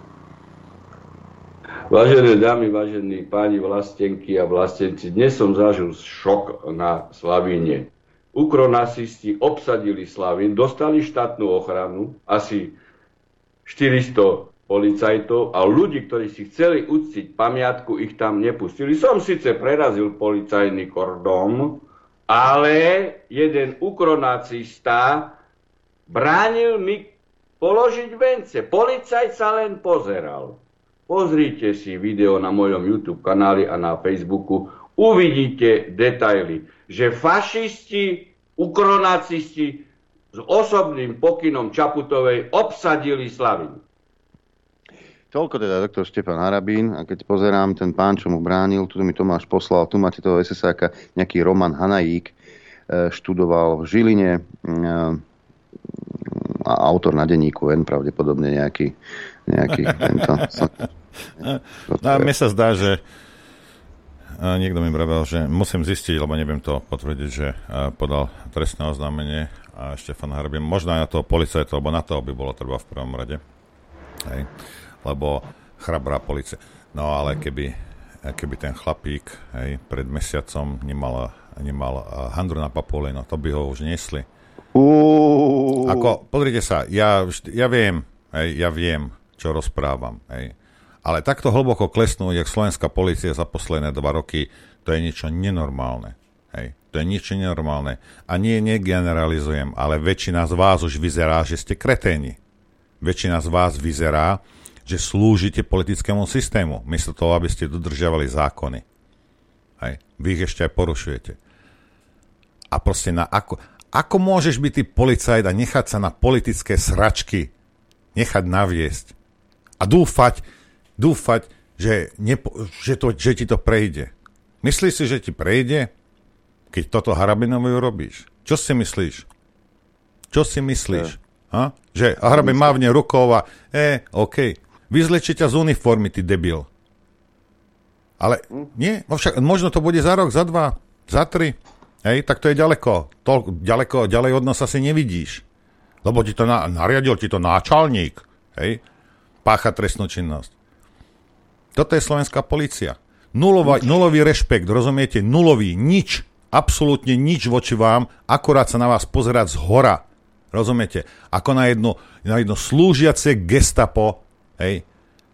Vážené dámy, vážení páni vlastenky a vlastenci, dnes som zažil šok na Slavíne. Ukronasisti obsadili Slavín, dostali štátnu ochranu, asi 400 policajtov a ľudí, ktorí si chceli uctiť pamiatku, ich tam nepustili. Som síce prerazil policajný kordón, ale jeden ukronacista bránil mi položiť vence. Policajt sa len pozeral. Pozrite si video na mojom YouTube kanáli a na Facebooku. Uvidíte detaily, že fašisti, ukronacisti s osobným pokynom Čaputovej obsadili Slavin. Toľko teda doktor Štefan Harabín a keď pozerám ten pán, čo mu bránil, tu mi Tomáš poslal, tu máte toho SSáka, nejaký Roman Hanajík, e, študoval v Žiline, e, a autor na denníku N, pravdepodobne nejaký, nejaký <laughs> tento. No, mne sa zdá, že a niekto mi vravel, že musím zistiť, lebo neviem to potvrdiť, že podal trestné oznámenie a Štefan Harbin, možno aj na toho policajta, lebo na toho by bolo treba v prvom rade. Hej. Lebo chrabrá policia. No ale keby, keby ten chlapík hej, pred mesiacom nemal, nemal a, handru na papule, no to by ho už nesli. Uh. Ako, pozrite sa, ja, ja viem, hej, ja viem, čo rozprávam, hej. Ale takto hlboko klesnúť, jak slovenská policia za posledné dva roky, to je niečo nenormálne. Hej. To je niečo nenormálne. A nie, negeneralizujem, ale väčšina z vás už vyzerá, že ste kreténi. Väčšina z vás vyzerá, že slúžite politickému systému, miesto toho, aby ste dodržiavali zákony. Hej. Vy ich ešte aj porušujete. A proste na ako, ako môžeš byť ty policajt a nechať sa na politické sračky nechať naviesť a dúfať, dúfať, že, nepo, že, to, že ti to prejde. Myslíš si, že ti prejde, keď toto Harabinovi urobíš? Čo si myslíš? Čo si myslíš? Ha? Že Harabin mávne rukou a e, OK, vyzlečie ťa z uniformy, ty debil. Ale nie, no však možno to bude za rok, za dva, za tri. Hej, tak to je ďaleko. Toľko, ďaleko, ďalej od nás asi nevidíš. Lebo ti to na, nariadil ti to náčalník, hej, pácha trestnú činnosť. Toto je slovenská policia. Nulová, nulový rešpekt, rozumiete? Nulový, nič, absolútne nič voči vám, akorát sa na vás pozerať z hora. Rozumiete? Ako na jedno, na jedno slúžiace gestapo, hej,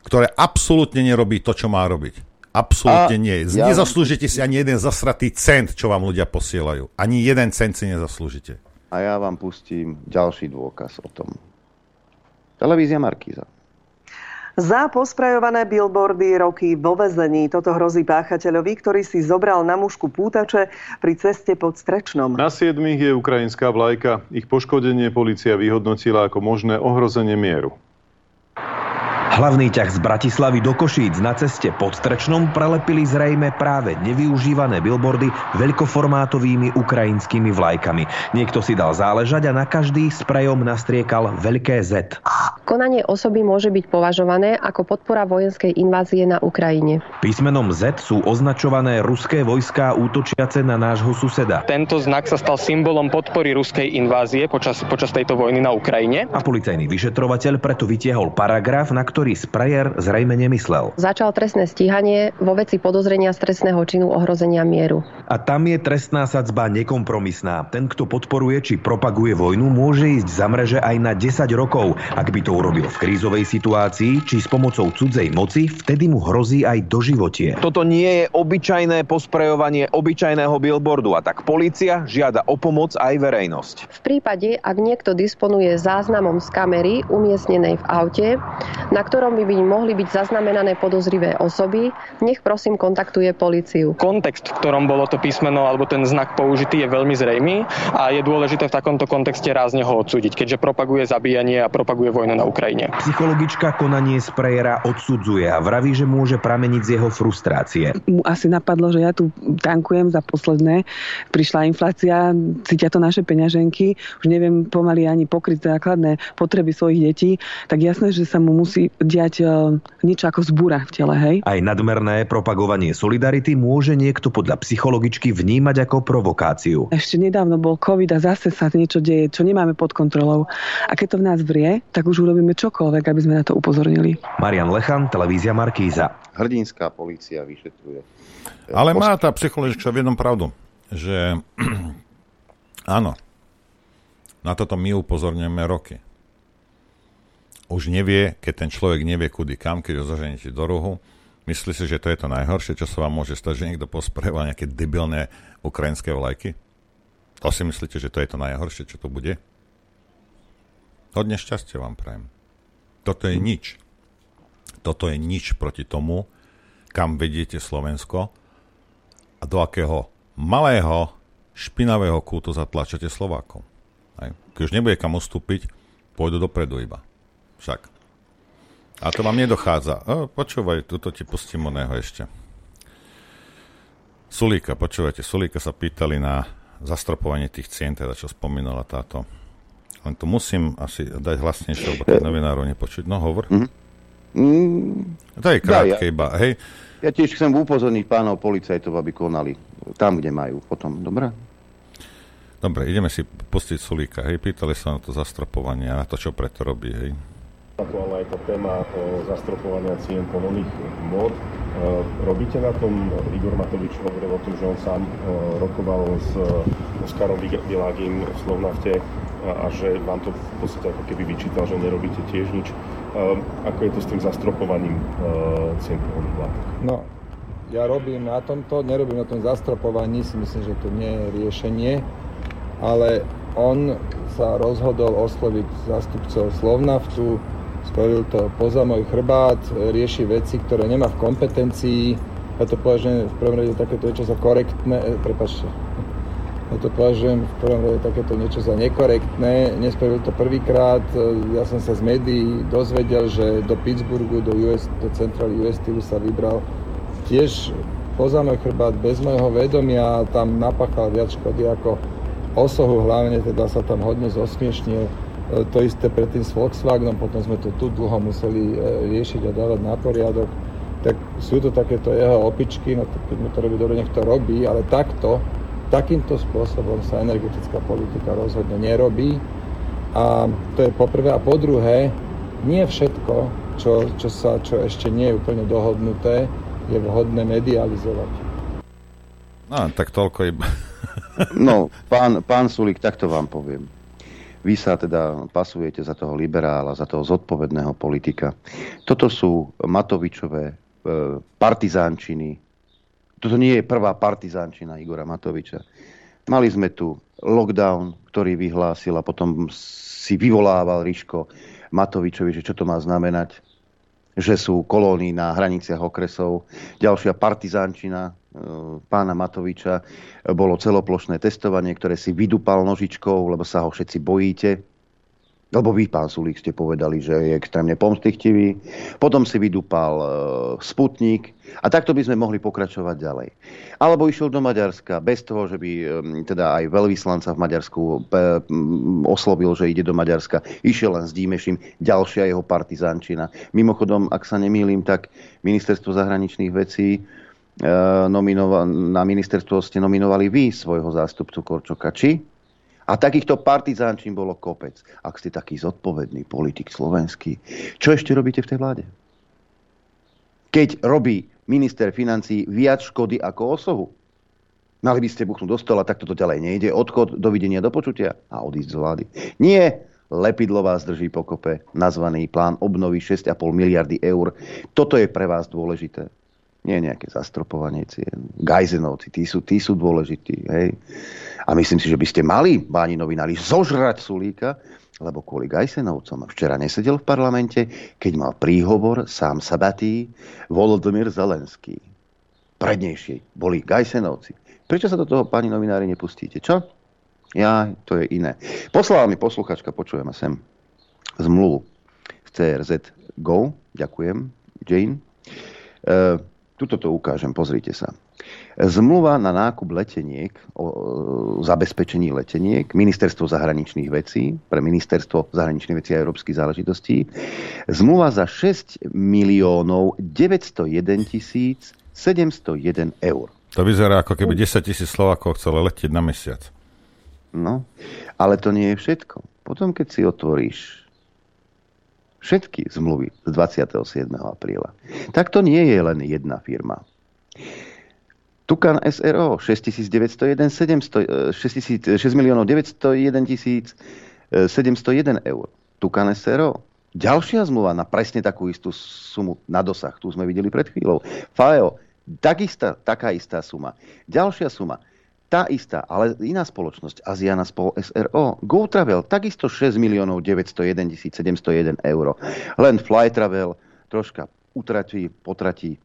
ktoré absolútne nerobí to, čo má robiť. Absolútne A nie. ja- Nezaslúžite si ani jeden zasratý cent, čo vám ľudia posielajú. Ani jeden cent si nezaslúžite. A ja vám pustím ďalší dôkaz o tom. Televízia Markíza. Za posprajované billboardy roky vo vezení. Toto hrozí páchateľovi, ktorý si zobral na mužku pútače pri ceste pod Strečnom. Na siedmých je ukrajinská vlajka. Ich poškodenie policia vyhodnotila ako možné ohrozenie mieru. Hlavný ťah z Bratislavy do Košíc na ceste pod Strečnom prelepili zrejme práve nevyužívané billboardy veľkoformátovými ukrajinskými vlajkami. Niekto si dal záležať a na každý sprejom nastriekal veľké Z. Konanie osoby môže byť považované ako podpora vojenskej invázie na Ukrajine. Písmenom Z sú označované ruské vojská útočiace na nášho suseda. Tento znak sa stal symbolom podpory ruskej invázie počas, počas tejto vojny na Ukrajine. A policajný vyšetrovateľ preto vytiahol paragraf, na ktorý sprayer zrejme nemyslel. Začal trestné stíhanie vo veci podozrenia z trestného činu ohrozenia mieru. A tam je trestná sadzba nekompromisná. Ten, kto podporuje či propaguje vojnu, môže ísť za mreže aj na 10 rokov. Ak by to urobil v krízovej situácii či s pomocou cudzej moci, vtedy mu hrozí aj doživotie. Toto nie je obyčajné posprejovanie obyčajného billboardu a tak policia žiada o pomoc aj verejnosť. V prípade, ak niekto disponuje záznamom z kamery umiestnenej v aute, na ktorom by by mohli byť zaznamenané podozrivé osoby, nech prosím kontaktuje políciu. Kontext, v ktorom bolo to písmeno alebo ten znak použitý, je veľmi zrejmý a je dôležité v takomto kontexte rázne ho odsúdiť, keďže propaguje zabíjanie a propaguje vojnu na Ukrajine. Psychologička konanie sprejera odsudzuje a vraví, že môže prameniť z jeho frustrácie. mu asi napadlo, že ja tu tankujem za posledné. Prišla inflácia, cítia to naše peňaženky, už neviem pomaly ani pokryť základné potreby svojich detí, tak jasné, že sa mu musí diať e, niečo ako zbúra v tele, hej? Aj nadmerné propagovanie solidarity môže niekto podľa psychologičky vnímať ako provokáciu. Ešte nedávno bol COVID a zase sa niečo deje, čo nemáme pod kontrolou. A keď to v nás vrie, tak už urobíme čokoľvek, aby sme na to upozornili. Marian Lechan, televízia Markíza. Hrdinská policia vyšetruje. Ale má tá psychologička v jednom pravdu, že <clears throat> áno, na toto my upozorňujeme roky. Už nevie, keď ten človek nevie kudy kam, keď ho zaženete do rohu, myslí si, že to je to najhoršie, čo sa vám môže stať, že niekto pospreval nejaké debilné ukrajinské vlajky? To si myslíte, že to je to najhoršie, čo to bude? Hodne šťastia vám prajem. Toto je nič. Toto je nič proti tomu, kam vediete Slovensko a do akého malého, špinavého kútu zatlačate Slovákov. Aj. Keď už nebude kam ustúpiť, pôjdu dopredu iba. Však. A to vám nedochádza. O, počúvaj, tuto ti pustím oného ešte. Sulíka, počúvajte, Sulíka sa pýtali na zastropovanie tých cien, teda čo spomínala táto. Len to musím asi dať hlasnejšie, lebo tých novinárov nepočuť. No, hovor. Mm, To je krátke ja, iba, hej. ja tiež chcem upozorniť pánov policajtov, aby konali tam, kde majú potom. Dobre? Dobre, ideme si pustiť Sulíka, hej. Pýtali sa na to zastropovanie a na to, čo preto robí, hej. Aktuálna je tá téma zastropovania cien povolených mód. E, Robíte na tom, Igor Matovič hovoril o tom, že on sám e, rokoval s Oskarom Világim v Slovnafte a, že vám to v podstate ako keby vyčítal, že nerobíte tiež nič. E, Ako je to s tým zastropovaním cien povolených látok? No, ja robím na tomto, nerobím na tom zastropovaní, si myslím, že to nie je riešenie, ale on sa rozhodol osloviť zástupcov Slovnaftu, spravil to poza môj chrbát, rieši veci, ktoré nemá v kompetencii. Ja to považujem v prvom rade takéto niečo za korektné, e, prepačte, ja to považujem v prvom rade takéto niečo za nekorektné. Nespravil to prvýkrát. E, Ja som sa z médií dozvedel, že do Pittsburghu, do, US, do centrály US Steel sa vybral tiež poza môj chrbát, bez môjho vedomia, tam napáchal viac škody ako osohu, hlavne teda sa tam hodne zosmiešnil. E, To isté predtým s Volkswagenom, potom sme to tu dlho museli e, riešiť a dávať na poriadok. Tak sú to takéto jeho opičky, no keď mu to robí dobre, nech to robí, ale takto, takýmto spôsobom sa energetická politika rozhodne nerobí. A to je poprvé. A po druhé, nie všetko, čo, čo, sa, čo ešte nie je úplne dohodnuté, je vhodné medializovať. No, tak toľko iba. no, pán, pán Sulik, takto vám poviem. Vy sa teda pasujete za toho liberála, za toho zodpovedného politika. Toto sú Matovičové e, partizánčiny. Toto nie je prvá partizánčina Igora Matoviča. Mali sme tu lockdown, ktorý vyhlásil a potom si vyvolával Riško Matovičovi, že čo to má znamenať že sú kolóny na hraniciach okresov. Ďalšia partizánčina pána Matoviča bolo celoplošné testovanie, ktoré si vydupal nožičkou, lebo sa ho všetci bojíte. Lebo vy, pán Sulík, ste povedali, že je extrémne pomstichtivý. Potom si vydupal e, Sputnik a takto by sme mohli pokračovať ďalej. Alebo išiel do Maďarska bez toho, že by e, teda aj veľvyslanca v Maďarsku e, oslovil, že ide do Maďarska. Išiel len s Dímešim, ďalšia jeho partizánčina. Mimochodom, ak sa nemýlim, tak ministerstvo zahraničných vecí e, nominova- na ministerstvo ste nominovali vy svojho zástupcu Korčoka. Či? A takýchto partizánčín bolo kopec. Ak ste taký zodpovedný politik slovenský, čo ešte robíte v tej vláde? Keď robí minister financí viac škody ako osohu. Mali by ste buchnúť do stola, tak toto ďalej nejde. Odchod, dovidenia, do počutia a odísť z vlády. Nie, lepidlo vás drží pokope, nazvaný plán obnovy 6,5 miliardy eur. Toto je pre vás dôležité. Nie nejaké zastropovanie cien. Gajzenovci, tí sú, tí sú dôležití. Hej. A myslím si, že by ste mali, báni novinári, zožrať Sulíka, lebo kvôli Gajsenovcom včera nesedel v parlamente, keď mal príhovor sám sabatý Volodymyr Zelenský. Prednejšie boli Gajsenovci. Prečo sa do toho, pani novinári, nepustíte? Čo? Ja, to je iné. Poslala mi posluchačka, počujeme sem, zmluvu v CRZ Go. Ďakujem, Jane. E, tuto to ukážem, pozrite sa. Zmluva na nákup leteniek, o zabezpečení leteniek, Ministerstvo zahraničných vecí, pre Ministerstvo zahraničných vecí a európskych záležitostí. Zmluva za 6 miliónov 901 tisíc 701 eur. To vyzerá ako keby 10 tisíc Slovákov chcelo letieť na mesiac. No, ale to nie je všetko. Potom, keď si otvoríš všetky zmluvy z 27. apríla, tak to nie je len jedna firma. Tukan SRO 6901 700, 6, 6 miliónov 901 tisíc 701 eur. Tukan SRO. Ďalšia zmluva na presne takú istú sumu na dosah. Tu sme videli pred chvíľou. FAEO. Takistá, taká istá suma. Ďalšia suma. Tá istá, ale iná spoločnosť. Aziana Spol SRO. GoTravel. Takisto 6 miliónov 901 701 eur. Len Flytravel troška utratí, potratí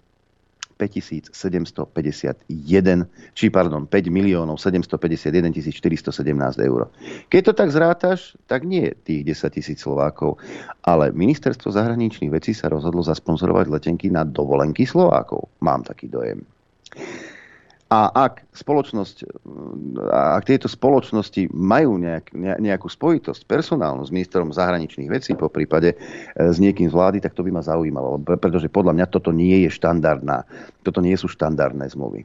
5751, či pardon, 5 miliónov 751 417 eur. Keď to tak zrátaš, tak nie tých 10 tisíc Slovákov, ale ministerstvo zahraničných vecí sa rozhodlo zasponzorovať letenky na dovolenky Slovákov. Mám taký dojem. A ak, spoločnosť, ak tieto spoločnosti majú nejak, nejakú spojitosť personálnu s ministrom zahraničných vecí, po prípade e, s niekým z vlády, tak to by ma zaujímalo. Pretože podľa mňa toto nie je štandardná, toto nie sú štandardné zmluvy.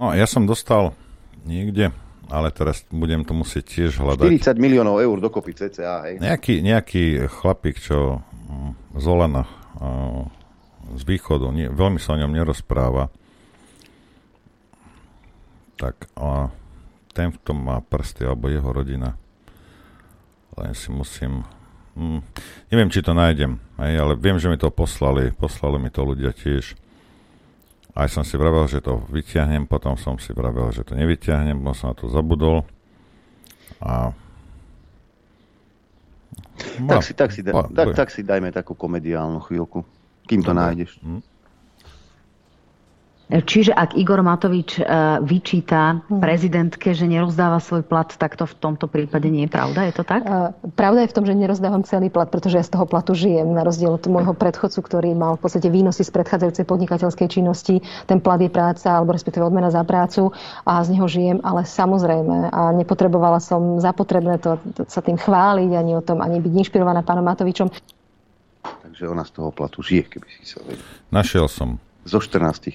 No, ja som dostal niekde, ale teraz budem to musieť tiež hľadať. 40 miliónov eur dokopy CCA, hej? Nejaký, nejaký chlapík, čo mm, z z východu, nie, veľmi sa o ňom nerozpráva, tak a ten v tom má prsty, alebo jeho rodina. Len si musím... Hm, neviem, či to nájdem, hej, ale viem, že mi to poslali. Poslali mi to ľudia tiež. Aj som si vravel, že to vyťahnem, potom som si vravel, že to nevyťahnem, potom som na to zabudol. A... Tak si, tak, si, da, tak, tak si dajme takú komediálnu chvíľku, kým to nájdeš. Hm? Čiže ak Igor Matovič e, vyčíta prezidentke, že nerozdáva svoj plat, tak to v tomto prípade nie je pravda, je to tak? E, pravda je v tom, že nerozdávam celý plat, pretože ja z toho platu žijem, na rozdiel od môjho predchodcu, ktorý mal v podstate výnosy z predchádzajúcej podnikateľskej činnosti. Ten plat je práca, alebo respektíve odmena za prácu a z neho žijem, ale samozrejme a nepotrebovala som zapotrebné to, to sa tým chváliť, ani o tom, ani byť inšpirovaná pánom Matovičom. Takže ona z toho platu žije, keby si sa vedel. Našiel som zo 14 e,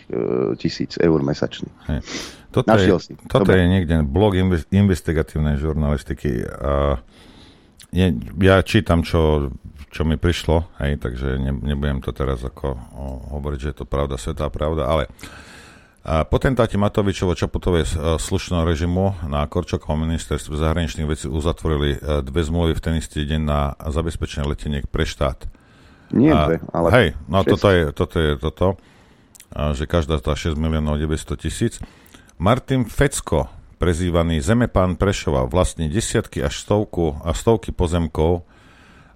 tisíc eur mesačne. Hej. Toto, je, si. toto je niekde blog investigatívnej žurnalistiky a je, ja čítam, čo, čo mi prišlo, hej, takže ne, nebudem to teraz ako hovoriť, že je to pravda, svetá pravda, ale a potentáti Matovičovo Čaputovej slušného režimu na Korčokovom ministerstve zahraničných vecí uzatvorili e, dve zmluvy v ten istý deň na zabezpečenie leteniek pre štát. Nie dve, ale... Hej, no toto je, toto je toto, že každá tá 6 miliónov 900 tisíc. Martin Fecko, prezývaný Zemepán Prešova, vlastní desiatky až stovku a stovky pozemkov,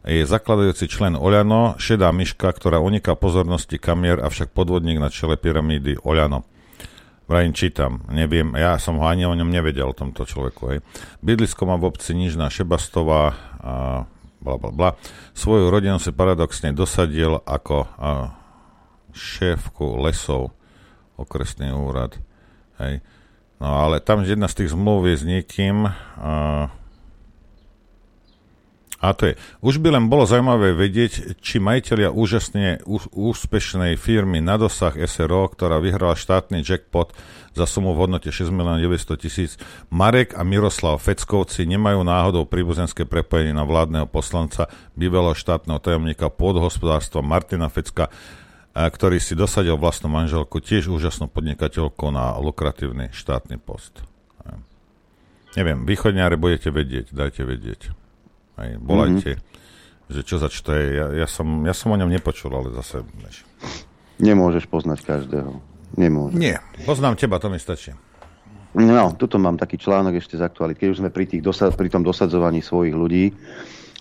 je zakladajúci člen Oľano, šedá myška, ktorá uniká pozornosti kamier, avšak podvodník na čele pyramídy Oľano. Vrajím čítam, neviem, ja som ho ani o ňom nevedel, o tomto človeku. Hej. Bydlisko má v obci Nižná Šebastová a bla bla bla. Svoju rodinu si paradoxne dosadil ako a, šéfku lesov, okresný úrad. Hej. No ale tam jedna z tých zmluv je s niekým, a, a to je. Už by len bolo zaujímavé vedieť, či majiteľia úžasne úspešnej firmy na dosah SRO, ktorá vyhrala štátny jackpot za sumu v hodnote 6 900 tisíc, Marek a Miroslav Feckovci nemajú náhodou príbuzenské prepojenie na vládneho poslanca, bývalého štátneho tajomníka pôdhospodárstva Martina Fecka, ktorý si dosadil vlastnú manželku, tiež úžasnú podnikateľku na lukratívny štátny post. Neviem, východňáre budete vedieť, dajte vedieť. Aj, volajte, mm-hmm. že čo zač to je. Ja, ja, som, ja som o ňom nepočul, ale zase... Než... Nemôžeš poznať každého. Nemôžeš. Nie, poznám teba, to mi stačí. No, tuto mám taký článok ešte z aktualit. Keď už sme pri, tých dosad, pri tom dosadzovaní svojich ľudí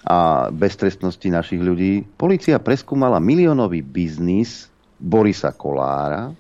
a beztrestnosti našich ľudí, policia preskúmala miliónový biznis Borisa Kolára,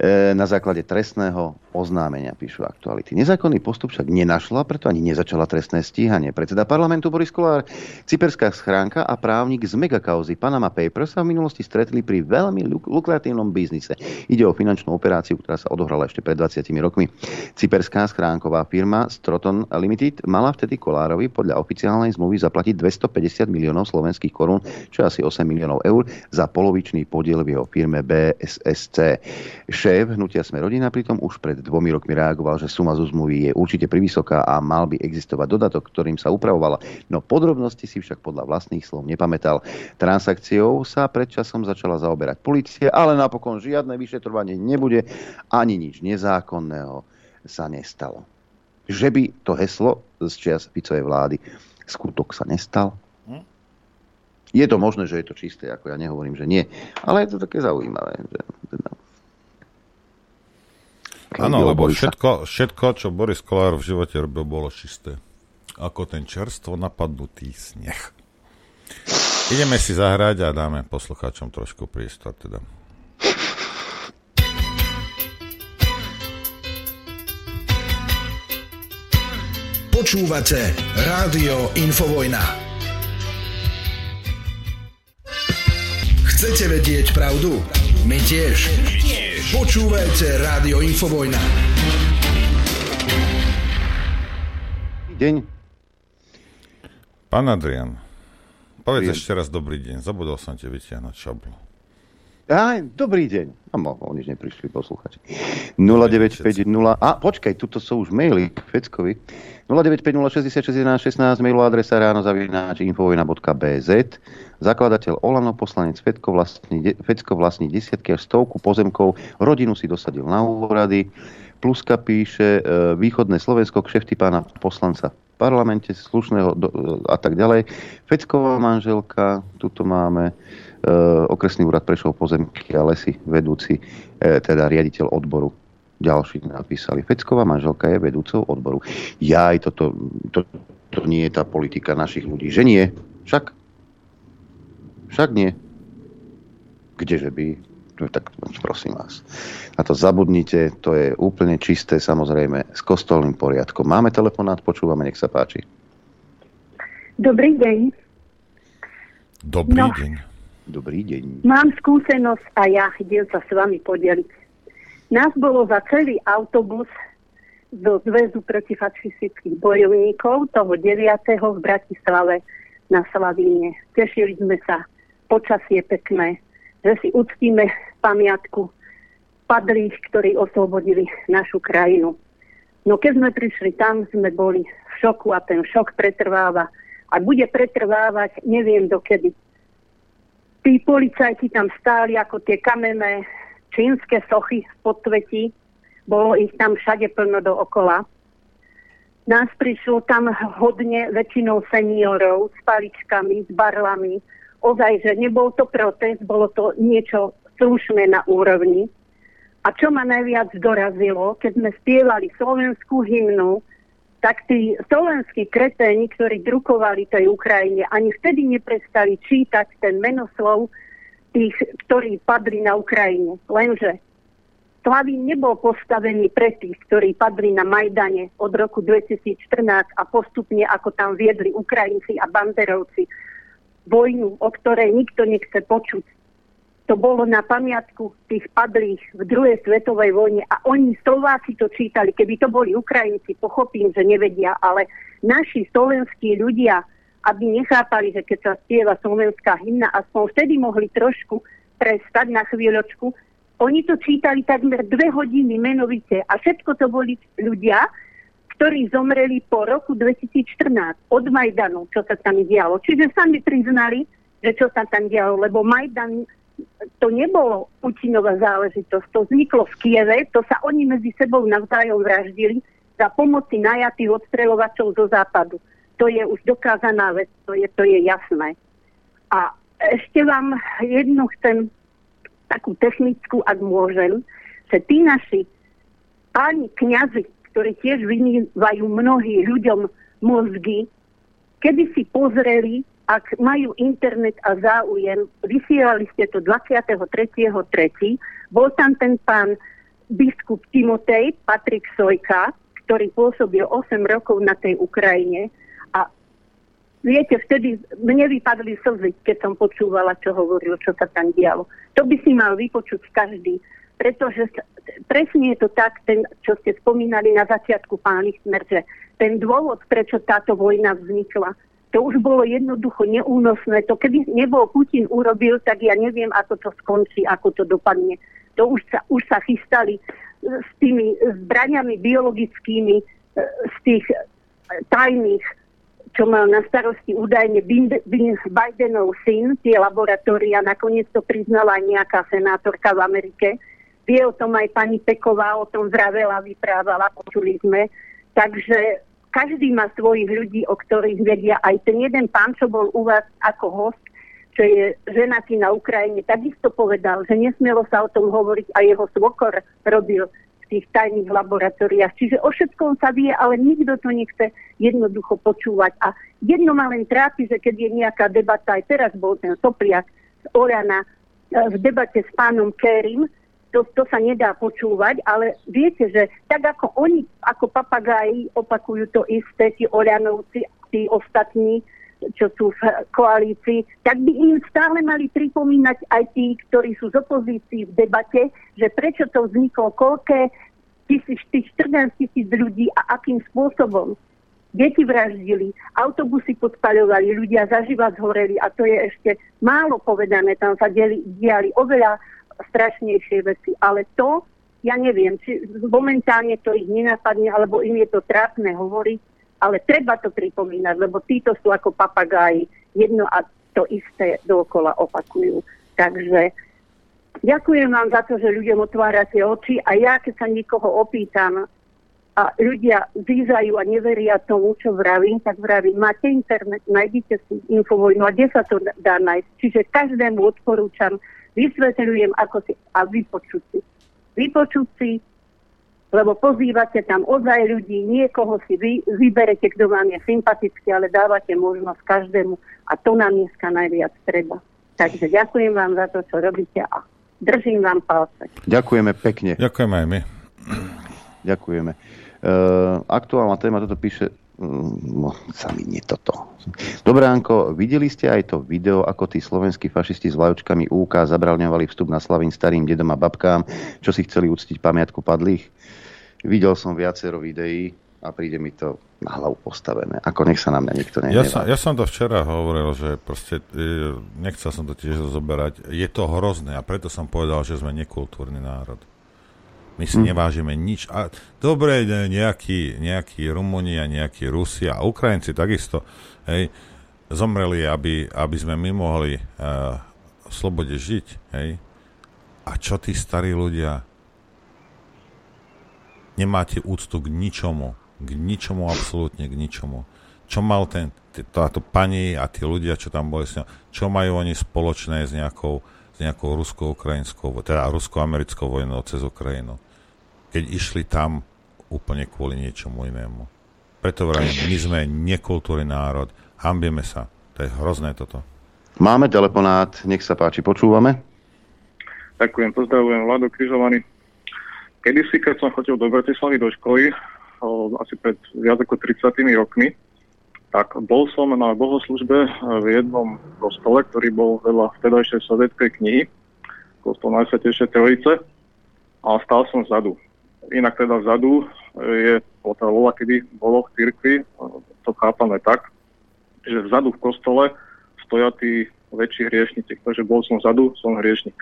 E, na základe trestného oznámenia, píšu aktuality. Nezákonný postup však nenašla, preto ani nezačala trestné stíhanie. Predseda parlamentu Boris Kolár, cyperská schránka a právnik z megakauzy Panama Papers sa v minulosti stretli pri veľmi lukratívnom biznise. Ide o finančnú operáciu, ktorá sa odohrala ešte pred 20 rokmi. Cyperská schránková firma Stroton Limited mala vtedy Kolárovi podľa oficiálnej zmluvy zaplatiť 250 miliónov slovenských korún, čo asi 8 miliónov eur, za polovičný podiel v jeho firme BSSC. Šéf hnutia Sme rodina pritom už pred dvomi rokmi reagoval, že suma zo zmluvy je určite privysoká a mal by existovať dodatok, ktorým sa upravovala. No podrobnosti si však podľa vlastných slov nepamätal. Transakciou sa predčasom začala zaoberať policie, ale napokon žiadne vyšetrovanie nebude, ani nič nezákonného sa nestalo. Že by to heslo z čias Ficovej vlády skutok sa nestal? Hm? Je to možné, že je to čisté, ako ja nehovorím, že nie. Ale je to také zaujímavé. Že, Áno, lebo všetko, všetko, čo Boris Kolár v živote robil, bolo čisté. Ako ten čerstvo napadnutý sneh. Ideme si zahrať a dáme poslucháčom trošku priestor. Teda. Počúvate Rádio Infovojna. Chcete vedieť pravdu? My tiež. My tiež. Počúvajte Rádio Infovojna. Deň. Pán Adrian, povedz Deň. ešte raz dobrý deň. Zabudol som ti vytiahnuť šablu. Aj, dobrý deň. A mohol, nič neprišli poslúchať. 0950... A, počkaj, tuto sú už maily Feckovi. 0950661116, mailová adresa ráno zavináč infovojna.bz Zakladateľ Olano, poslanec Fedko vlastní, Fecko vlastní desiatky až stovku pozemkov, rodinu si dosadil na úrady, Pluska píše e, východné Slovensko, kšefty pána poslanca v parlamente, slušného do, a tak ďalej. Fecková manželka, tuto máme e, okresný úrad Prešov pozemky a lesy, vedúci, e, teda riaditeľ odboru ďalší napísali. Fecková manželka je vedúcou odboru. Ja aj toto, to, to nie je tá politika našich ľudí. Že nie? Však však nie. Kdeže by? No, tak prosím vás. Na to zabudnite, to je úplne čisté, samozrejme, s kostolným poriadkom. Máme telefonát, počúvame, nech sa páči. Dobrý deň. Dobrý no, deň. Dobrý deň. Mám skúsenosť a ja idem sa s vami podeliť. Nás bolo za celý autobus do Zväzu protifašistických bojovníkov toho 9. v Bratislave na Slavíne. Tešili sme sa počasie pekné, že si uctíme pamiatku padlých, ktorí oslobodili našu krajinu. No keď sme prišli tam, sme boli v šoku a ten šok pretrváva. A bude pretrvávať neviem dokedy. Tí policajti tam stáli ako tie kamenné čínske sochy v podsvetí. Bolo ich tam všade plno dookola. Nás prišlo tam hodne väčšinou seniorov s paličkami, s barlami. Ozaj, že nebol to protest, bolo to niečo slušné na úrovni. A čo ma najviac dorazilo, keď sme spievali slovenskú hymnu, tak tí slovenskí kreténi, ktorí drukovali tej Ukrajine, ani vtedy neprestali čítať ten menoslov tých, ktorí padli na Ukrajine. Lenže Slavín nebol postavený pre tých, ktorí padli na Majdane od roku 2014 a postupne, ako tam viedli Ukrajinci a Banderovci, vojnu, o ktorej nikto nechce počuť to bolo na pamiatku tých padlých v druhej svetovej vojne a oni Slováci to čítali. Keby to boli Ukrajinci, pochopím, že nevedia, ale naši slovenskí ľudia, aby nechápali, že keď sa spieva slovenská hymna, aspoň vtedy mohli trošku prestať na chvíľočku. Oni to čítali takmer dve hodiny menovite a všetko to boli ľudia, ktorí zomreli po roku 2014 od Majdanu, čo sa tam dialo. Čiže sami priznali, že čo sa tam dialo, lebo Majdan to nebolo Putinová záležitosť. To vzniklo v Kieve, to sa oni medzi sebou navzájom vraždili za pomoci najatých odstreľovačov zo západu. To je už dokázaná vec, to je, to je jasné. A ešte vám jednu chcem takú technickú, ak môžem, že tí naši páni kňazi, ktorí tiež vymývajú mnohých ľuďom mozgy, kedy si pozreli ak majú internet a záujem, vysielali ste to 23.3. Bol tam ten pán biskup Timotej, Patrik Sojka, ktorý pôsobil 8 rokov na tej Ukrajine a viete, vtedy mne vypadli slzy, keď som počúvala, čo hovoril, čo sa tam dialo. To by si mal vypočuť každý, pretože presne je to tak, ten, čo ste spomínali na začiatku, pán Lichner, že ten dôvod, prečo táto vojna vznikla, to už bolo jednoducho neúnosné. To keby nebol Putin urobil, tak ja neviem, ako to skončí, ako to dopadne. To už sa, už sa chystali e, s tými zbraniami biologickými, e, z tých e, tajných, čo mal na starosti údajne Bidenov syn, tie laboratória, nakoniec to priznala aj nejaká senátorka v Amerike. Vie o tom aj pani Peková, o tom zravela, vyprávala, počuli sme. Takže každý má svojich ľudí, o ktorých vedia. Aj ten jeden pán, čo bol u vás ako host, čo je ženatý na Ukrajine, takisto povedal, že nesmielo sa o tom hovoriť a jeho svokor robil v tých tajných laboratóriách. Čiže o všetkom sa vie, ale nikto to nechce jednoducho počúvať. A jedno ma len trápi, že keď je nejaká debata, aj teraz bol ten Sopliak z Orana eh, v debate s pánom Kérim, to, to sa nedá počúvať, ale viete, že tak ako oni, ako papagáji opakujú to isté, tí Orianovci, tí ostatní, čo sú v koalícii, tak by im stále mali pripomínať aj tí, ktorí sú z opozícii v debate, že prečo to vzniklo, koľké tisíc, 14 tisíc ľudí a akým spôsobom. Deti vraždili, autobusy podpaľovali, ľudia zaživa zhoreli a to je ešte málo povedané. Tam sa diali, diali oveľa strašnejšie veci. Ale to, ja neviem, či momentálne to ich nenapadne, alebo im je to trápne hovoriť, ale treba to pripomínať, lebo títo sú ako papagáji. Jedno a to isté dookola opakujú. Takže ďakujem vám za to, že ľuďom otvárate oči a ja, keď sa niekoho opýtam a ľudia zízajú a neveria tomu, čo vravím, tak vravím, máte internet, nájdete si infovojnu a kde sa to dá nájsť. Čiže každému odporúčam, vysvetľujem, ako si, a vypočuť si. Vypočuť si, lebo pozývate tam ozaj ľudí, niekoho si vy, vyberete, kto vám je sympatický, ale dávate možnosť každému a to nám dneska najviac treba. Takže ďakujem vám za to, čo robíte a držím vám palce. Ďakujeme pekne. Ďakujeme aj my. Ďakujeme. Uh, aktuálna téma, toto píše no, sa mi nie toto. Dobránko, videli ste aj to video, ako tí slovenskí fašisti s vlajočkami UK zabraňovali vstup na Slavín starým dedom a babkám, čo si chceli uctiť pamiatku padlých? Videl som viacero videí. a príde mi to na hlavu postavené. Ako nech sa na mňa nikto nehnevá. Ja som, ja som to včera hovoril, že proste e, nechcel som to tiež zoberať. Je to hrozné a preto som povedal, že sme nekultúrny národ. My si hmm. nevážime nič. A dobre, nejakí, nejakí Rumúni a nejakí Rusi a Ukrajinci takisto hej, zomreli, aby, aby sme my mohli uh, v slobode žiť. Hej. A čo tí starí ľudia? Nemáte úctu k ničomu. K ničomu, absolútne k ničomu. Čo mal ten, táto pani a tí ľudia, čo tam boli s ňou, čo majú oni spoločné s nejakou, s nejakou rusko-ukrajinskou, teda rusko-americkou vojnou cez Ukrajinu? Keď išli tam úplne kvôli niečomu inému. Preto vravím, my sme nekultúrny národ, hambíme sa. To je hrozné toto. Máme telefonát, nech sa páči, počúvame. Ďakujem, pozdravujem, Vlado Križovaný. Kedy si, keď som chodil do Bratislavy do školy, o, asi pred viac ako 30 rokmi, tak bol som na bohoslužbe v jednom kostole, ktorý bol vedľa vtedajšej sovietskej knihy, kostol Najsvetejšej Trojice, a stál som vzadu inak teda vzadu je, tá vola, kedy bolo v cirkvi, to chápame tak, že vzadu v kostole stoja tí väčší hriešnici, takže bol som vzadu, som hriešnik.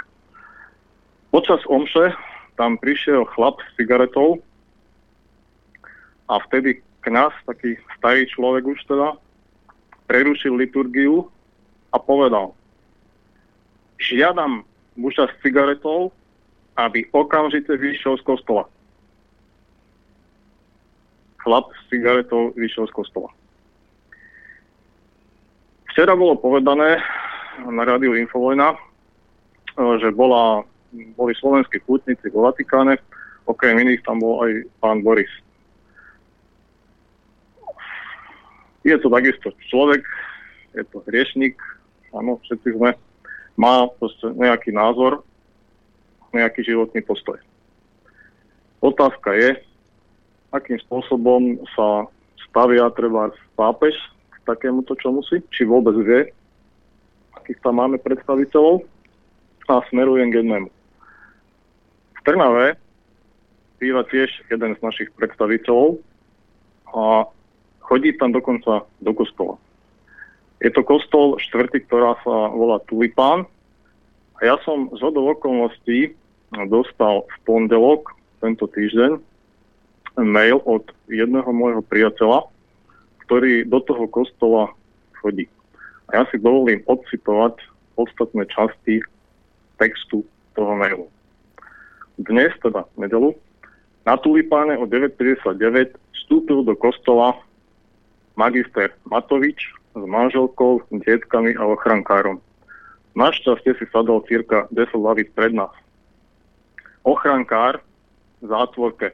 Počas omše tam prišiel chlap s cigaretou a vtedy kňaz, taký starý človek už teda, prerušil liturgiu a povedal, žiadam muža s cigaretou, aby okamžite vyšiel z kostola chlap s cigaretou vyšiel z kostola. Včera bolo povedané na rádiu Infovojna, e, že bola, boli slovenskí pútnici vo Vatikáne, okrem iných tam bol aj pán Boris. Je to takisto človek, je to hriešnik, áno, všetci sme, má proste nejaký názor, nejaký životný postoj. Otázka je, akým spôsobom sa stavia treba pápež k takémuto čomusi, či vôbec vie, akých tam máme predstaviteľov a smerujem k jednému. V Trnave býva tiež jeden z našich predstaviteľov a chodí tam dokonca do kostola. Je to kostol štvrty, ktorá sa volá Tulipán a ja som z okolností dostal v pondelok tento týždeň mail od jedného môjho priateľa, ktorý do toho kostola chodí. A ja si dovolím odcitovať podstatné časti textu toho mailu. Dnes, teda nedelu, na Tulipáne o 9.59 vstúpil do kostola magister Matovič s manželkou, dietkami a ochrankárom. Našťastie si sadol cirka 10 lavíc pred nás. Ochrankár v zátvorke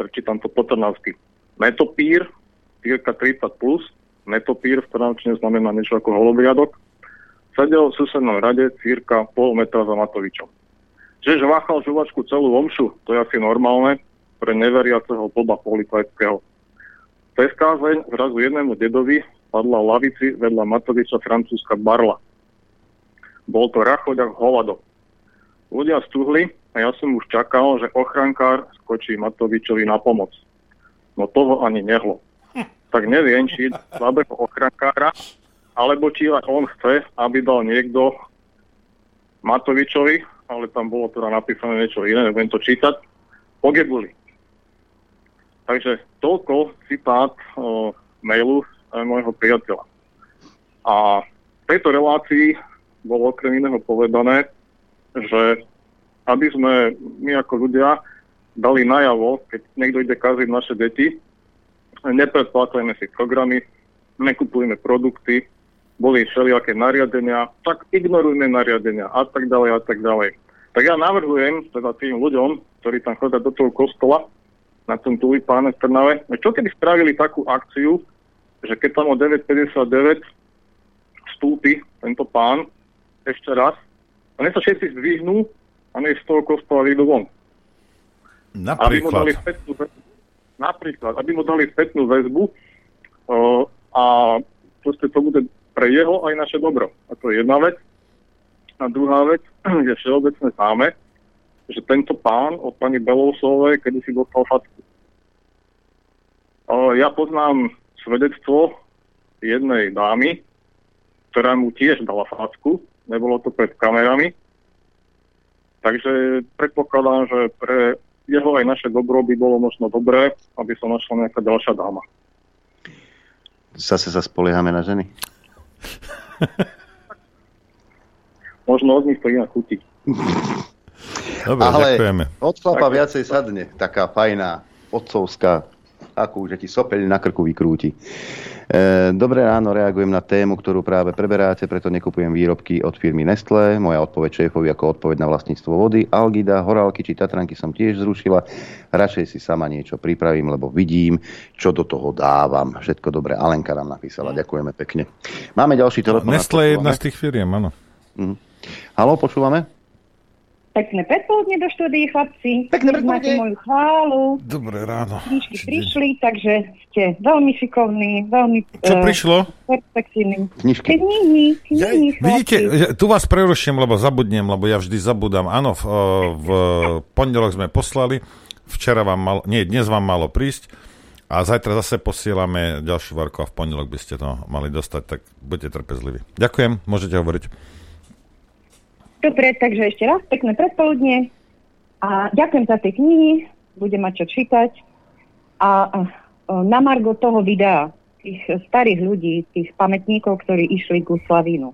prečítam to po trnavsky. Metopír, cirka 30 plus, metopír v trnavčine znamená niečo ako holobriadok, sedel v susednom rade cirka pol metra za Matovičom. Že žváchal žuvačku celú omšu, to je asi normálne pre neveriaceho boba policajského. Cez kázeň zrazu jednému dedovi padla lavici vedľa Matoviča francúzska barla. Bol to rachoďak hovado. Ľudia stúhli a ja som už čakal, že ochrankár skočí Matovičovi na pomoc. No toho ani nehlo. Tak neviem, či slabého ochrankára, alebo či on chce, aby dal niekto Matovičovi, ale tam bolo teda napísané niečo iné, nebudem to čítať, pogebuli. Takže toľko citát o, mailu môjho priateľa. A v tejto relácii bolo okrem iného povedané, že aby sme my ako ľudia dali najavo, keď niekto ide kaziť naše deti, nepredplácajme si programy, nekupujeme produkty, boli všelijaké nariadenia, tak ignorujme nariadenia a tak ďalej a tak ďalej. Tak ja navrhujem teda tým ľuďom, ktorí tam chodia do toho kostola, na tom tulipáne v Trnave, čo keby spravili takú akciu, že keď tam o 9.59 vstúpi tento pán ešte raz, a sa všetci zdvihnú a nech z toho kostola vyjdú von. Napríklad. Aby mu dali spätnú väzbu, napríklad, aby mu dali spätnú väzbu o, a proste to bude pre jeho aj naše dobro. A to je jedna vec. A druhá vec <clears throat> je všeobecne známe, že tento pán od pani Belousovej kedy si dostal fatku. O, ja poznám svedectvo jednej dámy, ktorá mu tiež dala facku, nebolo to pred kamerami. Takže predpokladám, že pre jeho aj naše dobro by bolo možno dobré, aby sa našla nejaká ďalšia dáma. Zase sa spoliehame na ženy? <laughs> Možno od nich to inak chutí. Dobre, Ale ďakujeme. od chlapa viacej sadne, taká fajná, otcovská, akú, že ti sopeľ na krku vykrúti. E, dobré ráno, reagujem na tému, ktorú práve preberáte, preto nekupujem výrobky od firmy Nestlé. Moja odpoveď šéfovi ako odpoveď na vlastníctvo vody. Algida, horálky či Tatranky som tiež zrušila. Radšej si sama niečo pripravím, lebo vidím, čo do toho dávam. Všetko dobré. Alenka nám napísala. Ďakujeme pekne. Máme ďalší telefón. Nestlé je jedna z tých firiem, áno. Mhm. Halo, počúvame? Pekné predpoludne do štúdií, chlapci. Pekné máte moju chválu. Dobré ráno. Knižky prišli, takže ste veľmi šikovní, veľmi Čo eh, prišlo? perspektívni. Knižky. Knihy, knihy, Vidíte, chlapci. že- tu vás preruším, lebo zabudnem, lebo ja vždy zabudám. Áno, v, v pondelok sme poslali, včera vám malo, nie, dnes vám malo prísť a zajtra zase posielame ďalšiu varku a v pondelok by ste to mali dostať, tak buďte trpezliví. Ďakujem, môžete hovoriť. Dobre, takže ešte raz pekné predpoludne. A ďakujem za tie knihy, budem mať čo čítať. A eh, na margo toho videa, tých starých ľudí, tých pamätníkov, ktorí išli ku Slavínu.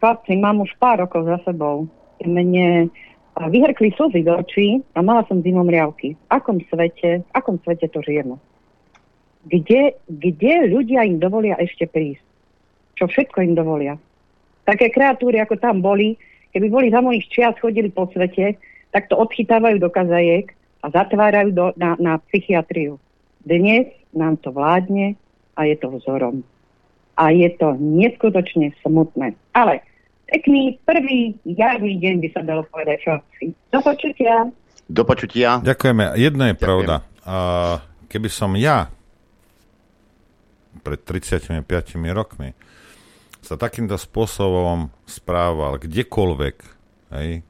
Chlapci, mám už pár rokov za sebou. Mne vyhrkli slzy do očí a mala som zimom riavky. V akom svete, v akom svete to žijeme? Kde, kde ľudia im dovolia ešte prísť? Čo všetko im dovolia? Také kreatúry, ako tam boli, keby boli za mojich čias chodili po svete, tak to odchytávajú do kazajek a zatvárajú do, na, na psychiatriu. Dnes nám to vládne a je to vzorom. A je to neskutočne smutné. Ale pekný prvý jarný deň by sa dalo povedať chlapci. Do počutia. Do počutia. Ďakujeme. Jedno je pravda. A keby som ja pred 35 rokmi sa takýmto spôsobom správal kdekoľvek, hej,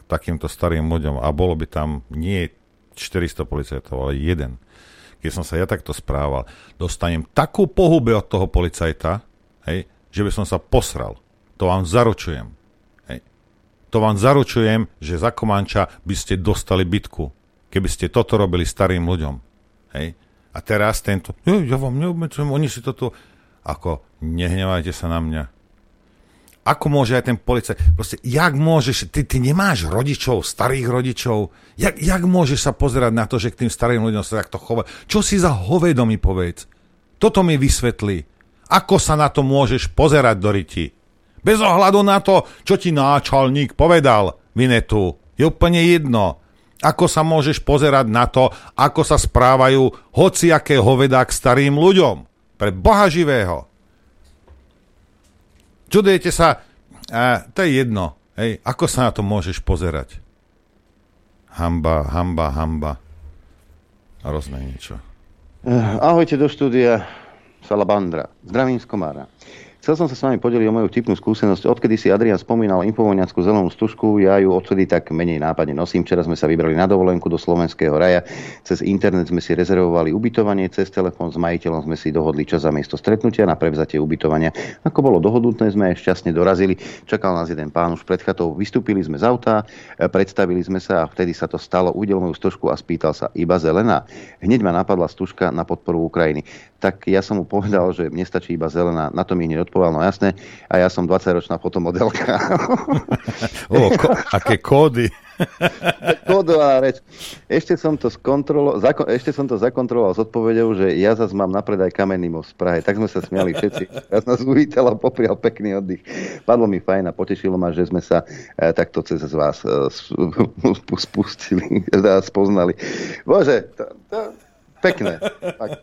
k takýmto starým ľuďom a bolo by tam nie 400 policajtov, ale jeden. Keď som sa ja takto správal, dostanem takú pohube od toho policajta, hej, že by som sa posral. To vám zaručujem. Hej. To vám zaručujem, že za Komanča by ste dostali bitku, keby ste toto robili starým ľuďom. Hej. A teraz tento, ja, ja vám neobmedzujem, oni si toto, ako, nehnevajte sa na mňa. Ako môže aj ten policajt, proste, jak môžeš, ty, ty nemáš rodičov, starých rodičov, jak, jak môžeš sa pozerať na to, že k tým starým ľuďom sa takto chová? Čo si za hovedo mi povedz? Toto mi vysvetlí. Ako sa na to môžeš pozerať do riti? Bez ohľadu na to, čo ti náčalník povedal, Vinetu. Je úplne jedno. Ako sa môžeš pozerať na to, ako sa správajú hociaké hovedá k starým ľuďom. Pre Boha živého. Čudujete sa, a, to je jedno. Hej, ako sa na to môžeš pozerať? Hamba, hamba, hamba. A rozné niečo. Eh, Ahojte do štúdia Salabandra. Zdravím z Komára. Chcel som sa s vami podeliť o moju vtipnú skúsenosť. Odkedy si Adrian spomínal infovojňackú zelenú stužku, ja ju odsedy tak menej nápadne nosím. Včera sme sa vybrali na dovolenku do Slovenského raja. Cez internet sme si rezervovali ubytovanie, cez telefón s majiteľom sme si dohodli čas a miesto stretnutia na prevzatie ubytovania. Ako bolo dohodnuté, sme šťastne dorazili. Čakal nás jeden pán už pred chatou. Vystúpili sme z auta, predstavili sme sa a vtedy sa to stalo. Uvidel moju stužku a spýtal sa iba zelená. Hneď ma napadla stužka na podporu Ukrajiny. Tak ja som mu povedal, že mne stačí iba zelená. Na to mi hneď odpovedal, no jasné. A ja som 20-ročná fotomodelka. <laughs> O, ko, aké kódy. <laughs> Kódová reč. Ešte som to skontrolo, zako, ešte som to zakontroloval s odpovedou, že ja zase mám na predaj kamenný most v Prahe. Tak sme sa smiali všetci. Ja nás uvítal a poprial pekný oddych. Padlo mi fajn a potešilo ma, že sme sa e, takto cez vás e, sp- <laughs> spustili, teda spoznali. Bože, to, to, pekné. Fakt.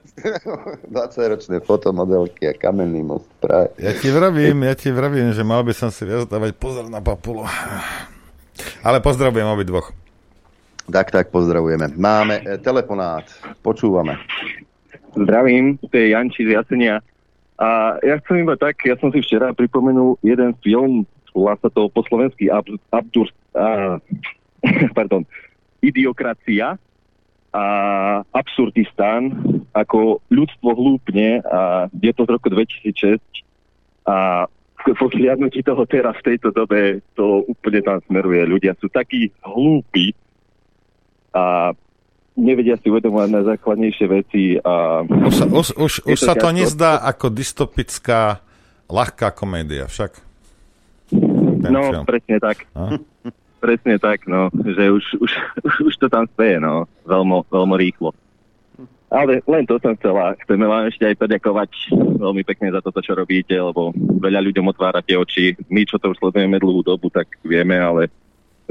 20-ročné <laughs> fotomodelky a kamenný most v Prahe. Ja ti vravím, ja ti vravím, že mal by som si viac dávať pozor na papulo. Ale pozdravujem obidvoch. Tak, tak, pozdravujeme. Máme e, telefonát. Počúvame. Zdravím, to je Janči z Jasenia. A ja chcem iba tak, ja som si včera pripomenul jeden film, volá sa to po slovensky Abdur, Abdur, a, <laughs> pardon, Idiokracia. A absurdistán, ako ľudstvo hlúpne a je to z roku 2006 a <laughs> po zliadnutí toho teraz v tejto dobe to úplne tam smeruje. Ľudia sú takí hlúpi a nevedia si uvedomovať na základnejšie veci. A už, sa, už, už, už sa to nezdá ako dystopická ľahká komédia, však? Ten no, film. presne tak. A? Presne tak, no, že už, už, už to tam speje, no, veľmi, veľmi rýchlo. Ale len to som chcela. Chceme vám ešte aj poďakovať veľmi pekne za toto, čo robíte, lebo veľa ľuďom otvárate oči. My, čo to už sledujeme dlhú dobu, tak vieme, ale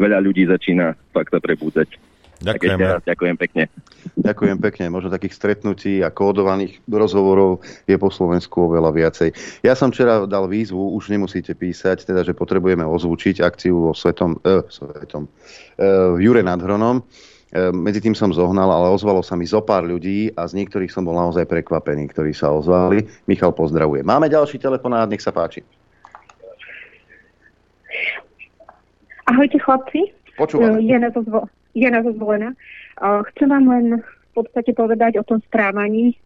veľa ľudí začína fakt sa prebúdzať. Ďakujem. raz ďakujem pekne. Ďakujem pekne. Možno takých stretnutí a kódovaných rozhovorov je po Slovensku oveľa viacej. Ja som včera dal výzvu, už nemusíte písať, teda, že potrebujeme ozvučiť akciu vo Svetom, eh, svetom eh, v Jure nad Hronom. Eh, medzi tým som zohnal, ale ozvalo sa mi zo pár ľudí a z niektorých som bol naozaj prekvapený, ktorí sa ozvali. Michal pozdravuje. Máme ďalší telefonát, nech sa páči. Ahojte chlapci. Počúvam. Je na to zvo- Jana Zozvolená. Chcem vám len v podstate povedať o tom správaní.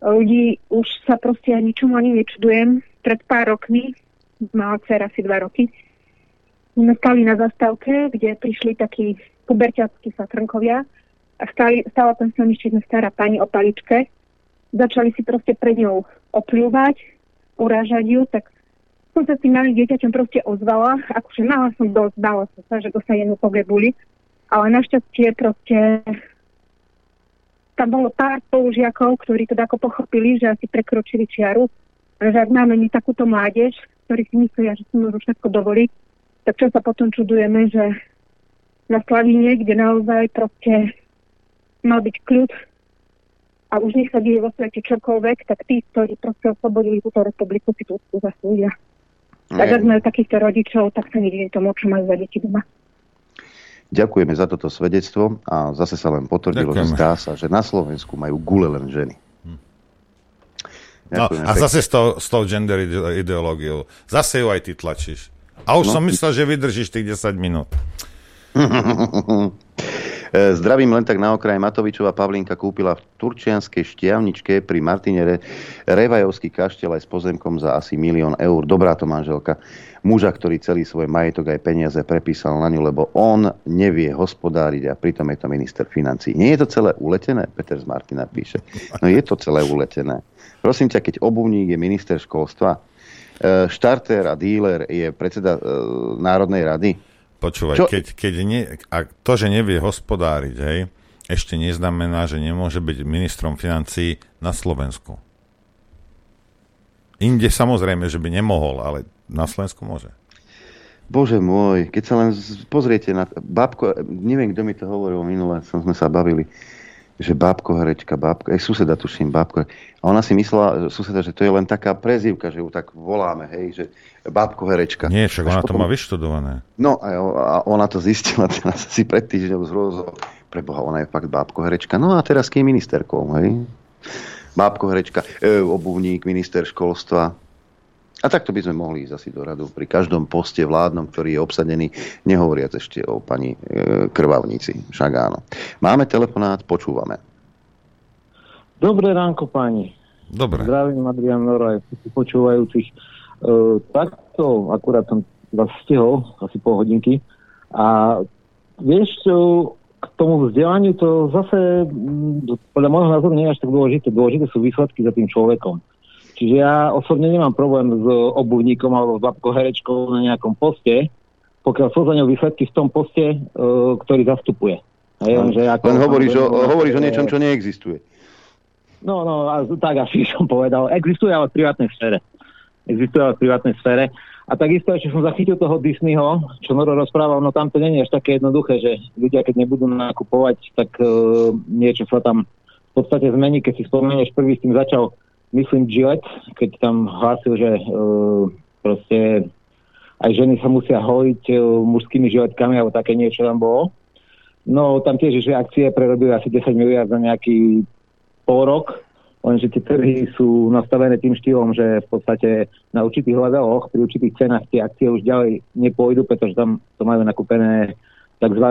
Ľudí už sa proste ja ničomu ani nečudujem. Pred pár rokmi, mala dcera asi dva roky, sme stali na zastávke, kde prišli takí puberťackí satrnkovia a stali, stala tam jedna stará pani o paličke. Začali si proste pred ňou opľúvať, urážať ju, tak som sa s tým malým dieťaťom proste ozvala. Akože mala som dosť, dala som sa, že dosajenú pobrebuli. Ale našťastie proste tam bolo pár spolužiakov, ktorí teda ako pochopili, že asi prekročili čiaru, že ak máme my takúto mládež, ktorí si myslia, že si môžu všetko dovoliť, tak čo sa potom čudujeme, že na Slavíne, kde naozaj proste mal byť kľud a už nech sa deje vo svete čokoľvek, tak tí, ktorí proste oslobodili túto republiku, si tú zaslúžia. Tak ak majú takýchto rodičov, tak sa nedivím tomu, čo majú za deti doma. Ďakujeme za toto svedectvo a zase sa len potvrdilo, že zdá sa, že na Slovensku majú gule len ženy. Hm. No, a zase s tou, s tou gender ideológiou. Zase ju aj ty tlačíš. A už no, som myslel, že vydržíš tých 10 minút. <laughs> Zdravím len tak na okraj. Matovičová Pavlinka kúpila v Turčianskej štiavničke pri Martinere Revajovský kaštiel aj s pozemkom za asi milión eur. Dobrá to manželka. Muža, ktorý celý svoj majetok aj peniaze prepísal na ňu, lebo on nevie hospodáriť a pritom je to minister financí. Nie je to celé uletené? Peter z Martina píše. No je to celé uletené. Prosím ťa, keď obuvník je minister školstva, e, štarter a díler je predseda e, Národnej rady, Počúvaj, Čo? keď, keď nie, a to, že nevie hospodáriť, hej, ešte neznamená, že nemôže byť ministrom financí na Slovensku. Inde samozrejme, že by nemohol, ale na Slovensku môže. Bože môj, keď sa len pozriete na... Babko, neviem, kto mi to hovoril minule, som sme sa bavili že bábko herečka, bábko, aj suseda tuším, bábko. A ona si myslela, suseda, že to je len taká prezývka, že ju tak voláme, hej, že bábko herečka. Nie, však ona potom... to má vyštudované. No a ona to zistila teraz si pred týždňou z rozho- Preboha, ona je fakt bábko herečka. No a teraz kým ministerkou, hej? Bábko herečka, e, obuvník, minister školstva, a takto by sme mohli ísť asi do radu pri každom poste vládnom, ktorý je obsadený, nehovoriac ešte o pani e, krvavnici. Však áno. Máme telefonát, počúvame. Dobré ránko, pani. Dobre. Zdravím Adrian Nora, všetkých počúvajúcich. E, takto akurát som vás stihol, asi pol hodinky. A vieš, čo, k tomu vzdelaniu to zase, podľa môjho názoru, nie je až tak dôležité. Dôležité sú výsledky za tým človekom. Čiže ja osobne nemám problém s obuvníkom alebo s babkou herečkou na nejakom poste, pokiaľ sú za ňou výsledky v tom poste, uh, ktorý zastupuje. Hej, no, že ako, len hovoríš o, hovoríš o niečom, čo neexistuje. No, no, a tak asi <laughs> som povedal. Existuje ale v privátnej sfére. Existuje ale v privátnej sfére. A takisto ešte som zachytil toho Disneyho, čo Noro rozprával, no tam to nie je až také jednoduché, že ľudia, keď nebudú nakupovať, tak uh, niečo sa tam v podstate zmení. Keď si spomenieš, prvý s tým začal myslím, Gillette, keď tam hlásil, že uh, proste aj ženy sa musia hojiť uh, mužskými žiletkami, alebo také niečo tam bolo. No tam tiež, že akcie prerobili asi 10 miliard za nejaký pol rok, lenže tie trhy sú nastavené tým štýlom, že v podstate na určitých leveloch, pri určitých cenách tie akcie už ďalej nepôjdu, pretože tam to majú nakúpené tzv.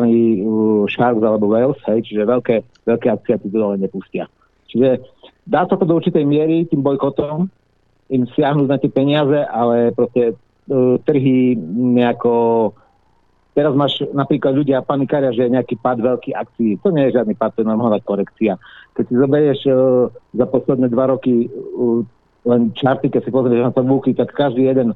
Sharks alebo Wales, hej, čiže veľké, veľké akcie tu dole nepustia. Čiže dá sa to do určitej miery tým bojkotom im siahnuť na tie peniaze, ale proste uh, trhy nejako teraz máš napríklad ľudia panikária, že je nejaký pad veľký akcií. To nie je žiadny pad, to je normálna korekcia. Keď si zoberieš uh, za posledné dva roky uh, len čarty, keď si pozrieš na tabulky, tak každý jeden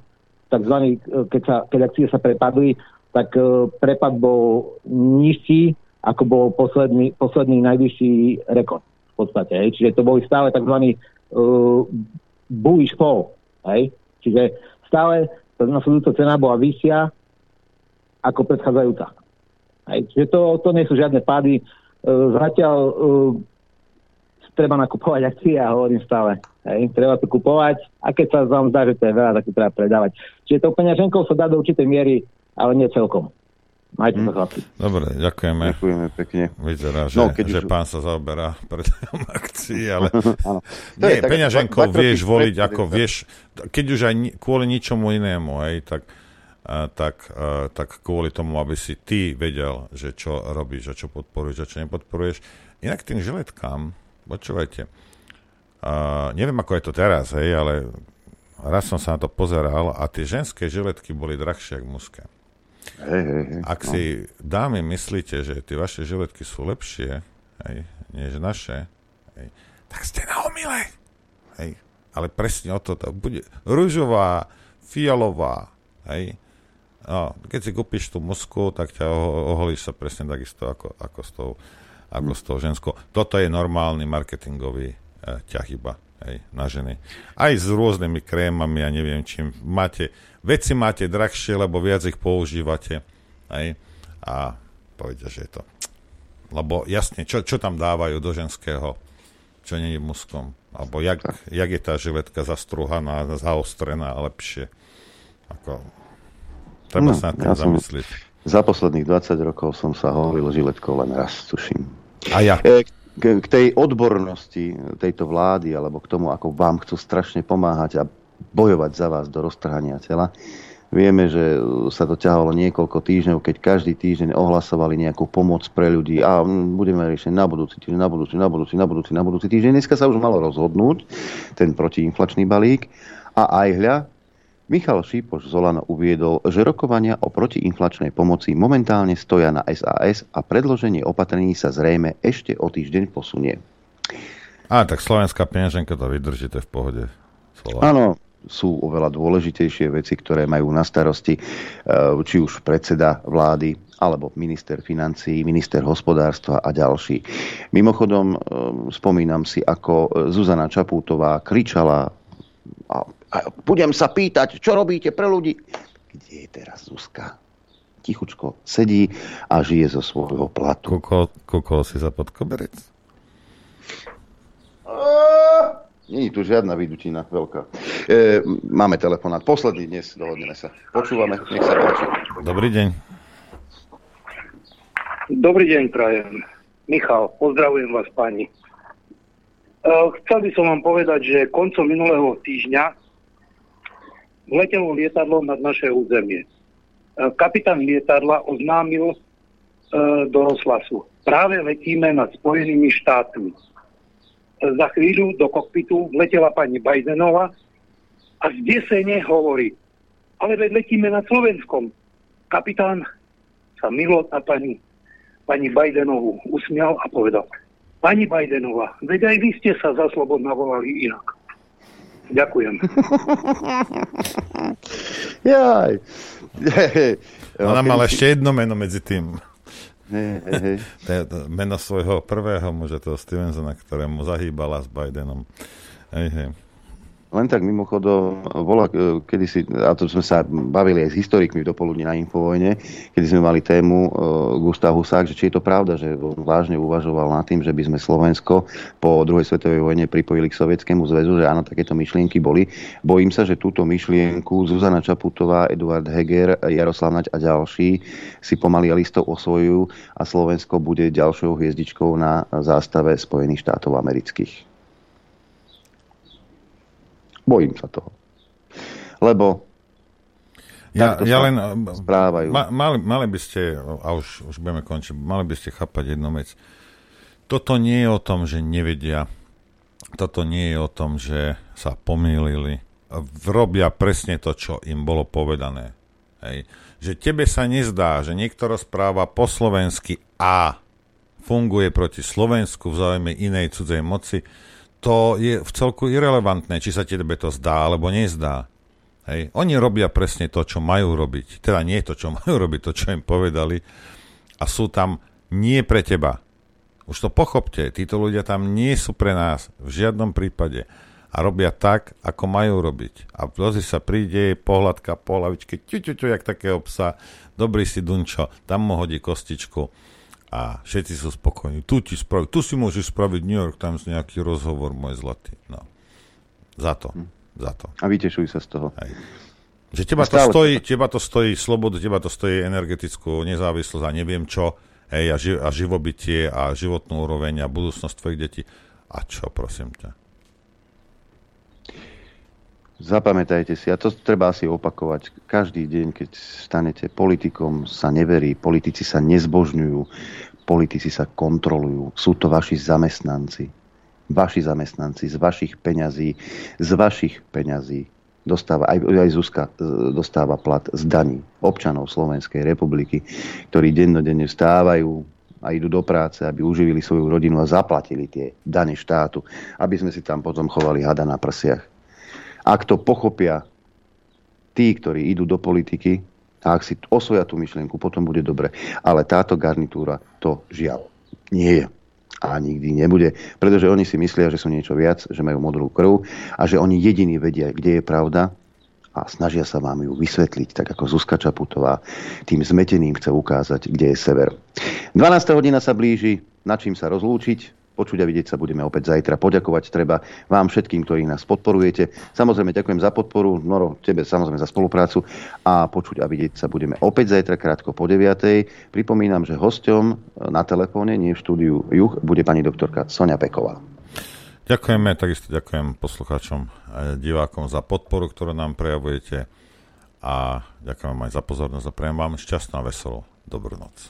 takzvaný, keď, sa, keď akcie sa prepadli, tak uh, prepad bol nižší, ako bol posledný, posledný najvyšší rekord v podstate. Hej. Čiže to boli stále tzv. Uh, bullish fall. Hej. Čiže stále tá nasledujúca cena bola vyššia ako predchádzajúca. Hej. Čiže to, to nie sú žiadne pády. Uh, zatiaľ uh, treba nakupovať akcie a hovorím stále. Hej, treba to kupovať a keď sa vám zdá, že to je veľa, tak to treba predávať. Čiže to peňaženkou sa dá do určitej miery, ale nie celkom. Majte sa, hm. chlapci. Dobre, ďakujeme. Ďakujeme pekne. Vyzerá, že, no, keď že už... pán sa zaoberá predajom <laughs> akcií, ale <laughs> nie, tak, peňaženkou tak, vieš voliť, ako vieš, keď už aj kvôli ničomu inému, hej, tak, a, tak, a, tak kvôli tomu, aby si ty vedel, že čo robíš a čo podporuješ a čo nepodporuješ. Inak tým žiletkám, počúvajte, a, neviem, ako je to teraz, hej, ale raz som sa na to pozeral a tie ženské žiletky boli drahšie ako mužské. Hej, hej, hej. Ak no. si dámy myslíte, že tie vaše žiletky sú lepšie hej, než naše, hej, tak ste na omile. Hej. Ale presne o to, to bude rúžová, fialová, hej. No, keď si kúpiš tú musku, tak ťa oholíš sa presne takisto ako, ako, s, tou, ako s tou ženskou. Toto je normálny marketingový eh, ťah iba hej, na ženy. Aj s rôznymi krémami a ja neviem čím. Máte, veci máte drahšie, lebo viac ich používate. Hej, a povedia, že je to. Lebo jasne, čo, čo tam dávajú do ženského, čo nie je muskom. Alebo jak, jak je tá žiletka zastruhaná, zaostrená lepšie. Ako, treba no, sa nad tým ja zamyslieť. Za posledných 20 rokov som sa hovoril žiletkou len raz, tuším. A ja. E, k, k tej odbornosti tejto vlády alebo k tomu, ako vám chcú strašne pomáhať a bojovať za vás do roztrhania tela. Vieme, že sa to ťahalo niekoľko týždňov, keď každý týždeň ohlasovali nejakú pomoc pre ľudí a budeme riešiť na budúci týždeň, na budúci, na budúci, na budúci, na budúci týždeň. Dneska sa už malo rozhodnúť ten protiinflačný balík a aj hľa, Michal Šípoš z Olano uviedol, že rokovania o protiinflačnej pomoci momentálne stoja na SAS a predloženie opatrení sa zrejme ešte o týždeň posunie. A tak slovenská peňaženka to vydrží, to je v pohode. Áno, sú oveľa dôležitejšie veci, ktoré majú na starosti e, či už predseda vlády, alebo minister financí, minister hospodárstva a ďalší. Mimochodom, e, spomínam si, ako Zuzana Čapútová kričala a a budem sa pýtať, čo robíte pre ľudí. Kde je teraz Zuzka? Tichučko sedí a žije zo svojho platu. Kúkol si za pod Není tu žiadna vydutina veľká. E, máme telefonát. Posledný dnes, dohodneme sa. Počúvame, nech sa páči. Dobrý deň. Dobrý deň, prajem. Michal, pozdravujem vás, pani. E, chcel by som vám povedať, že koncom minulého týždňa letelo lietadlo nad naše územie. E, kapitán lietadla oznámil e, do rozhlasu. Práve letíme nad Spojenými štátmi. Za chvíľu do kokpitu letela pani Bidenová a zdesene hovorí, ale veď letíme nad Slovenskom. Kapitán sa milo na pani, pani Bidenovú usmial a povedal, pani Bidenová, veď aj vy ste sa za slobodná volali inak. Ďakujem. <laughs> Jaj. Ona mala ešte jedno meno medzi tým. Hey, hey, hey. Meno svojho prvého muža, toho Stevensona, ktorému zahýbala s Bidenom. Hej, hej. Len tak mimochodom, bola e, kedysi, a to sme sa bavili aj s historikmi v dopoludne na Infovojne, kedy sme mali tému uh, Gustav Husák, že či je to pravda, že on vážne uvažoval nad tým, že by sme Slovensko po druhej svetovej vojne pripojili k Sovietskému zväzu, že áno, takéto myšlienky boli. Bojím sa, že túto myšlienku Zuzana Čaputová, Eduard Heger, Jaroslav Naď a ďalší si pomaly listov osvojujú a Slovensko bude ďalšou hviezdičkou na zástave Spojených štátov amerických. Bojím sa toho. Lebo Ja, ja len správajú. Ma, mali, mali by ste, a už, už budeme končiť, mali by ste chápať jednu vec. Toto nie je o tom, že nevedia. Toto nie je o tom, že sa pomýlili. Robia presne to, čo im bolo povedané. Hej. Že tebe sa nezdá, že niekto rozpráva po slovensky a funguje proti Slovensku v záujme inej cudzej moci, to je v celku irrelevantné, či sa tebe to zdá alebo nezdá. Hej. Oni robia presne to, čo majú robiť. Teda nie to, čo <laughs> majú robiť, to, čo im povedali. A sú tam nie pre teba. Už to pochopte, títo ľudia tam nie sú pre nás v žiadnom prípade. A robia tak, ako majú robiť. A vždy sa príde, pohľadka po hlavičke, ťu, jak takého psa, dobrý si dunčo, tam mu hodí kostičku a všetci sú spokojní. Tu ti spraví, tu si môžeš spraviť New York Times nejaký rozhovor, môj zlatý. No. Za to. Hm. Za to. A vytešujú sa z toho. Hej. Že teba to, stojí, teba to stojí slobodu, teba to stojí energetickú nezávislosť a neviem čo, hej, a, ži, a živobytie a životnú úroveň a budúcnosť tvojich detí. A čo, prosím ťa? Zapamätajte si, a to treba asi opakovať, každý deň, keď stanete politikom, sa neverí, politici sa nezbožňujú, politici sa kontrolujú, sú to vaši zamestnanci. Vaši zamestnanci z vašich peňazí, z vašich peňazí dostáva, aj, aj Zuzka e, dostáva plat z daní občanov Slovenskej republiky, ktorí dennodenne vstávajú a idú do práce, aby uživili svoju rodinu a zaplatili tie dane štátu, aby sme si tam potom chovali hada na prsiach. Ak to pochopia tí, ktorí idú do politiky, a ak si osvoja tú myšlienku, potom bude dobre. Ale táto garnitúra to žiaľ nie je. A nikdy nebude, pretože oni si myslia, že sú niečo viac, že majú modrú krv a že oni jediní vedia, kde je pravda a snažia sa vám ju vysvetliť, tak ako Zuzka Čaputová tým zmeteným chce ukázať, kde je sever. 12. hodina sa blíži, na čím sa rozlúčiť. Počuť a vidieť sa budeme opäť zajtra. Poďakovať treba vám všetkým, ktorí nás podporujete. Samozrejme ďakujem za podporu, Noro, tebe samozrejme za spoluprácu a počuť a vidieť sa budeme opäť zajtra krátko po 9. Pripomínam, že hosťom na telefóne, nie v štúdiu Juch, bude pani doktorka Sonia Peková. Ďakujeme, takisto ďakujem poslucháčom a divákom za podporu, ktorú nám prejavujete a ďakujem aj za pozornosť a prejem vám šťastnú a veselú dobrú noc.